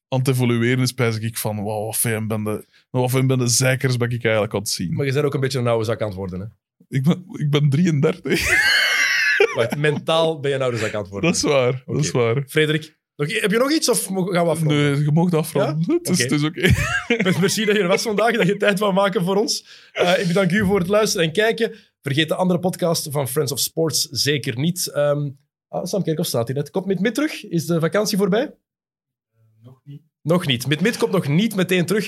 aan het evolueren is, pijs ik van, wow, wat fijn ben de, wat fijn ben de zeikers ben ik eigenlijk aan het zien. Maar je bent ook een beetje een oude zak aan het worden. Hè? Ik, ben, ik ben 33, Wacht, mentaal ben je een oude zak aan het worden. dat is waar, dat is waar. Frederik, nog, heb je nog iets of mo- gaan we afronden? Nee, je mag afronden. Het is, Oké. het is oké. Merci dat je er was vandaag, dat je tijd wou maken voor ons. Eh, ik bedank u voor het luisteren en kijken. Vergeet de andere podcast van Friends of Sports zeker niet. Ehm ah, Sam Kerkhoff staat hier net. Komt Mid-Mid terug? Is de vakantie voorbij? Nog niet. Nog niet. Mid-Mid komt nog niet meteen terug.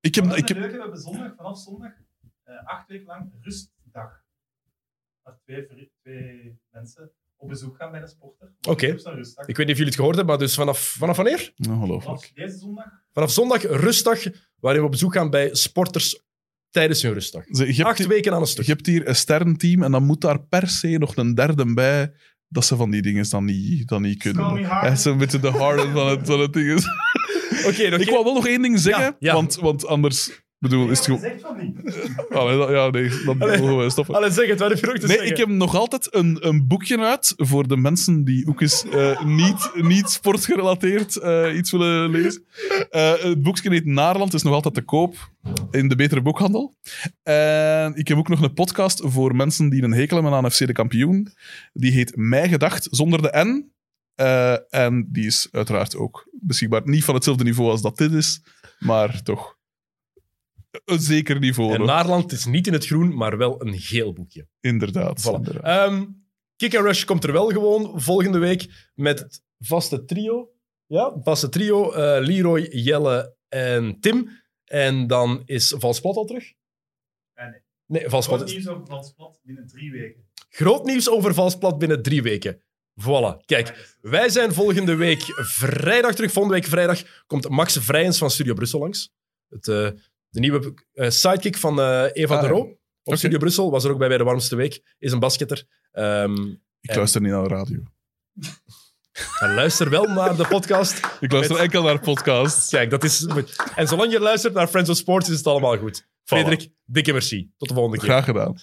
Ik heb, ik we heb, hebben zondag, vanaf zondag eh, acht weken lang rustdag. Twee, twee mensen op bezoek gaan bij een sporter. Oké. Ik weet niet of jullie het gehoord hebben, maar dus vanaf, vanaf wanneer? ongelooflijk. Vanaf deze zondag Vanaf zondag rustdag, waarin we op bezoek gaan bij sporters tijdens hun rustdag. Ze- Je hebt, Acht weken aan een stuk. je hebt hier een sterrenteam en dan moet daar per se nog een derde bij dat ze van die dingen dan niet, dan niet kunnen. Een beetje de harden van het, van het ding. is. Oké, nog Ik wou wel nog één ding zeggen, Ja, ja. Want, want anders bedoel, is het gewoon... zegt van niet. Allee, dat- ja, nee, dan Allee. mogen we stoppen. Allee, zeg het, wat heb je nog te Nee, zeggen? ik heb nog altijd een, een boekje uit voor de mensen die ook eens eh, niet, niet sportgerelateerd eh, iets willen lezen. Eh, het boekje heet Naarland, is nog altijd te koop in de betere boekhandel. En ik heb ook nog een podcast voor mensen die een hekel hebben aan FC de kampioen. Die heet Mij Gedacht, zonder de N. Eh, en die is uiteraard ook beschikbaar. Niet van hetzelfde niveau als dat dit is, maar toch een zeker niveau. En nog. Naarland is niet in het groen, maar wel een geel boekje. Inderdaad. Voilà. inderdaad. Ehm, Kick and Rush komt er wel gewoon volgende week met het vaste trio. Ja, vaste trio. eh, Leroy, Jelle en Tim. En dan is Valsplat al terug? Nee, nee. Nee, Valsplat Groot is... nieuws over Valsplat binnen drie weken. Groot nieuws over Valsplat binnen drie weken. Voilà, kijk. Wij zijn volgende week vrijdag terug. Volgende week vrijdag komt Max Vrijens van Studio Brussel langs. Het, eh, de nieuwe eh, sidekick van eh, Eva Ah, de. Roo. Op. Studio Brussel, was er ook bij bij de warmste week. Is een basketter. Ehm, Ik en- luister niet naar de radio. en luister wel naar de podcast. Ik luister Met- enkel naar podcasts. Kijk, dat is... En zolang je luistert naar Friends of Sports, is het allemaal goed. Frederik, dikke merci. Tot de volgende keer. Graag gedaan.